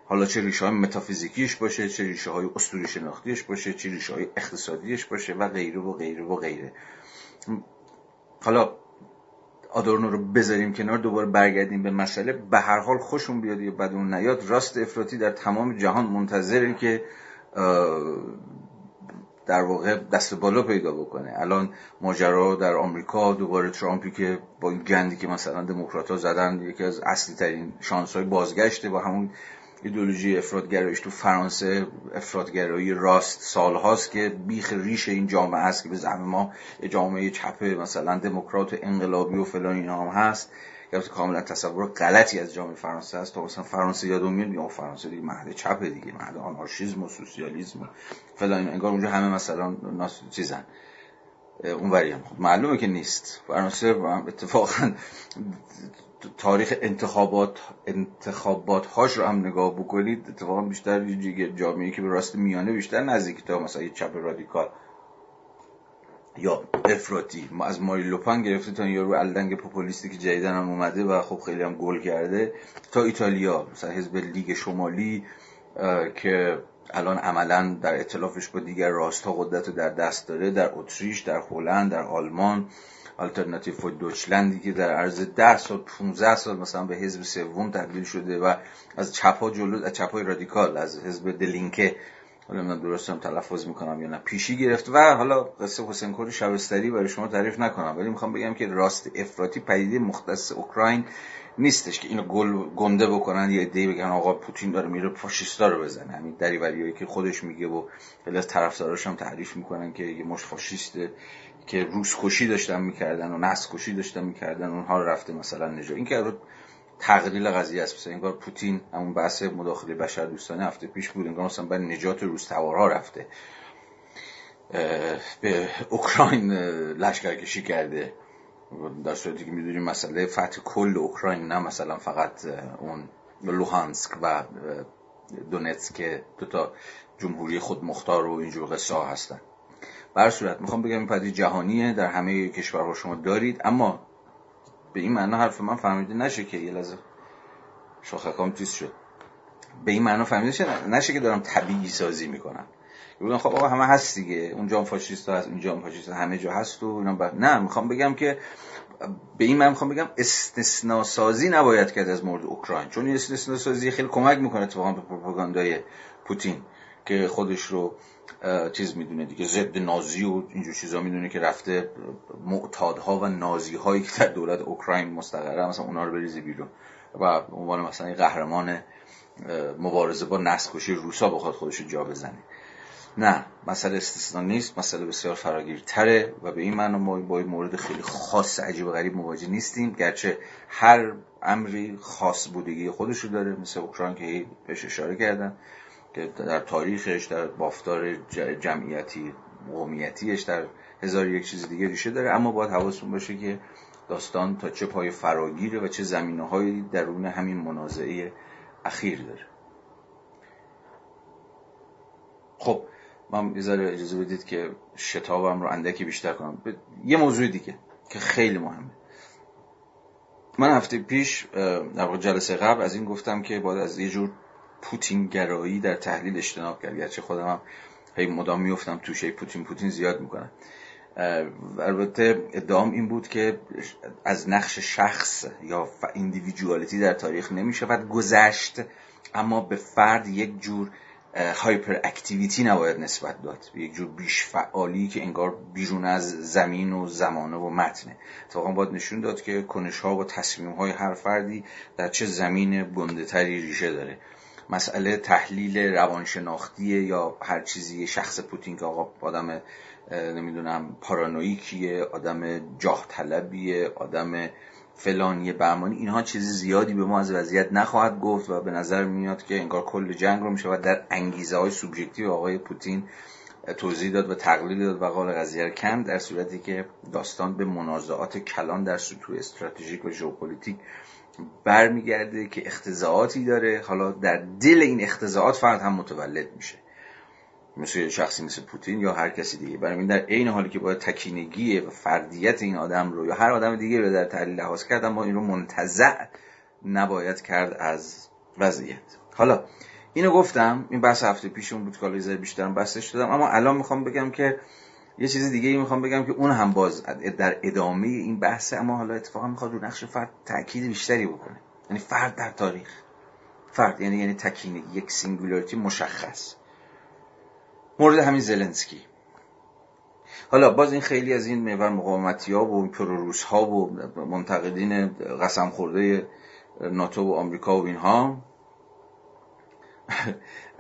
حالا چه ریشه های متافیزیکیش باشه چه ریشه های اسطوری شناختیش باشه چه ریشه های اقتصادیش باشه و غیره و غیره و غیره. حالا آدورنو رو بذاریم کنار دوباره برگردیم به مسئله. به هر حال خوشون بیاد یا بدون نیاد راست افراطی در تمام جهان منتظره که در واقع دست بالا پیدا بکنه. الان ماجرا در آمریکا دوباره ترامپی که با این گندی که مثلا دموکرات زدن یکی از اصلی ترین شانس های بازگشته با همون ایدولوژی افرادگراییش تو فرانسه افرادگرایی راست سالهاست که بیخ ریش این جامعه است که به زعم ما جامعه چپه مثلا دموکرات انقلابی و فلان اینا هم هست. که کاملا تصور غلطی از جامعه فرانسه است. تا مثلا فرانسه یادم میاد یا فرانسه دیگه مهد چپه دیگه مهد آنارشیسم و سوسیالیسم و فلان انگار اونجا همه مثلا ناس چیزن. اونوری هم. خب معلومه که نیست. فرانسه اتفاقا تاریخ انتخابات انتخابات هاش رو هم نگاه بکنید اتفاقا بیشتر جامعه که به راست میانه بیشتر نزدیک تا مثلا یه چپ رادیکال. یا افراطی. ما از ماری لوپن گرفته تا یارو الدنگ پوپولیستی که جدیدن هم اومده و خب خیلی هم گل کرده. تا ایتالیا مثلا حزب لیگ شمالی که الان عملا در اطلافش با دیگر راستها قدرت در دست داره در اتریش در هلند در آلمان. آلترناتیو فور دوچلندی که در عرض 10 سال 15 سال مثلا به حزب سوم تبدیل شده و از چپا جلو از چپای رادیکال از حزب دلینکه حالا من درست هم تلفظ می‌کنم یا نه. پیشی گرفت و حالا قصه حسین کور شبستری برای شما تعریف نکنم. ولی می‌خوام بگم که راست افراطی پدیده مختص اوکراین نیستش که اینو گل گنده بکنن یه دی بگن آقا پوتین داره میره فاشیستا رو بزنه. همین دریوریایی که خودش میگه و خیلی طرفداراش هم تعریف می‌کنن که یه مش فاشیسته که روس کشی داشتن می‌کردن و نسل کشی داشتن می‌کردن. اونها رو رفته مثلا نجا. این که تقلیل قضیه است. مثلا انگار پوتین همون بحث مداخله بشر دوستانه هفته پیش بود. انگار مثلا برای نجات روس توارها رفته. به اوکراین لشکرکشی کرده. در صورتی که می‌دونیم مسئله فتح کل اوکراین نه مثلا فقط اون لوهانسک و دونتسک دو تا جمهوری خود مختار و اینجور قصه ها هستن. بر صورت می‌خوام بگم این پدیده جهانیه. در همه کشورها شما دارید. اما به این معنا حرف من فهمیده نشه که یه لحظه شاخکام تیز شد. به این معنا فهمیده نشه که دارم طبیعی سازی می‌کنم. بودن خب آقا همه هست دیگه. اونجا هم فاشیست هست اینجا هم فاشیست همه جا هست و اینا نه می‌خوام بگم که به این من می‌خوام بگم استثنا سازی نباید کرد از مورد اوکراین. چون این استثنا سازی خیلی کمک می‌کنه اتفاقا به پروپاگاندای پوتین. که خودش رو چیز می‌دونه دیگه ضد نازی و اینجور چیزا می‌دونه که رفته معتادها و نازی هایی که در دولت اوکراین مستقره مثلا اونا رو بریزه بیرون. و عنوان مثلا قهرمان مبارزه با نسل روسا بخواد خودش رو جا بزنه. نه مسئله استثنا نیست مسئله بسیار فراگیرتره و به این معنی ما با این مورد خیلی خاص عجیب و غریب مواجه نیستیم. گرچه هر امری خاص بودگی رو داره مثل اوکراین که بهش اشاره کردن. که در تاریخش در بافتار جمعیتی قومیتیش در هزار یک چیز دیگه ریشه داره. اما باید حواستون باشه که داستان تا چه پای فراگیره و چه زمینه هایی درون همین منازعه اخیر داره. خب من یه اجازه بدید که شتابم رو اندکی بیشتر کنم. یه موضوع دیگه که خیلی مهمه. من هفته پیش در جلسه قبل از این گفتم که باید از یه جور پوتین گرایی در تحلیل اجتناب کرد. گرچه خودم هم هی مدام میفتم توشه پوتین پوتین زیاد می‌کنم البته ادام این بود که از نقش شخص یا ایندیویدوالیتی در تاریخ نمی‌شود گذشت اما به فرد یک جور هایپر اکتیویتی نباید نسبت داد. یک جور بیش فعالی که انگار بیرون از زمین و زمانه و متنه. اتفاقا باید نشون داد که کنش ها و تصمیم های هر فردی در چه زمین گنده ریشه داره. مسئله تحلیل روانشناختی یا هر چیزی شخص پوتین که آقا آدم نمی‌دونم پارانویکیه آدم جاه طلبیه آدم فلانی بهمانی اینها چیزی زیادی به ما از وضعیت نخواهد گفت و به نظر میاد که انگار کل جنگ رو میشه در انگیزه های سوبژکتیو آقای پوتین توضیح داد و تقلیل داد و قال قضیه کند در صورتی که داستان به منازعات کلان در سطوح استراتژیک و ژئوپلیتیک برمیگرده که اقتضائاتی داره. حالا در دل این اقتضائات فرد هم متولد میشه. مثل شخصی مثل پوتین یا هر کسی دیگه. برای این در عین حالی که باید تکینگی و فردیت این آدم رو یا هر آدم دیگه رو در تحلیل لحاظ کرد اما این رو منتزع نباید کرد از وضعیت. حالا اینو گفتم این بحث هفته پیشون بود که بیشتر بیشترم بحثش دادم اما الان می‌خوام بگم که یه چیز دیگه ای می‌خوام بگم که اون هم باز در ادامه این بحثه اما حالا اتفاقا می‌خواد رو نقش فرد تاکید بیشتری بکنه. یعنی فرد در تاریخ. فرد یعنی یعنی تکینگی یک singularity مشخص. مورد همین زلنسکی. حالا باز این خیلی از این محور مقاومتی ها و pro روس ها و منتقدین قسم خورده ناتو و آمریکا و اینها.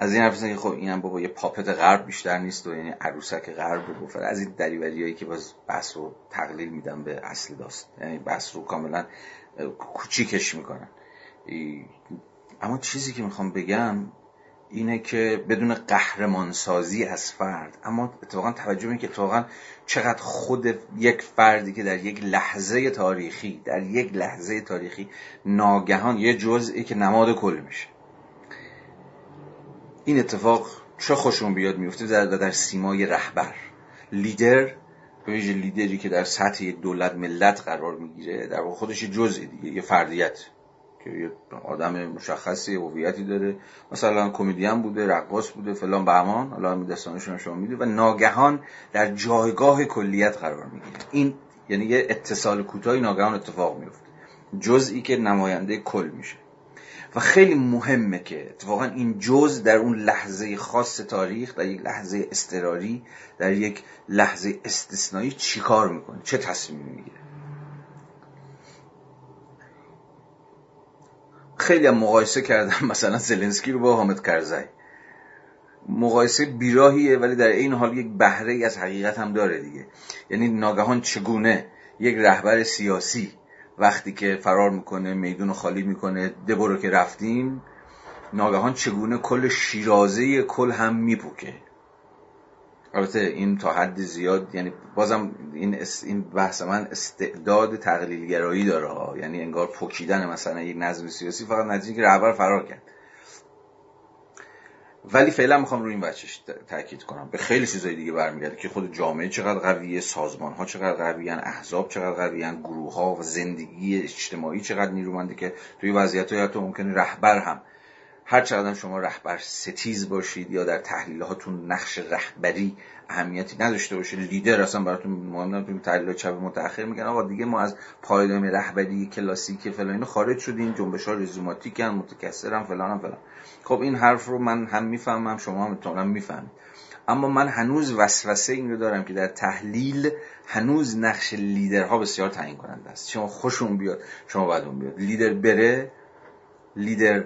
از این حرف که خب اینم بابا یه puppet غرب بیشتر نیست و یعنی عروسک غرب گفت. از این هایی که باز بحث رو تقلیل میدن به اصل داست. یعنی بحث رو کاملا کوچیکش می‌کنن. اما چیزی که می‌خوام بگم اینه که بدون قهرمان سازی از فرد اما اتفاقا توجه این که اتفاقا چقدر خود یک فردی که در یک لحظه تاریخی در یک لحظه تاریخی ناگهان یه جزئی که نماد کل میشه. این اتفاق چه خوشون بیاد میفته در, در سیمای رهبر. لیدر به ویژه لیدری که در سطح یک دولت ملت قرار می‌گیره در خودش جزئی دیگه یه فردیت که یه آدم مشخصی هویتی داره. مثلا کمدین بوده رقاص بوده فلان بهمان حالا همین داستانشون شما میده و ناگهان در جایگاه کلیت قرار می‌گیره. این یعنی یه اتصال کوتاهی ناگهان اتفاق میفته جزئی که نماینده کل میشه. و خیلی مهمه که اتفاقا این جز در اون لحظه خاص تاریخ در یک لحظه استراری در یک لحظه استثنایی چیکار می‌کنه؟ چه تصمیمی می‌گیره؟ خیلی هم مقایسه کردم مثلا زلنسکی رو با حامد کرزی. مقایسه بیراهیه ولی در این حال یک بهره از حقیقت هم داره دیگه. یعنی ناگهان چگونه یک رهبر سیاسی وقتی که فرار می‌کنه میدون خالی می‌کنه دبرو که رفتیم ناگهان چگونه کل شیرازه کل هم میپوکه البته این تا حد زیاد یعنی بازم این این بحث من استعداد تقلیلگرایی داره یعنی انگار پوکیدن مثلا یک نظم سیاسی فقط نتیجه که رهبر فرار کرد. ولی فعلا می‌خوام روی این بچش تاکید کنم. به خیلی چیزای دیگه برمیگرده که خود جامعه چقدر قویه سازمان ها چقدر قویان احزاب چقدر قویان گروه ها و زندگی اجتماعی چقدر نیرومنده که توی وضعیت های حتی ممکنه رهبر هم. هر چقدر شما رهبر ستیز باشید یا در تحلیل هاتون نقش رهبری اهمیتی نداشته باشه. لیدر اصلا براتون مهم تو تحلیل چپ متأخر میگن آقا دیگه ما از پایدام رهبری کلاسیک فلان خارج شدیم. جنبش ها رزوماتیکن متکثرن فلان فلان. خب این حرف رو من هم می‌فهمم شما هم احتمالاً می‌فهمید. اما من هنوز وسوسه این رو دارم که در تحلیل هنوز نقش لیدرها بسیار تعیین کننده است. شما خوشون بیاد شما بعدون بیاد. لیدر بره لیدر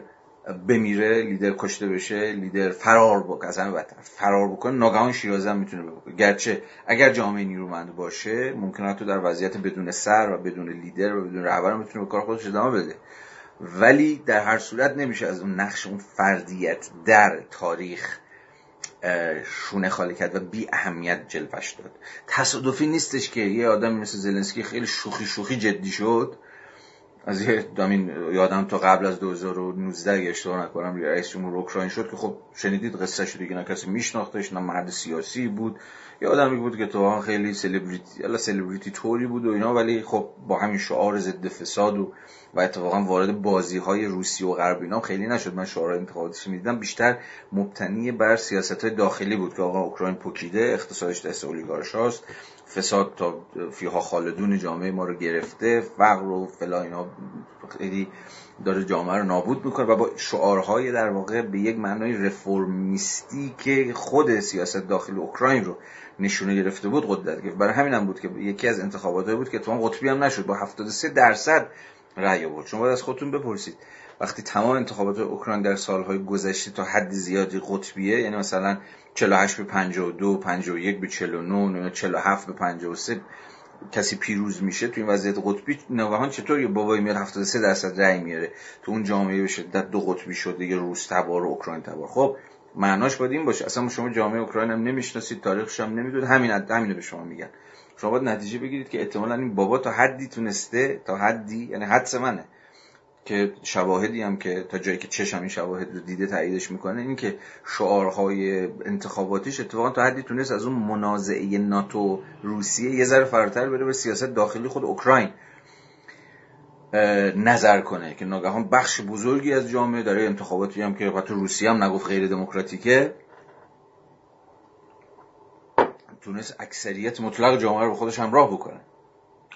بمیره لیدر کشته بشه لیدر فرار بکنه از همه فرار بکنه ناگهان شیرازه هم می‌تونه بکنه. گرچه اگر جامعه نیرومند باشه ممکنه تو در وضعیت بدون سر و بدون لیدر و بدون رهبر می‌تونه به کار خودش ادامه بده. ولی در هر صورت نمیشه از اون نقش اون فردیت در تاریخ شونه خالی کرد و بی اهمیت جلوش داد. تصادفی نیستش که یه آدم مثل زلنسکی خیلی شوخی شوخی جدی شد. از یه دامین یادم تا قبل از 2019 اگه اشتباه نکنم رئیس جمهور اوکراین شد که خب شنیدید قصه شد دیگه نه کسی میشناختش نه مرد سیاسی بود. یه آدمی بود که تو خیلی سلبریتی الا سلبریتی توری بود و اینا ولی خب با همین شعار ضد فساد و و اتفاقا وارد بازی های روسی و غرب اینا خیلی نشد. من شعار انتخاباتش می‌دیدم؟ بیشتر مبتنی بر سیاست های داخلی بود که آقا اوکراین پکیده اقتصادش دست اولیگارش هاست فساد تا فیها خالدون جامعه ما رو گرفته فقر و فلا اینا خیلی داره جامعه رو نابود می‌کنه و با شعارهای در واقع به یک معنای رفرمیستی که خود سیاست داخل اوکراین رو نشونه گرفته بود قدرت گرفت. برای همین هم بود که یکی از انتخابات بود که تو قطبی هم نشد با 73 درصد رأی آورد. شما باید از خودتون بپرسید. وقتی تمام انتخابات اوکراین در سالهای گذشته تا حد زیادی قطبیه یعنی مثلا 48 به 52 51 به 49 47 به 53 کسی پیروز میشه تو این وضعیت قطبی نواهان چطور یه بابایی میاد 73 درصد رأی میاره؟ تو اون جامعه به شدت دو قطبی شده یه روس تبار و اوکراین تبار. خب معناش باید این باشه. اصلا شما جامعه اوکراین هم نمی‌شناسید تاریخش هم نمی‌دونید. همین همینو به شما میگن. شما باید نتیجه بگیرید که احتمالا این بابا تا حدی تونسته تا حدی یعنی حدس منه. که شواهدی هم که تا جایی که چشم این شواهد رو دیده تاییدش می‌کنه این که شعارهای انتخاباتیش اتفاقا تا حدی تونست از اون منازعه ناتو روسیه یه ذره فراتر بره به سیاست داخلی خود اوکراین نظر کنه که ناگهان بخش بزرگی از جامعه داره انتخاباتی هم که حتی روسیه هم نگفت غیر دموکراتیکه تونست اکثریت مطلق جامعه رو به خودش همراه بکنه.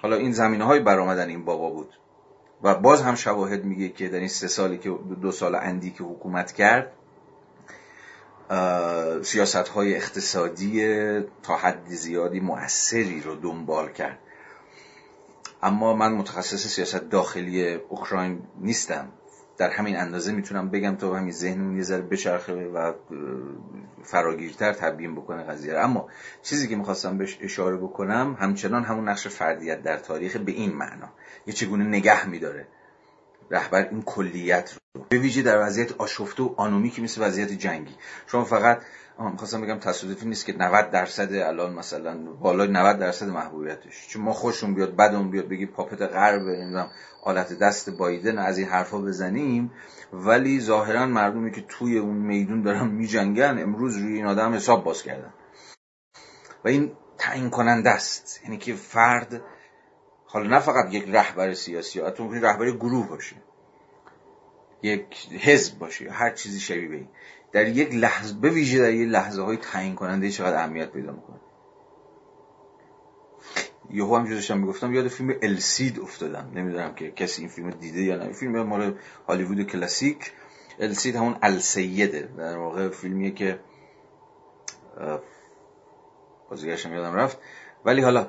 حالا این زمینه های برآمدن این بابا بود. و باز هم شواهد میگه که در این سه سالی که دو سال اندی که حکومت کرد سیاست های اقتصادی تا حد زیادی موثری رو دنبال کرد. اما من متخصص سیاست داخلی اوکراین نیستم. در همین اندازه می‌تونم بگم تا همین ذهنمون یه ذره بچرخه و فراگیرتر تبیین بکنه قضیه اما چیزی که می‌خواستم بهش اشاره بکنم همچنان همون نقش فردیت در تاریخ به این معنا. یه چگونه نگه میداره رهبر این کلیت رو. به ویژه در وضعیت آشفته و آنومی که مثل وضعیت جنگی. شما فقط می‌خواستم بگم تصادفی نیست که 90 درصد الان مثلا بالای 90 درصد محبوبیتش. چون ما خوشون بیاد بدون بیاد بگی پاپت غرب نمی‌دونم آلت دست بایدن از این حرفا بزنیم. ولی ظاهرا مردمی که توی اون میدون دارن میجنگن امروز روی این آدم حساب باز کردن. و این تعیین کننده است. یعنی که فرد حالا نه فقط یک رهبر سیاسی ممکن رهبر گروه باشه. یک حزب باشه هر چیزی شبیه این. در یک لحظه به ویژه در یک لحظه های تعیین کننده چقدر اهمیت پیدا می‌کنه. یهو هم داشتم می‌گفتم یاد فیلم السید افتادم. نمی‌دونم که کسی این فیلم دیده یا نه. فیلم مال هالیوود کلاسیک. السید همون السیده در واقع فیلمیه که بازیگرشم یادم رفت. ولی حالا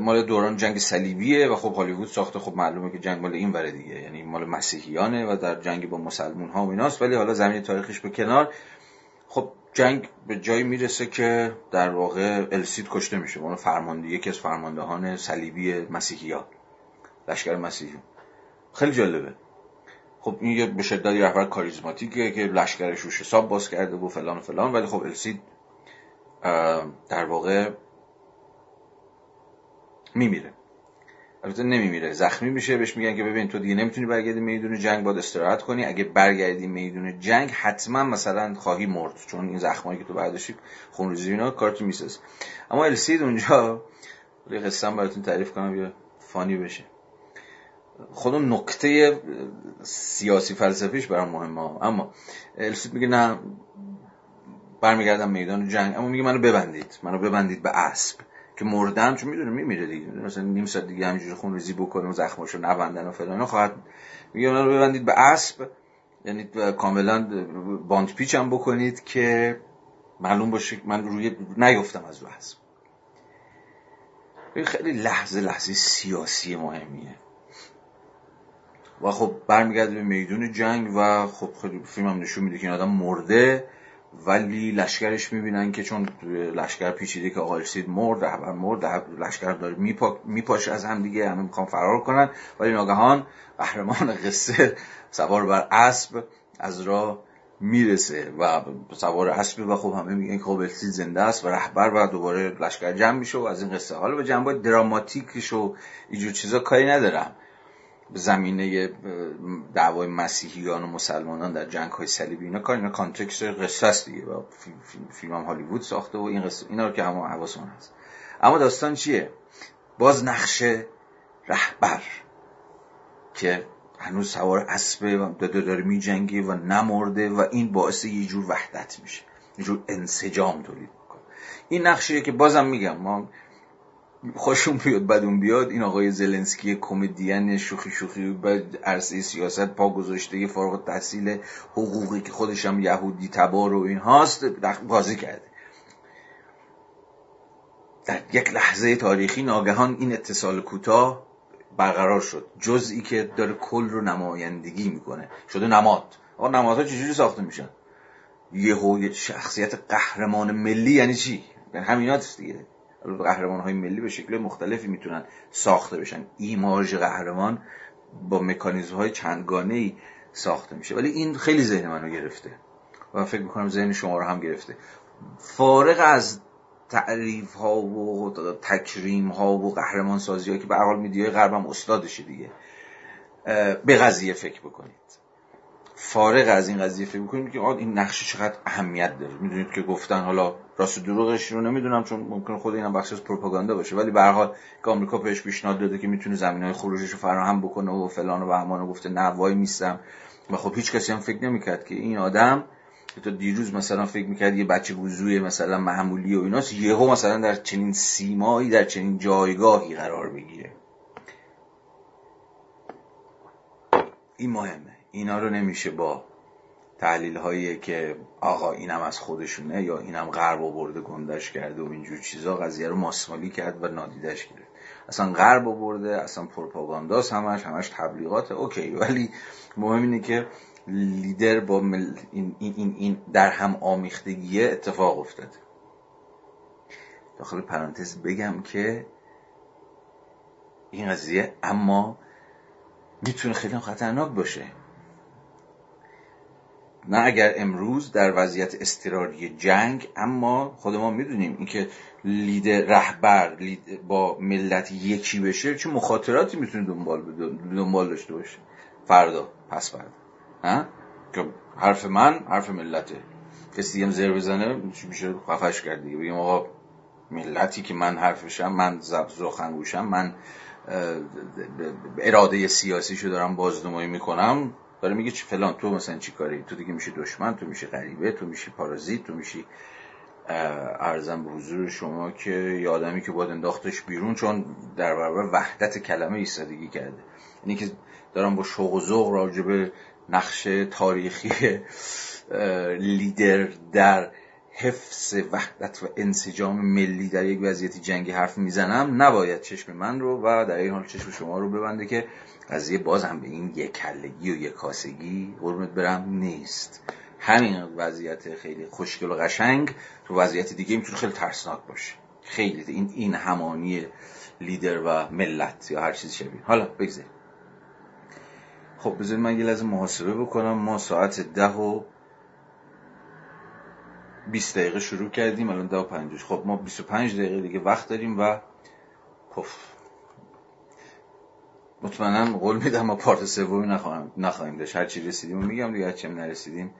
مال دوران جنگ صلیبیه و خب هالیوود ساخته. خب معلومه که جنگ مال این وره دیگه. یعنی مال مسیحیانه و در جنگ با مسلمون ها و ایناست. ولی حالا زمین تاریخش به کنار. خب جنگ به جایی می‌رسه که در واقع السید کشته میشه. اون فرمانده یکی از فرماندهان صلیبی مسیحی ها لشکر مسیحی. خیلی جالبه. خب این یه به شدت رهبر کاریزماتیکه که لشکرش روش حساب باز کرده و فلان و فلان. ولی خب السید در واقع میمیره. البته نمیمیره. زخمی میشه بهش میگن که ببین تو دیگه نمی‌تونی برگردی میدون جنگ باید استراحت کنی. اگه برگردی میدون جنگ حتما مثلا خواهی مرد چون این زخمایی که تو برداشتی خونریزی اینا کارتو میساز. اما السید اونجا یه قصه براتون تعریف کنم یا فانی بشه. خودم نکته سیاسی فلسفیش برام مهمه. اما السید میگه نه برمیگردم میدان جنگ. اما میگه منو ببندید. منو ببندید به اسب. که مردم چون می‌دونه میمیره دیگه. مثلا نیم ساعت دیگه همینجوری خون ریزی بکنه و زخماشو نبندن و فلان. خواهد میگه منو ببندید به اسب. یعنی کاملا باند پیچ هم بکنید که معلوم باشه من روی نیفتم از رو اسب. خیلی لحظه لحظه سیاسی مهمیه. و خب برمیگرده به میدون جنگ و خب خیلی فیلم هم نشون میده که این آدم مرده. ولی لشکرش می‌بینن که چون لشکر پیچیده که آقای سید مرد رهبر مرد لشکر داره میپا... میپاش از هم دیگه همه می‌خوان فرار کنن. ولی ناگهان قهرمان قصه سوار بر اسب از راه می‌رسه و سوار اسب و خب همه میگن که خب زنده است و رهبر و دوباره لشکر جمع میشه و از این قصه. حالا به جنبه دراماتیکش و اینجور چیزا کاری ندارم. زمینه دعوای مسیحیان و مسلمانان در جنگ های صلیبی. اینا کار اینا کانتکست قصه است دیگه و فیلم هم هالیوود ساخته و این قصه اینا رو که همه حواسمون هست. اما داستان چیه؟ باز نقش رهبر که هنوز سوار اسبه و داده داره می جنگی و نمرده و این باعث یه جور وحدت میشه. یه جور انسجام تولید می‌کنه. این نقشیه که بازم میگم ما خوشون بیاد بدون بیاد. این آقای زلنسکی کمدین شوخی شوخی بعد عرصه سیاست پا گذاشته فارغ تحصیل حقوقی که خودش هم یهودی تبار و این هاست بازی کرده. در یک لحظه تاریخی ناگهان این اتصال کوتاه برقرار شد. جزئی که داره کل رو نمایندگی می‌کنه. شده نماد. آقا نمادها چجوری ساخته میشن؟ یه شخصیت قهرمان ملی یعنی چی؟ یعنی همینات دیگه. قهرمان های ملی به شکل مختلفی می‌تونن ساخته بشن. ایماژ قهرمان با مکانیزم های چندگانه ای ساخته میشه. ولی این خیلی ذهن منو گرفته و فکر می‌کنم ذهن شما رو هم گرفته. فارغ از تعریف ها و تکریم ها و قهرمان سازی ها که به حال میدیای غربم استادشه دیگه به قضیه فکر بکنید. فارغ از این قضیه فکر بکنید که این نقشه چقدر اهمیت داره. می‌دونید که گفتن حالا راست دروغش رو نمی‌دونم چون ممکن خود اینم بخش از پروپاگاندا باشه. ولی به هر حال که آمریکا بهش پیشنهاد داده که می‌تونه زمینهای خروجش رو فراهم بکنه و فلان و بهمان گفته نه وای میستم. و خب هیچ کسی هم فکر نمی‌کرد که این آدم تا دیروز مثلا فکر می‌کرد یه بچه وضوع مثلا معمولی و ایناست یهو مثلا در چنین سیمایی در چنین جایگاهی قرار بگیره این مهمه. اینا رو نمیشه با تحلیل هایی که آقا اینم از خودشونه یا اینم غرب آورده گندش کرده و اینجور چیزا قضیه رو ماسمالی کرد و نادیدش گرفت. اصلا غرب آورده اصلا پروپاگانداست همش همش تبلیغات. اوکی ولی مهم اینه که لیدر با مل... این, این, این در هم آمیختگی اتفاق افتاده. داخل پرانتز بگم که این قضیه اما می‌تونه خیلی خطرناک باشه. نه اگر امروز در وضعیت استراری جنگ اما خود ما می‌دونیم اینکه لیدر رهبر با ملت یکی بشه چه مخاطراتی می‌تونه دنبال دنبال داشته باشه؟ فردا پس فردا. که حرف من حرف ملته. کسی هم زر بزنه میشه؟ خفش کرد دیگه. بگیم آقا ملتی که من حرفشم من زبزو گوشم من اراده سیاسی دارم بازنمایی می‌کنم داره میگه چی فلان تو مثلا چی کاری؟ تو دیگه میشه دشمن تو میشه غریبه تو میشی پارازیت تو میشی ارزم به حضور شما که یه آدمی که باید انداختش بیرون چون در برابر وحدت کلمه ایستادگی کرده. یعنی که دارم با شوق و ذوق راجع نقش تاریخی لیدر در حفظ وحدت و انسجام ملی در یک وضعیت جنگی حرف می‌زنم نباید چشم من رو و در این حال چشم شما رو ببنده که قضیه باز هم به این یک کلگی و یک کاسگی قرمت برم نیست. همین وضعیت خیلی خوشگل و قشنگ تو وضعیت دیگه می‌تونه خیلی ترسناک باشه. خیلی این این همانی لیدر و ملت یا هر چیز شبیه. حالا بگذاریم. خب بذارید من یه لحظه محاسبه بکنم. ما ساعت ده و 20 دقیقه شروع کردیم الان ده و پنجش خب ما 25 دقیقه دیگه وقت داریم و پف. مطمئنا قول میدم ما part سومی نخواهیم نخواهیم داشت. هر چی رسیدیم و میگم دیگه چه نرسیدیم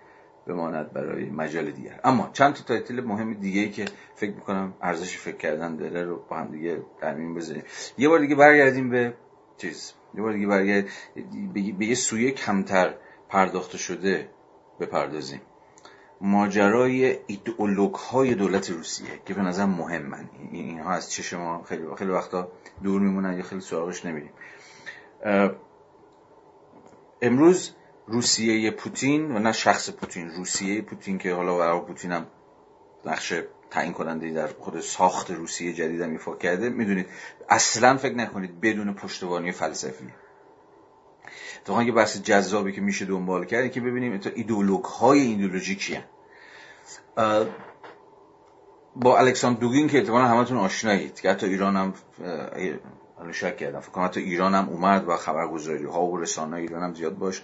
بماند برای مجال دیگر. اما چند تا title مهم دیگه ای که فکر می‌کنم ارزش فکر کردن داره رو با هم دیگه در میون بذاریم. یه بار دیگه برگردیم به چیز. یه بار دیگه برگرد به یه سویه کمتر پرداخته شده بپردازیم. ماجرای ایدئولوگ های دولت روسیه که به نظر مهمن. اینها از چشم ما خیلی خیلی وقتا دور میمونن یا خیلی سراغش نمیریم. امروز روسیه پوتین و نه شخص پوتین روسیه پوتین که حالا برای پوتین هم نقش تعیین کننده در خود ساخت روسیه جدید هم ایفا کرده. می‌دونید اصلا فکر نکنید بدون پشتوانی فلسفی. اتفاقا یه بحث جذابی که میشه دنبال کرد که ببینیم ایدولوگ های ایدولوژی کیان با الکساندر دوگین که احتمالا همتون آشنایید که حتی ایران هم شک کردم فکر کنم حتی ایران هم اومد و خبرگزاری ها و رسانه ایران هم زیاد باش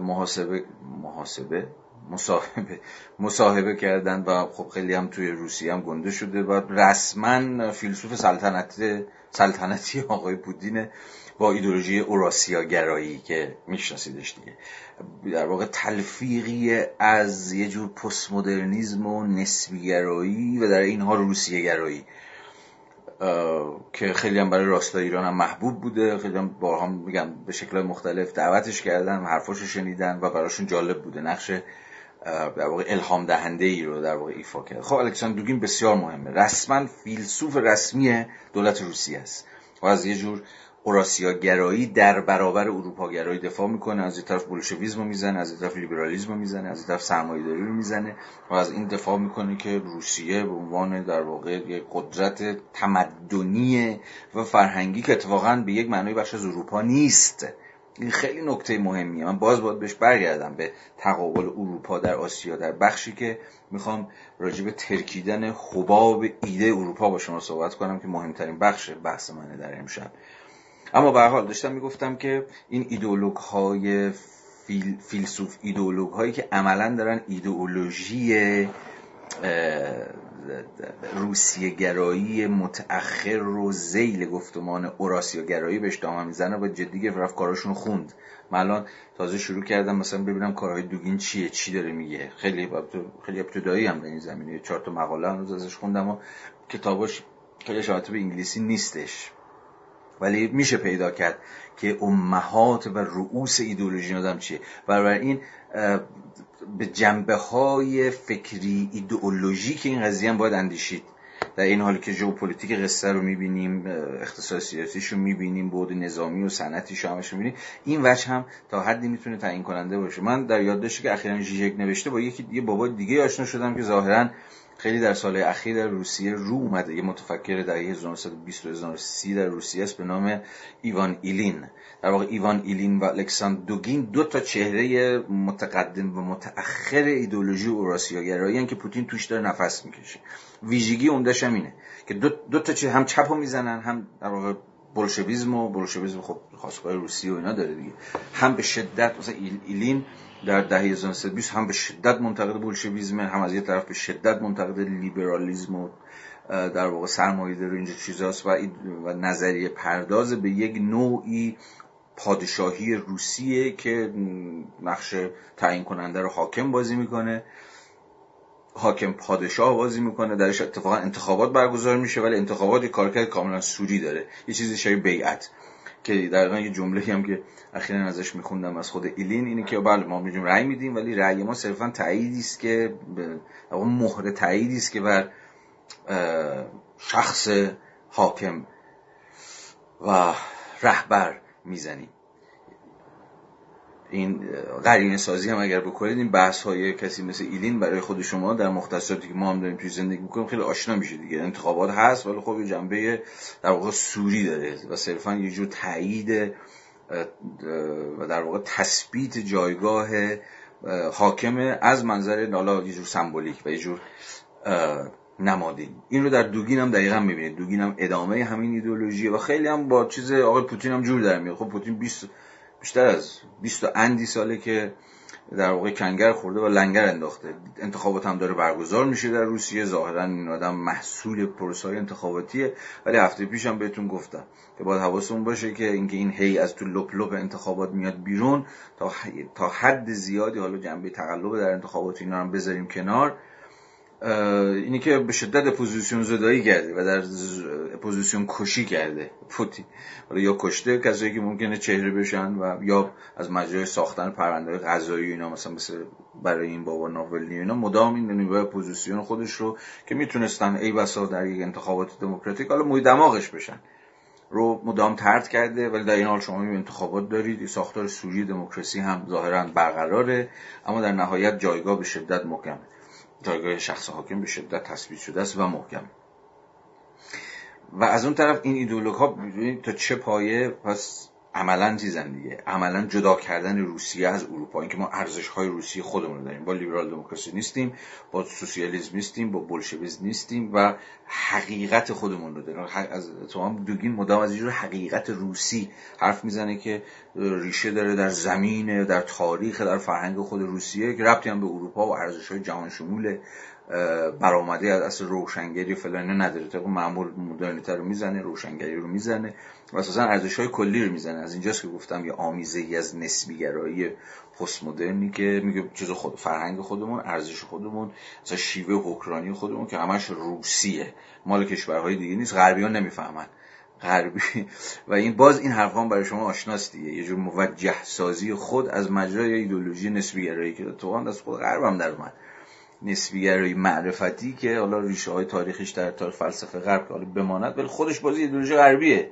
محاسبه محاسبه مصاحبه مصاحبه کردن و خب خیلی هم توی روسیه هم گنده شده و رسما فیلسوف سلطنت سلطنتی آقای پوتین با ایدولوژی اوراسیا گرایی که میشناسیدش دیگه. در واقع تلفیقی از یه جور پست مدرنیزم و نسبی گرایی و در اینها روسیه گرایی که خیلی هم برای راستای ایران هم محبوب بوده. خیلی هم بارها میگم به شکل مختلف دعوتش کردن حرفاشو شنیدن و براشون جالب بوده. نقش در واقع الهام دهنده ای رو در واقع ایفا کرد. خب الکساندر دوگین بسیار مهمه. رسما فیلسوف رسمی دولت روسیه است و از یه جور اوراسیا گرایی در برابر اروپا گرایی دفاع می‌کنه. از این طرف بولشویسم می‌زنه از این طرف لیبرالیسم می‌زنه از این طرف سرمایه‌داری رو می‌زنه و از این دفاع می‌کنه که روسیه به عنوان در واقع یک قدرت تمدنی و فرهنگی که اتفاقا به یک معنای بخش از اروپا نیست این خیلی نکته مهمیه. من باز باید بهش برگردم به تقابل اروپا در آسیا در بخشی که می‌خوام راجع به ترکیدن حباب ایده اروپا با شما صحبت کنم که مهمترین بخش بحث منه در امشب. اما به حال داشتم می‌گفتم که این ایدئولوگ های فیلسوف ایدئولوگ هایی که عملا دارن ایدئولوژی روسیه گرایی متأخر رو زیل گفتمان اوراسیا گرایی بهش دامن می‌زنه و جدی گرفت رفت کاراشون خوند. من الان تازه شروع کردم مثلا ببینم کارهای دوگین چیه چی داره میگه. خیلی خیلی ابتدایی هم در این زمینه. چهار تا مقاله هنوز ازش خوندم و کتاباش خیلیش هم به انگلیسی نیستش. ولی میشه پیدا کرد که امهات و رؤوس ایدولوژی آدم چیه. یعنی به جنبه های فکری ایدئولوژیک این قضیه هم باید اندیشید. در این حالی که ژئوپلیتیک قصه رو می‌بینیم اقتصاد سیاسیش رو می‌بینیم بود نظامی و صنعتیش رو همش می‌بینیم این وجه هم تا حدی می‌تونه تعیین کننده باشه. من در یادداشتی که اخیرا ژیژک نوشته با یکی دیگه بابا دیگه آشنا شدم که ظاهرا خیلی در سال اخیر در روسیه رو اومده. یه متفکر در 1920 و 1930 در روسیه است به نام ایوان ایلین. در واقع ایوان ایلین و الکساندر دوگین دو تا چهره متقدم و متأخر ایدولوژی اوراسیاگرایی که پوتین توش داره نفس می‌کشه. ویژگی عمدهش هم اینه که دو, دو تا چه هم چپو می‌زنن هم در واقع بولشویسم و بولشویسم خب خاصهای روسیه و اینا داره دیگه. هم به شدت مثلا ایلین در دهه 1920 هم به شدت منتقد بولشویسم هم از یه طرف به شدت منتقد لیبرالیسم و در واقع سرمایه داره اینجا چیزاست و, و نظریه پرداز به یک نوعی پادشاهی روسیه که نقش تعیین کننده رو حاکم بازی می‌کنه. حاکم پادشاه بازی می‌کنه درش اتفاقا انتخابات برگزار میشه ولی انتخابات کارکرد کاملا سوری داره. یه چیزی شبیه بیعت که در یه جمله هم که اخیرا ازش میخوندم از خود ایلین اینه که بله ما میجیم رأی میدیم ولی رأی ما صرفا تاییدی است که مهر تاییدی است که بر شخص حاکم و رهبر می‌زنیم. این قرینه سازی هم اگر بکنید این بحث های کسی مثل ایلین برای خود شما در مختصاتی که ما هم داریم توی زندگی می‌کنیم خیلی آشنا میشه دیگه. انتخابات هست ولی خب یه جنبه در واقع سوری داره و صرفا یه جور تایید و در واقع تثبیت جایگاه حاکم از منظر نالا یه جور سمبولیک و یه جور نمادین. این رو در دوگین هم دقیقا می‌بینید. دوگین هم ادامه همین ایدولوژیه و خیلی هم با چیز آقای پوتین هم جور در میاد. خب پوتین 20 بیشتر از 20 اندی ساله که در واقع کنگر خورده و لنگر انداخته. انتخابات هم داره برگزار میشه در روسیه. ظاهرا این آدم محصول پروسه‌ی انتخاباتیه. ولی هفته پیشم بهتون گفتم که باید حواستون باشه که اینکه این هی از تو لپ لپ انتخابات میاد بیرون تا تا حد زیادی حالا جنبه تقلب در انتخابات اینا هم بذاریم کنار. اینی که به شدت اپوزیسیون زدایی کرده و در اپوزیسیون کشی کرده حالا یا کشته کسایی که ممکنه چهره بشن و یا از مجرای ساختن پرونده قضایی اینا مثلا مثل برای این بابا ناوالنی اینا مدام این نیروی اپوزیسیون خودش رو که می‌تونستن ای بسا در یک انتخابات دموکراتیک حالا موی دماغش بشن رو مدام طرد کرده. ولی در این حال شما انتخابات دارید ساختار صوری دموکراسی هم ظاهرا برقراره اما در نهایت جایگاه به شدت محکمه جایگاه شخص حاکم به شدت تثبیت شده است و محکم. و از اون طرف این ایدولوگ ها تا چه پایه پس عملا چیزن دیگه. عملا جدا کردن روسیه از اروپا. اینکه ما ارزش های روسیه خودمون داریم. با لیبرال دموکراسی نیستیم با سوسیالیسم نیستیم با بولشویسم نیستیم و حقیقت خودمون رو داریم. از تو هم دوگین مدام از اینجور حقیقت روسی حرف می‌زنه که ریشه داره در زمین در تاریخ در فرهنگ خود روسیه. که ربطی هم به اروپا و ارزش های جهان شمول برآمده از اصل روشنگری فلان نداره. طبق معمول مدرنیته رو می‌زنه روشنگری رو می‌زنه و اساسا ارزش های کلی رو می‌زنه. از اینجاست که گفتم یه آمیزه ای از نسبیگرایی پست مدرنی که میگه چیز خود فرهنگ خودمون ارزش خودمون مثلا شیوه حکرانی خودمون که همش روسیه. مال کشورهای دیگه نیست. غربیان نمی‌فهمن. غربی. و این باز این حرف هم برای شما آشناست دیگه. یه جور موجه سازی خود از مجرای ایدولوژی نسبیگرایی که تو از خود غرب هم در اومد. نسبیگرایی معرفتی که حالا ریشه های تاریخیش در تاریخ فلسفه غرب حالا بماند ولی خودش بازی ایدولوژی غربیه.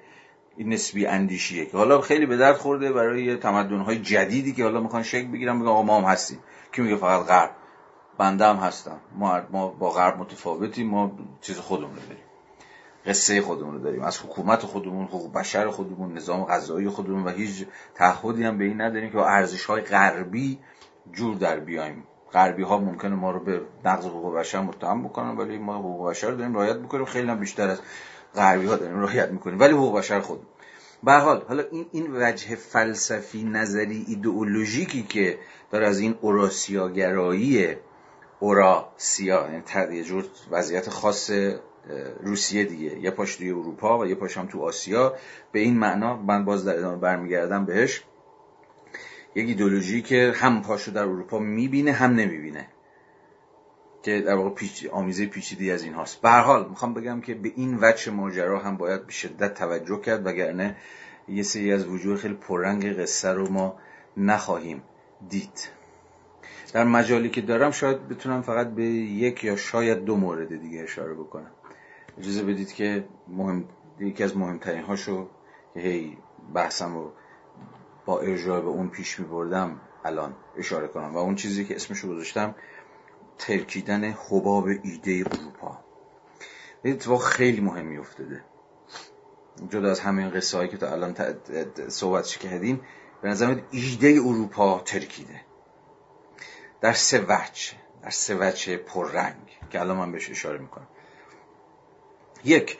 این نسبی اندیشیه که حالا خیلی به درد خورده برای تمدن های جدیدی که حالا می‌خوان شکل بگیرن بگن آقا ما هم هستیم. کی میگه فقط غرب؟ بنده هم هستم ما, ما با غرب متفاوتیم ما چیز خودمون داریم. قصه خودمون رو داریم. از حکومت خودمون حقوق بشر خودمون نظام غذایی خودمون و هیچ تعهدی هم به این نداریم که ارزش های غربی جور در بیایم. غربی ها ممکنه ما رو به نقض حقوق بشر متهم بکنن ولی ما حقوق بشر داریم رعایت می‌کنیم خیلی هم بیشتر از غربی ها داریم رعایت می‌کنیم ولی حقوق بشر خود. به حال حالا این این وجه فلسفی نظری ایدئولوژیکی که داره از این اوراسیاگرایی اوراسیا یعنی یه وضعیت خاص روسیه دیگه. یه پاش توی اروپا و یه پاش هم تو آسیا. به این معنا من باز در ادامه برمیگردم بهش. یک ایدولوژی که هم پاشو در اروپا می‌بینه هم نمی‌بینه. که در واقع پیچ... آمیزه پیچیدی از این هاست. به حال می‌خوام بگم که به این وجه ماجرا هم باید به شدت توجه کرد وگرنه یه سری از وجوه خیلی پررنگ قصه رو ما نخواهیم دید. در مجالی که دارم شاید بتونم فقط به یک یا شاید دو مورد دیگه اشاره بکنم. اجازه بدید که مهم یکی از مهمترین هاشو که هی بحثم رو با ارجاع به اون پیش می بردم الان اشاره کنم. و اون چیزی که اسمشو گذاشتم ترکیدن حباب ایده اروپا. اتفاق خیلی مهمی افتاده جدا از همه این قصه هایی که تا الان صحبت کردیم به نظر ایده اروپا ترکیده. در سه وجه در سه وجه پررنگ که الان من بهش اشاره می‌کنم. یک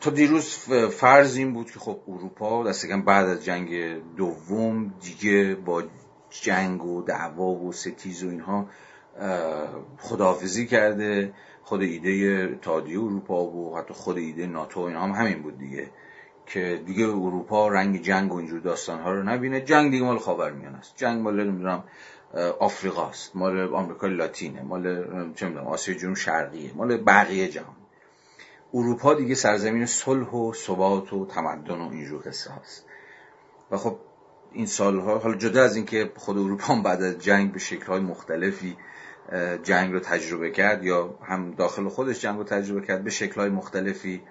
تا دیروز فرض این بود که خب اروپا دست بعد از جنگ دوم دیگه با جنگ و دعوا و ستیز و اینها خداحافظی کرده. خود ایده اتحادیه اروپا و حتی خود ایده ناتو اینها هم همین بود دیگه که دیگه اروپا رنگ جنگ و اینجور داستان ها رو نبینه. جنگ دیگه مال خاورمیانه است. جنگ مال نمی‌دونم آفریقاست. مال آمریکا لاتینه. مال چه می‌دونم آسیا جنوب شرقیه. مال بقیه جهان. اروپا دیگه سرزمین صلح و ثبات و تمدن و اینجور قصه هست و خب این سالها حالا جدا از اینکه خود اروپا بعد از جنگ به شکلهای مختلفی جنگ رو تجربه کرد یا هم داخل خودش جنگ رو تجربه کرد به شکلهای مختلفی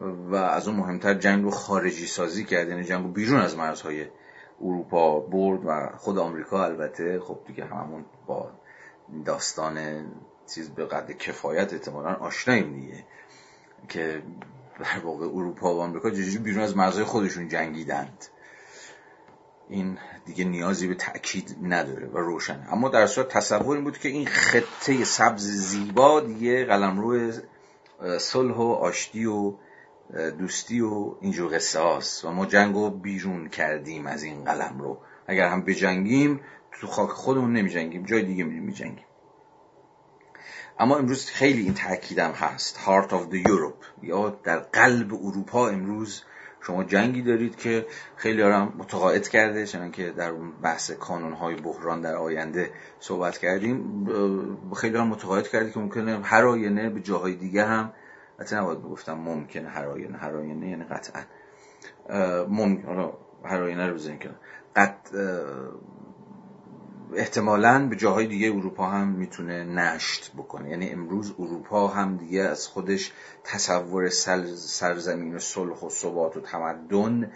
و از اون مهمتر جنگ رو خارجی سازی کرد. یعنی جنگ رو بیرون از مرزهای اروپا برد و خود آمریکا البته خب دیگه هممون با داستان چیز به قدر کفایت احتمالا آشناییم دیگه. که در واقع اروپا و آمریکا چجوری بیرون از مرزهای خودشون جنگیدند. این دیگه نیازی به تأکید نداره و روشنه. اما در صورت تصور این بود که این خطه سبز زیبا دیگه قلمرو صلح و آشتی و دوستی و اینجور قصه هاست. و ما جنگ رو بیرون کردیم از این قلم رو اگر هم بجنگیم تو خاک خودمون نمیجنگیم جای دیگه میریم میجنگیم. اما امروز خیلی این تاکیدم هست. Heart of the Europe. یا در قلب اروپا امروز شما جنگی دارید که خیلی هم متقاعد کرده چنان که در بحث های بحران در آینده صحبت کردیم. خیلی هم متقاعد کرده که ممکنه هر آینه به جاهای دیگه هم حتی نباید بگفتم ممکنه هر آینه هر آینه یعنی قطعا. ممکن هر آینه رو بزنیم کنم قط احتمالا به جاهای دیگه اروپا هم می‌تونه نشت بکنه. یعنی امروز اروپا هم دیگه از خودش تصور سرزمین و صلح و ثبات و تمدن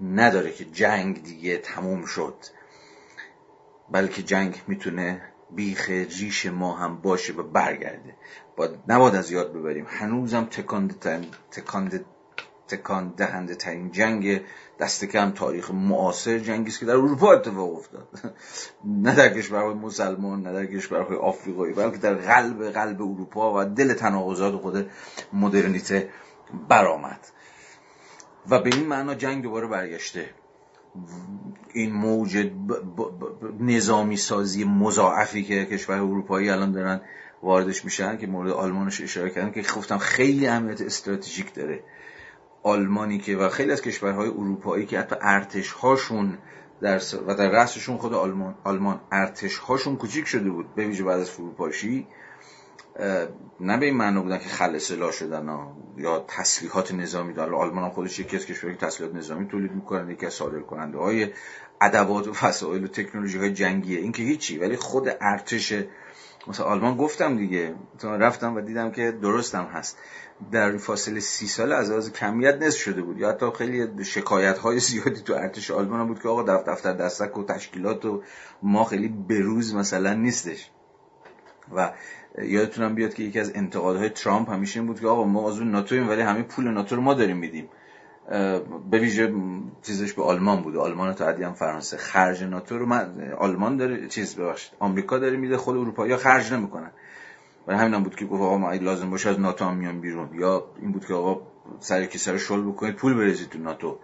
نداره که جنگ دیگه تموم شد. بلکه جنگ می‌تونه بیخ ریش ما هم باشه و برگرده. با نباید از یاد ببریم. هنوزم تکانده تکان دهنده ترین جنگ دست کم تاریخ معاصر جنگی است که در اروپا اتفاق افتاد. نه در کشورهای مسلمان نه در کشورهای آفریقایی بلکه در قلب قلب اروپا و دل تناقضات خود مدرنیته برآمد. و به این معنا جنگ دوباره برگشته. این موج نظامی سازی مضاعفی که کشور اروپایی الان دارن واردش میشن که مورد آلمانش اشاره کردن که گفتم خیلی اهمیت استراتژیک داره. آلمانی که و خیلی از کشورهای اروپایی که حتی ارتش هاشون در و در رأسشون خود آلمان آلمان ارتش هاشون کوچیک شده بود به ویژه بعد از فروپاشی نه به این معنی بودن که خل اصلاح شدن یا تسلیحات نظامی دارن. آلمان هم خودش یکی از کشورهای که تسلیحات نظامی تولید می‌کنن یکی از صادر کننده های ادوات و وسایل و تکنولوژی های جنگیه. این که هیچی ولی خود ارتش مثلا آلمان گفتم دیگه رفتم و دیدم که درستم هست. در فاصله سی سال از از کمیت نصف شده بود. یا حتی خیلی شکایت های زیادی تو ارتش آلمان بود که آقا دفتر دستک و تشکیلات و ما خیلی بروز مثلا نیستش. و یادتونم بیاد که یکی از انتقادهای ترامپ همیشه این بود که آقا ما از اون ناتویم ولی همه پول ناتو رو ما داریم میدیم. به ویژه چیزش به آلمان بوده آلمان تا هم فرانسه. خرج ناتو رو من آلمان داره چیز ببخشید آمریکا داره میده خود اروپا یا خرج نمی‌کنن. برای همین هم بود که گفت آقا ما لازم باشه از ناتو هم میان بیرون. یا این بود که آقا سر کیسه رو شل بکنید پول بریزید تو ناتو.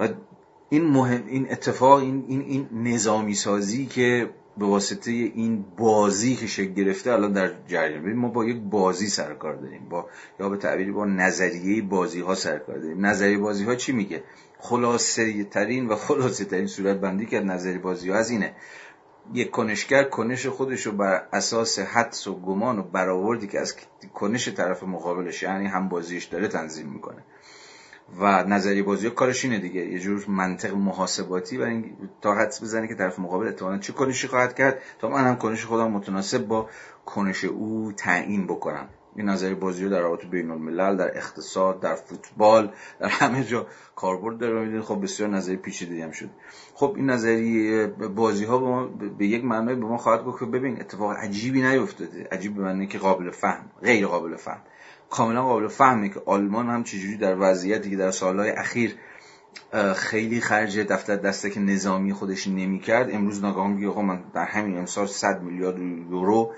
و این مهم این اتفاق این این این نظامی سازی که به واسطه این بازی که شکل گرفته الان در جریان. ما با یک بازی سرکار داریم. با یا به تعبیری با نظریه بازی ها سرکار داریم. نظریه بازی ها چی میگه؟ خلاصه ترین و خلاصه ترین صورت بندی که نظریه بازی ها از اینه. یک کنشگر کنش خودش رو بر اساس حدس و گمان و برآوردی که از کنش طرف مقابلش یعنی هم بازیش داره تنظیم می‌کنه. و نظری بازی کارش اینه دیگه. یه جور منطق محاسباتی و این تا حدس بزنه که طرف مقابل اتفاقا چه کنشی خواهد کرد تا من هم کنش خودم متناسب با کنش او تعیین بکنم. این نظری بازی رو در روابط بین الملل در اقتصاد در فوتبال در همه جا کاربرد داره. می‌دونید خب بسیار نظری پیچیده هم شد. خب این نظری بازی ها به, به یک معنای به ما خواهد گفت که ببین اتفاق عجیبی نیفتاده. عجیب به معنی که قابل فهم غیر قابل فهم. کاملا قابل فهمه که آلمان هم چجوری در وضعیتی که در سالهای اخیر خیلی خرج دفتر دسته که نظامی خودش نمی‌کرد امروز ناگهان میگه آقا من در همین امسال 100 میلیارد یورو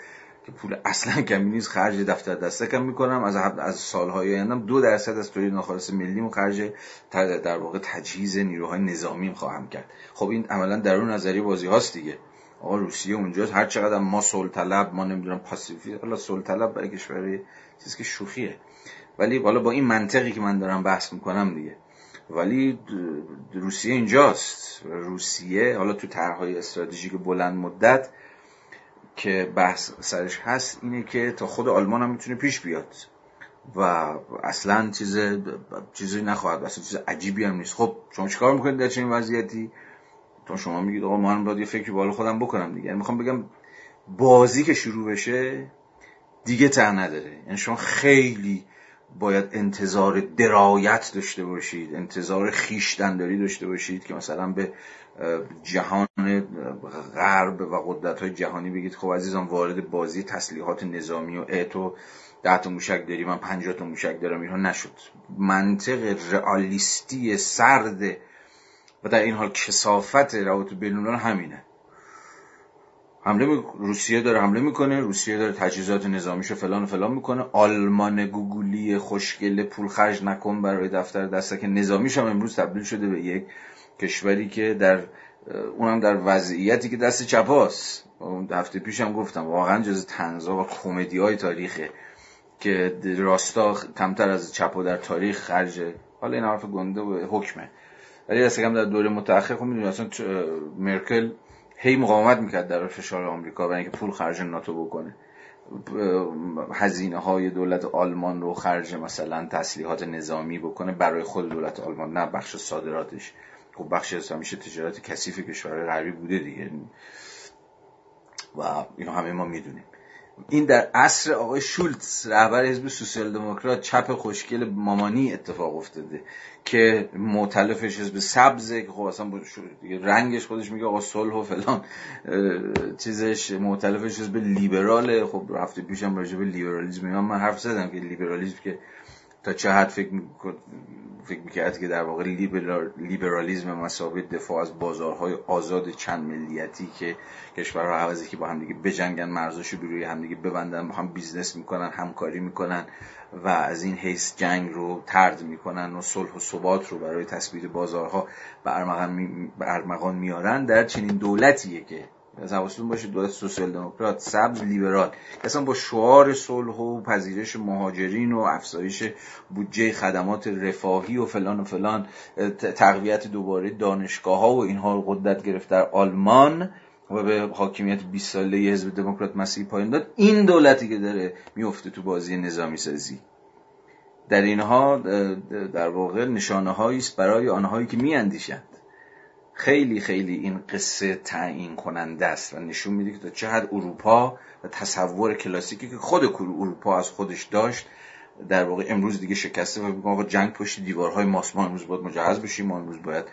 که پول اصلا کمی نیست خرج دفتر دسته کم می‌کنم. از از سالهای آیندهم دو درصد از تولید ناخالص ملی خرج در واقع تجهیز نیروهای نظامی خواهم کرد. خب این عملا درون نظری بازی هاست دیگه. آقا روسیه اونجا هر چقدر ما طلب ما نمی‌دونم پاسیفی حالا طلب برای کشور چیزی که شوخیه. ولی حالا با این منطقی که من دارم بحث می‌کنم دیگه. ولی روسیه اینجاست. روسیه حالا تو طرحهای استراتژیک بلند مدت که بحث سرش هست اینه که تا خود آلمان هم می‌تونه پیش بیاد و اصلا چیز چیزی نخواهد اصلا چیز عجیبی هم نیست. خب شما چیکار می‌کنید در چنین وضعیتی؟ تو شما میگید آقا من باید یه فکری بالا خودم بکنم دیگه. یعنی می‌خوام بگم بازی که شروع بشه دیگه ته نداره. یعنی شما خیلی باید انتظار درایت داشته باشید انتظار خیشتنداری داشته باشید که مثلا به جهان غرب و قدرت های جهانی بگید. خب عزیزان وارد بازی تسلیحات نظامی و اعتو ده تا موشک داری من پنجاه تا موشک دارم. اینها نشد. منطق رئالیستی سرد و در این حال کسافت روابط بین همینه. حمله روسیه داره حمله می‌کنه. روسیه داره تجهیزات نظامیشو فلان و فلان می‌کنه. آلمان گوگولی خوشگل پول خرج نکن برای دفتر دستک نظامیش هم امروز تبدیل شده به یک کشوری که در اونم در وضعیتی که دست چپاست. هفته پیشم گفتم واقعا جز تنزا و کمدی های تاریخه که راستا کمتر از چپا در تاریخ خرجه. حالا این حرف گنده و حکمه. ولی دست در دوره متأخر خب می‌دونی اصلا مرکل هی مقاومت می‌کرد در فشار آمریکا برای اینکه پول خرج ناتو بکنه. هزینه های دولت آلمان رو خرج مثلا تسلیحات نظامی بکنه برای خود دولت آلمان نه بخش صادراتش. خب بخش از همیشه تجارت کثیف کشور غربی بوده دیگه. و اینو همه ما می‌دونیم. این در عصر آقای شولتز رهبر حزب سوسیال دموکرات چپ خوشگل مامانی اتفاق افتاده که معتلفش حزب سبزه که خب اصلا رنگش خودش میگه آقا صلح و فلان چیزش. معتلفش حزب لیبراله. خب رفته پیشم راجع به لیبرالیسم. من حرف زدم که لیبرالیسم که تا چه حد فکر فکر می‌کرد که در واقع لیبرالیزم مسابقه دفاع از بازارهای آزاد چند ملیتی که کشورها عوضی که با هم دیگه بجنگن مرزاشو روی هم دیگه ببندن با هم بیزنس می‌کنن همکاری می‌کنن و از این حیث جنگ رو ترد می‌کنن و صلح و ثبات رو برای تثبیت بازارها به ارمغان میارن در چنین دولتیه که از حواستون باشه دولت سوسیال دموکرات سبز لیبرال. اصلا با شعار صلح و پذیرش مهاجرین و افزایش بودجه خدمات رفاهی و فلان و فلان تقویت دوباره دانشگاه ها و اینها قدرت گرفت در آلمان و به حاکمیت 20 ساله حزب دموکرات مسیح پایین داد. این دولتی که داره میفته تو بازی نظامی سازی. در اینها در واقع نشانه است برای آنهایی که میاندیشند خیلی خیلی این قصه تعیین کننده است و نشون میده که تا چه حد اروپا و تصور کلاسیکی که خود اروپا از خودش داشت در واقع امروز دیگه شکسته و میگم جنگ پشت دیوارهای ماست ما امروز باید مجهز بشیم ما امروز باید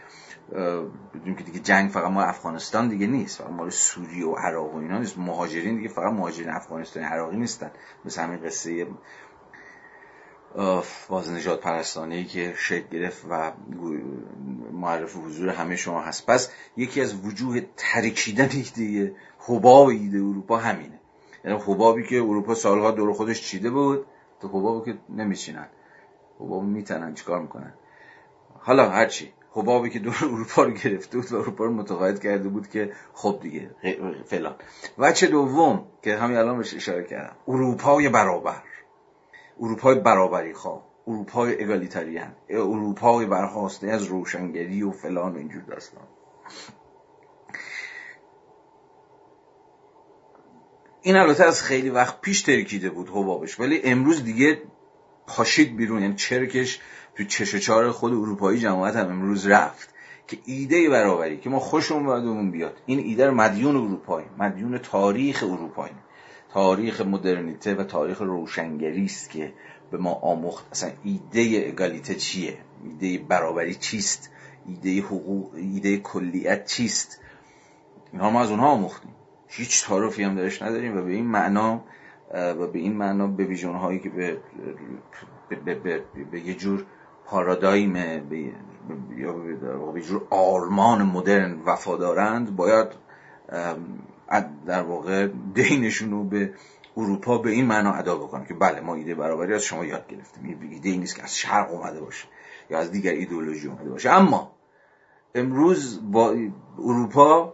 بدونیم که دیگه جنگ فقط ما افغانستان دیگه نیست فقط مال سوریه و عراق و اینا نیست مهاجرین دیگه فقط مهاجرین افغانستانی عراقی نیستن. مثل همین قصه باز نجات پرستانه که شکل گرفت و معرف حضور همه شما هست. پس یکی از وجوه ترکیدن ایده حباب ایده اروپا همینه. یعنی حبابی که اروپا سالها دور خودش چیده بود تو حبابی که نمیچینن. حباب میتنن چیکار می‌کنن؟ حالا هرچی حبابی که دور اروپا رو گرفته بود و اروپا رو متقاعد کرده بود که خب دیگه فلان. وچه دوم که همین الان بهش اشاره کردم اروپای برابر. اروپای برابری خواه اروپای اگالیتریان اروپای برخواسته از روشنگری و فلان و اینجور داستان. این البته از خیلی وقت پیش ترکیده بود حبابش ولی امروز دیگه پاشید بیرون یعنی چرکش تو چش چار خود اروپایی جماعت هم امروز رفت که ایده برابری که ما خوشمون باید بیاد. این ایده رو مدیون اروپایی مدیون تاریخ اروپایی. تاریخ مدرنیته و تاریخ روشنگری است که به ما آموخت. اصلا ایده اگالیته چیه؟ ایده برابری چیست؟ ایده حقوق ایده کلیت چیست؟ اینها ما از اونها آموختیم. هیچ تعارفی هم درش نداریم و به این معنا و به این معنا به ویژن هایی که به, به, به, به یه جور پارادایم به یا به جور آرمان مدرن وفادارند باید در واقع دینشون رو به اروپا به این معنا ادا بکنه که بله ما ایده برابری از شما یاد گرفتیم. این ایده ای نیست که از شرق اومده باشه یا از دیگر ایدئولوژی اومده باشه. اما امروز با اروپا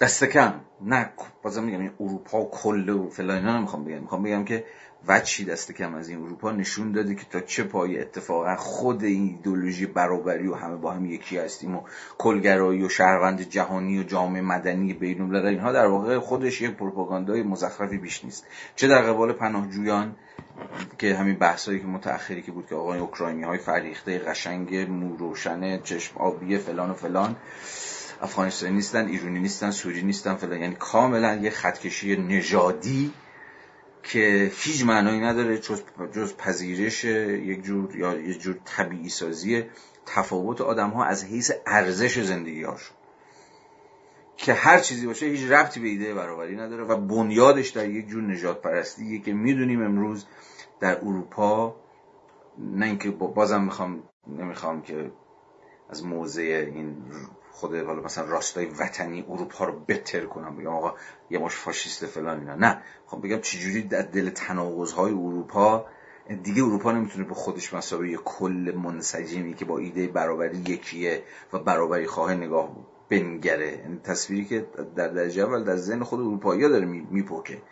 دست کم. نه بازم میگم اروپا و کله و فلان اینا نمی‌خوام بگم. می‌خوام بگم که وچی دست کم از این اروپا نشون داده که تا چه پای اتفاقا خود این ایدولوژی برابری و همه با هم یکی هستیم و کلگرایی و شهروند جهانی و جامعه مدنی بین الملل اینها در واقع خودش یک پروپاگاندای مزخرفی بیش نیست. چه در قبال پناهجویان که همین بحثایی که متأخری که بود که آقای اوکراینی های فریخته قشنگ موروشن چشم آبی فلان و فلان افغانستانی نیستن ایرانی نیستن سوری نیستن فلان. یعنی کاملا یه خطکشی نژادی که هیچ معنایی نداره جز, پذیرش یک جور یا یک جور طبیعی سازی تفاوت آدم ها از حیث ارزش زندگی هاشون. که هر چیزی باشه هیچ ربطی به ایده برابری نداره و بنیادش در یک جور نجات پرستیه که می‌دونیم امروز در اروپا نه اینکه بازم می‌خوام نمی‌خوام که از موضع این خود حالا مثلا راستای وطنی اروپا رو بتر کنم بگم آقا یه ماش فاشیست فلان اینا. نه. خب بگم چجوری در دل تناقض های اروپا دیگه اروپا نمی‌تونه به خودش مسابقه کل منسجمی که با ایده برابری یکیه و برابری خواه نگاه بنگره. یعنی تصویری که در درجه اول در ذهن خود اروپایی داره میپوکه.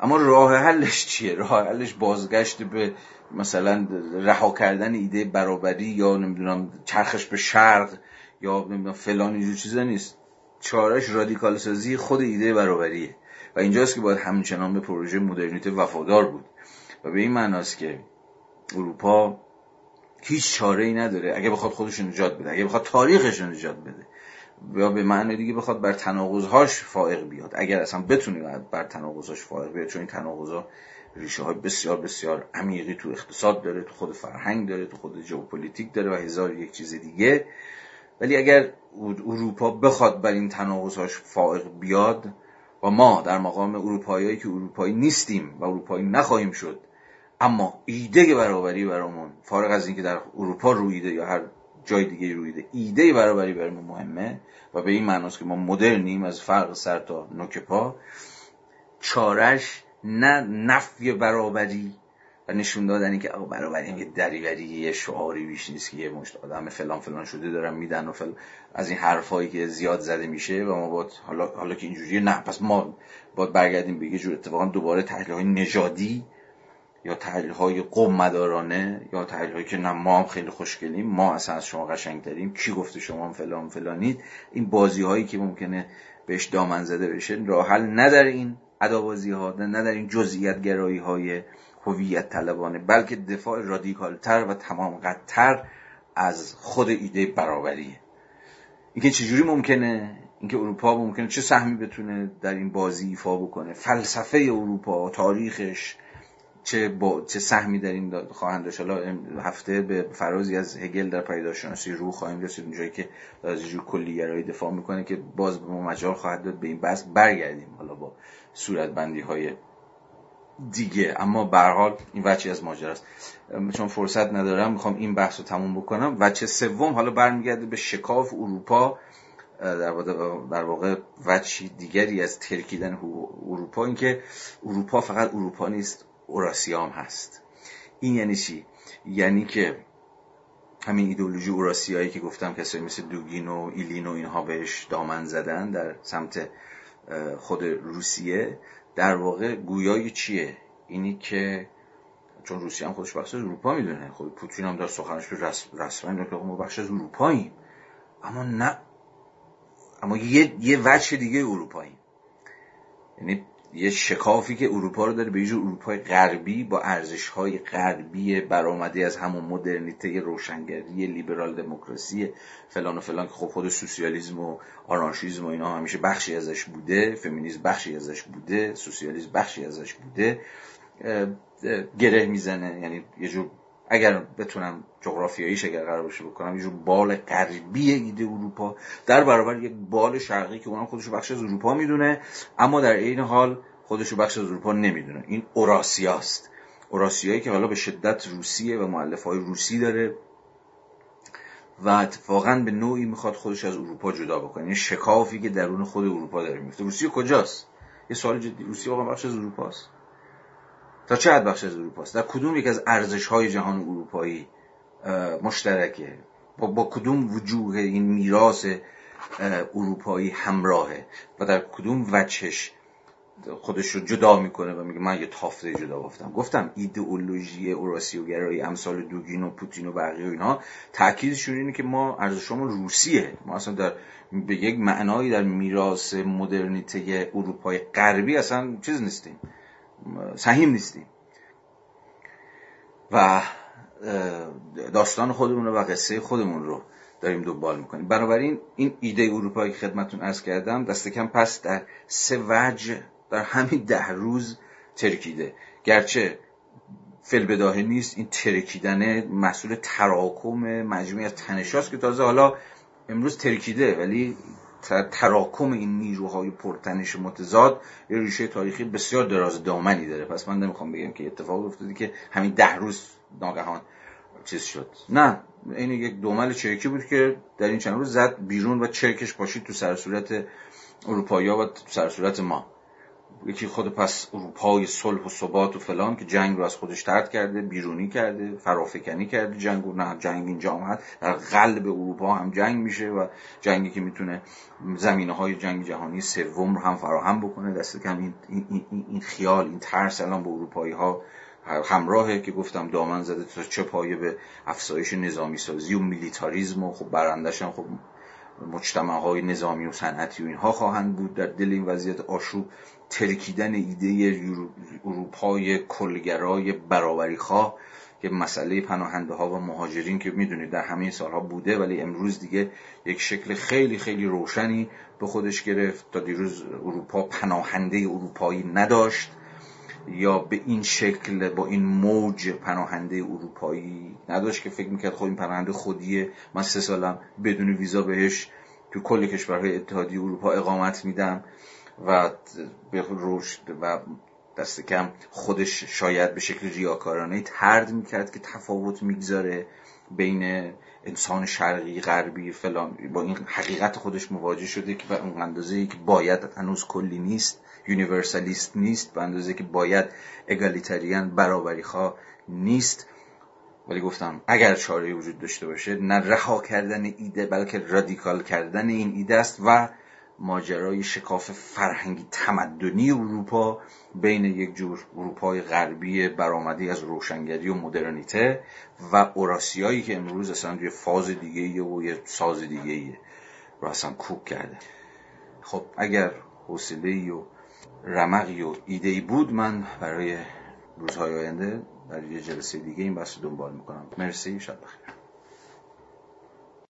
اما راه حلش چیه؟ راه حلش بازگشت به مثلا رها کردن ایده برابری یا نمی‌دونم چرخش به شرق یا نمی‌دونم فلان اینجور چیزا نیست. چارش رادیکال سازی خود ایده برابریه. و اینجاست که باید همچنان به پروژه مدرنیته وفادار بود. و به این معناست که اروپا هیچ چاره ای نداره. اگه بخواد خودش نجات بده. اگه بخواد تاریخش نجات بده. یا به معنی دیگه بخواد بر تناقضهاش فائق بیاد. اگر اصلا بتونه بر تناقضهاش فائق بیاد چون این تناقضها ریشه های بسیار بسیار عمیقی تو اقتصاد داره تو خود فرهنگ داره تو خود ژئوپلیتیک داره و هزار یک چیز دیگه. ولی اگر اروپا بخواد بر این تناقضهاش فائق بیاد و ما در مقام اروپایی که اروپایی نیستیم و اروپایی نخواهیم شد اما ایده برابری برامون فارغ از اینکه در اروپا روییده یا هر جای دیگه روییده ایده برابری برامون مهمه و به این معناست که ما مدرنیم از فرق سر تا نوک پا. چارش نه نفی برابری و نشون دادن که آقا برابری یه دریوری یه شعاری بیش نیست که یه مشت آدم فلان فلان شده دارن میدن و فلان از این حرفایی که زیاد زده میشه و ما باید حالا حالا که اینجوریه نه پس ما باید برگردیم به یه جور اتفاقا دوباره تحلیل های نژادی یا تحلیل های مدارانه یا تحلیل هایی که نه ما هم خیلی خوشگلیم ما اصلا از شما قشنگتریم کی گفته شما هم فلان فلانید این بازی هایی که ممکنه بهش دامن زده بشه راه حل در این ادابازی ها نه در این جزئیات گرایی هویت طلبانه بلکه دفاع رادیکال تر و تمام قدتر از خود ایده برابریه اینکه چجوری ممکنه؟ اینکه اروپا ممکنه چه سهمی بتونه در این بازی ایفا بکنه؟ فلسفه اروپا تاریخش چه با چه سهمی در این خواهند داشت؟ حالا هفته به فرازی از هگل در پیداشناسی رو خواهیم رسید اونجایی که از جور کلیگرایی دفاع می‌کنه که باز به ما مجال خواهد داد به این بحث برگردیم. حالا با صورت بندی های دیگه. اما به حال این وچی از ماجراست چون فرصت ندارم می‌خوام این بحث رو تموم بکنم. وچه سوم حالا برمیگرده به شکاف اروپا. در واقع وچی دیگری از ترکیدن اروپا. اینکه اروپا فقط اروپا نیست اوراسیام هست. این یعنی چی؟ یعنی که همین ایدولوژی اوراسیایی که گفتم کسایی مثل دوگین و ایلین و اینها بهش دامن زدن در سمت خود روسیه. در واقع گویای چیه؟ اینی که چون روسیه هم خودش بخش از اروپا می‌دونه. خود پوتین هم در سخنش رسما که ما بخش از اروپاییم. اما نه. اما یه یه وجه دیگه اروپاییم. یعنی یه شکافی که اروپا رو داره به یه اروپای غربی با ارزش های غربی برآمده از همون مدرنیته روشنگری لیبرال دموکراسی فلان و فلان که خب خود سوسیالیسم و آرانشیزم و اینا همیشه بخشی ازش بوده فمینیسم بخشی ازش بوده سوسیالیسم بخشی ازش بوده گره می‌زنه. یعنی یه جور اگر بتونم جغرافیاییش اگر قرار باشه بکنم یه بال غربی ایده اروپا. در برابر یک بال شرقی که اونم خودشو بخش از اروپا می‌دونه اما در این حال خودشو بخش از اروپا نمی‌دونه. این اوراسیاست. اوراسیایی که حالا به شدت روسیه و معلف های روسی داره و اتفاقا به نوعی می‌خواد خودش از اروپا جدا بکنه. این شکافی که درون خود اروپا داره میفته. روسیه کجاست؟ یه سوال جدی. روسیه واقعا بخش از اروپاست. تا چه حد بخش از اروپاست؟ در کدوم یک از ارزش های جهان اروپایی مشترکه؟ با, با کدوم وجوه این میراث اروپایی همراهه؟ و در کدوم وجهش خودش رو جدا می‌کنه و میگه من یه تافته جدا گفتم گفتم ایدئولوژی اوراسیوگرایی امثال دوگین و پوتین و بقیه و اینها تاکیدشون اینه که ما ارزشمون روسیه. ما اصلا در به یک معنایی در میراث مدرنیته اروپای غربی اصلا چیز نیستیم. سهیم نیستیم. و داستان خودمون رو و قصه خودمون رو داریم دنبال می‌کنیم. بنابراین این ایده اروپایی که خدمتون ارز کردم دست کم پس در سه وجه در همین ده روز ترکیده. گرچه فل نیست این ترکیدن محصول تراکم مجموعی از تنشاست که تازه حالا امروز ترکیده ولی تراکم این نیروهای پرتنش متضاد یه ریشه تاریخی بسیار دراز دامنی داره. پس من نمی‌خوام بگم که اتفاق افتاده که همین ده روز ناگهان چیز شد. نه این یک دومل چرکی بود که در این چند روز زد بیرون و چرکش پاشید تو سر صورت اروپایی و سر صورت ما. یکی خود پس اروپای صلح و ثبات و فلان که جنگ رو از خودش ترد کرده بیرونی کرده فرافکنی کرده جنگ نه جنگ اینجا آمد. در قلب اروپا هم جنگ میشه و جنگی که می‌تونه زمینه های جنگ جهانی سوم رو هم فراهم بکنه. دست کم این, این, این, این خیال این ترس الان به اروپایی ها همراهه که گفتم دامن زده تا چه پایه به افزایش نظامی سازی و میلیتاریزم و خب برندش هم خب مجتمع های نظامی و صنعتی و اینها خواهند بود در دل این وضعیت آشوب ترکیدن ایده اروپای کلگرای برابری خواه که مسئله پناهنده ها و مهاجرین که می‌دونید در همه سالها بوده ولی امروز دیگه یک شکل خیلی خیلی روشنی به خودش گرفت. تا دیروز اروپا پناهنده اروپایی نداشت. یا به این شکل با این موج پناهنده اروپایی؟ نداشت که فکر می‌کرد خب این پناهنده خودیه. من سه سالم بدون ویزا بهش تو کل کشورهای اتحادیه اروپا اقامت میدم و به رشد و دست کم خودش شاید به شکل ریاکارانه ترد می‌کرد که تفاوت می‌گذاره بین انسان شرقی غربی فلان. با این حقیقت خودش مواجه شده که به اون اندازه ای که باید هنوز کلی نیست. یونیورسالیست نیست به اندازه که باید اگالیتریان برابری خواه نیست. ولی گفتم اگر چاره وجود داشته باشه نه رها کردن ایده بلکه رادیکال کردن این ایده است و ماجرای شکاف فرهنگی تمدنی اروپا بین یک جور اروپای غربی برآمدی از روشنگری و مدرنیته و اوراسیایی که امروز اصلا یه فاز دیگه و یه ساز دیگه رو اصلا کوک کرده. خب اگر حوصله و رمقی و ایده بود من برای روزهای آینده در یه جلسه دیگه این بحث دنبال می‌کنم. مرسی شب بخیر.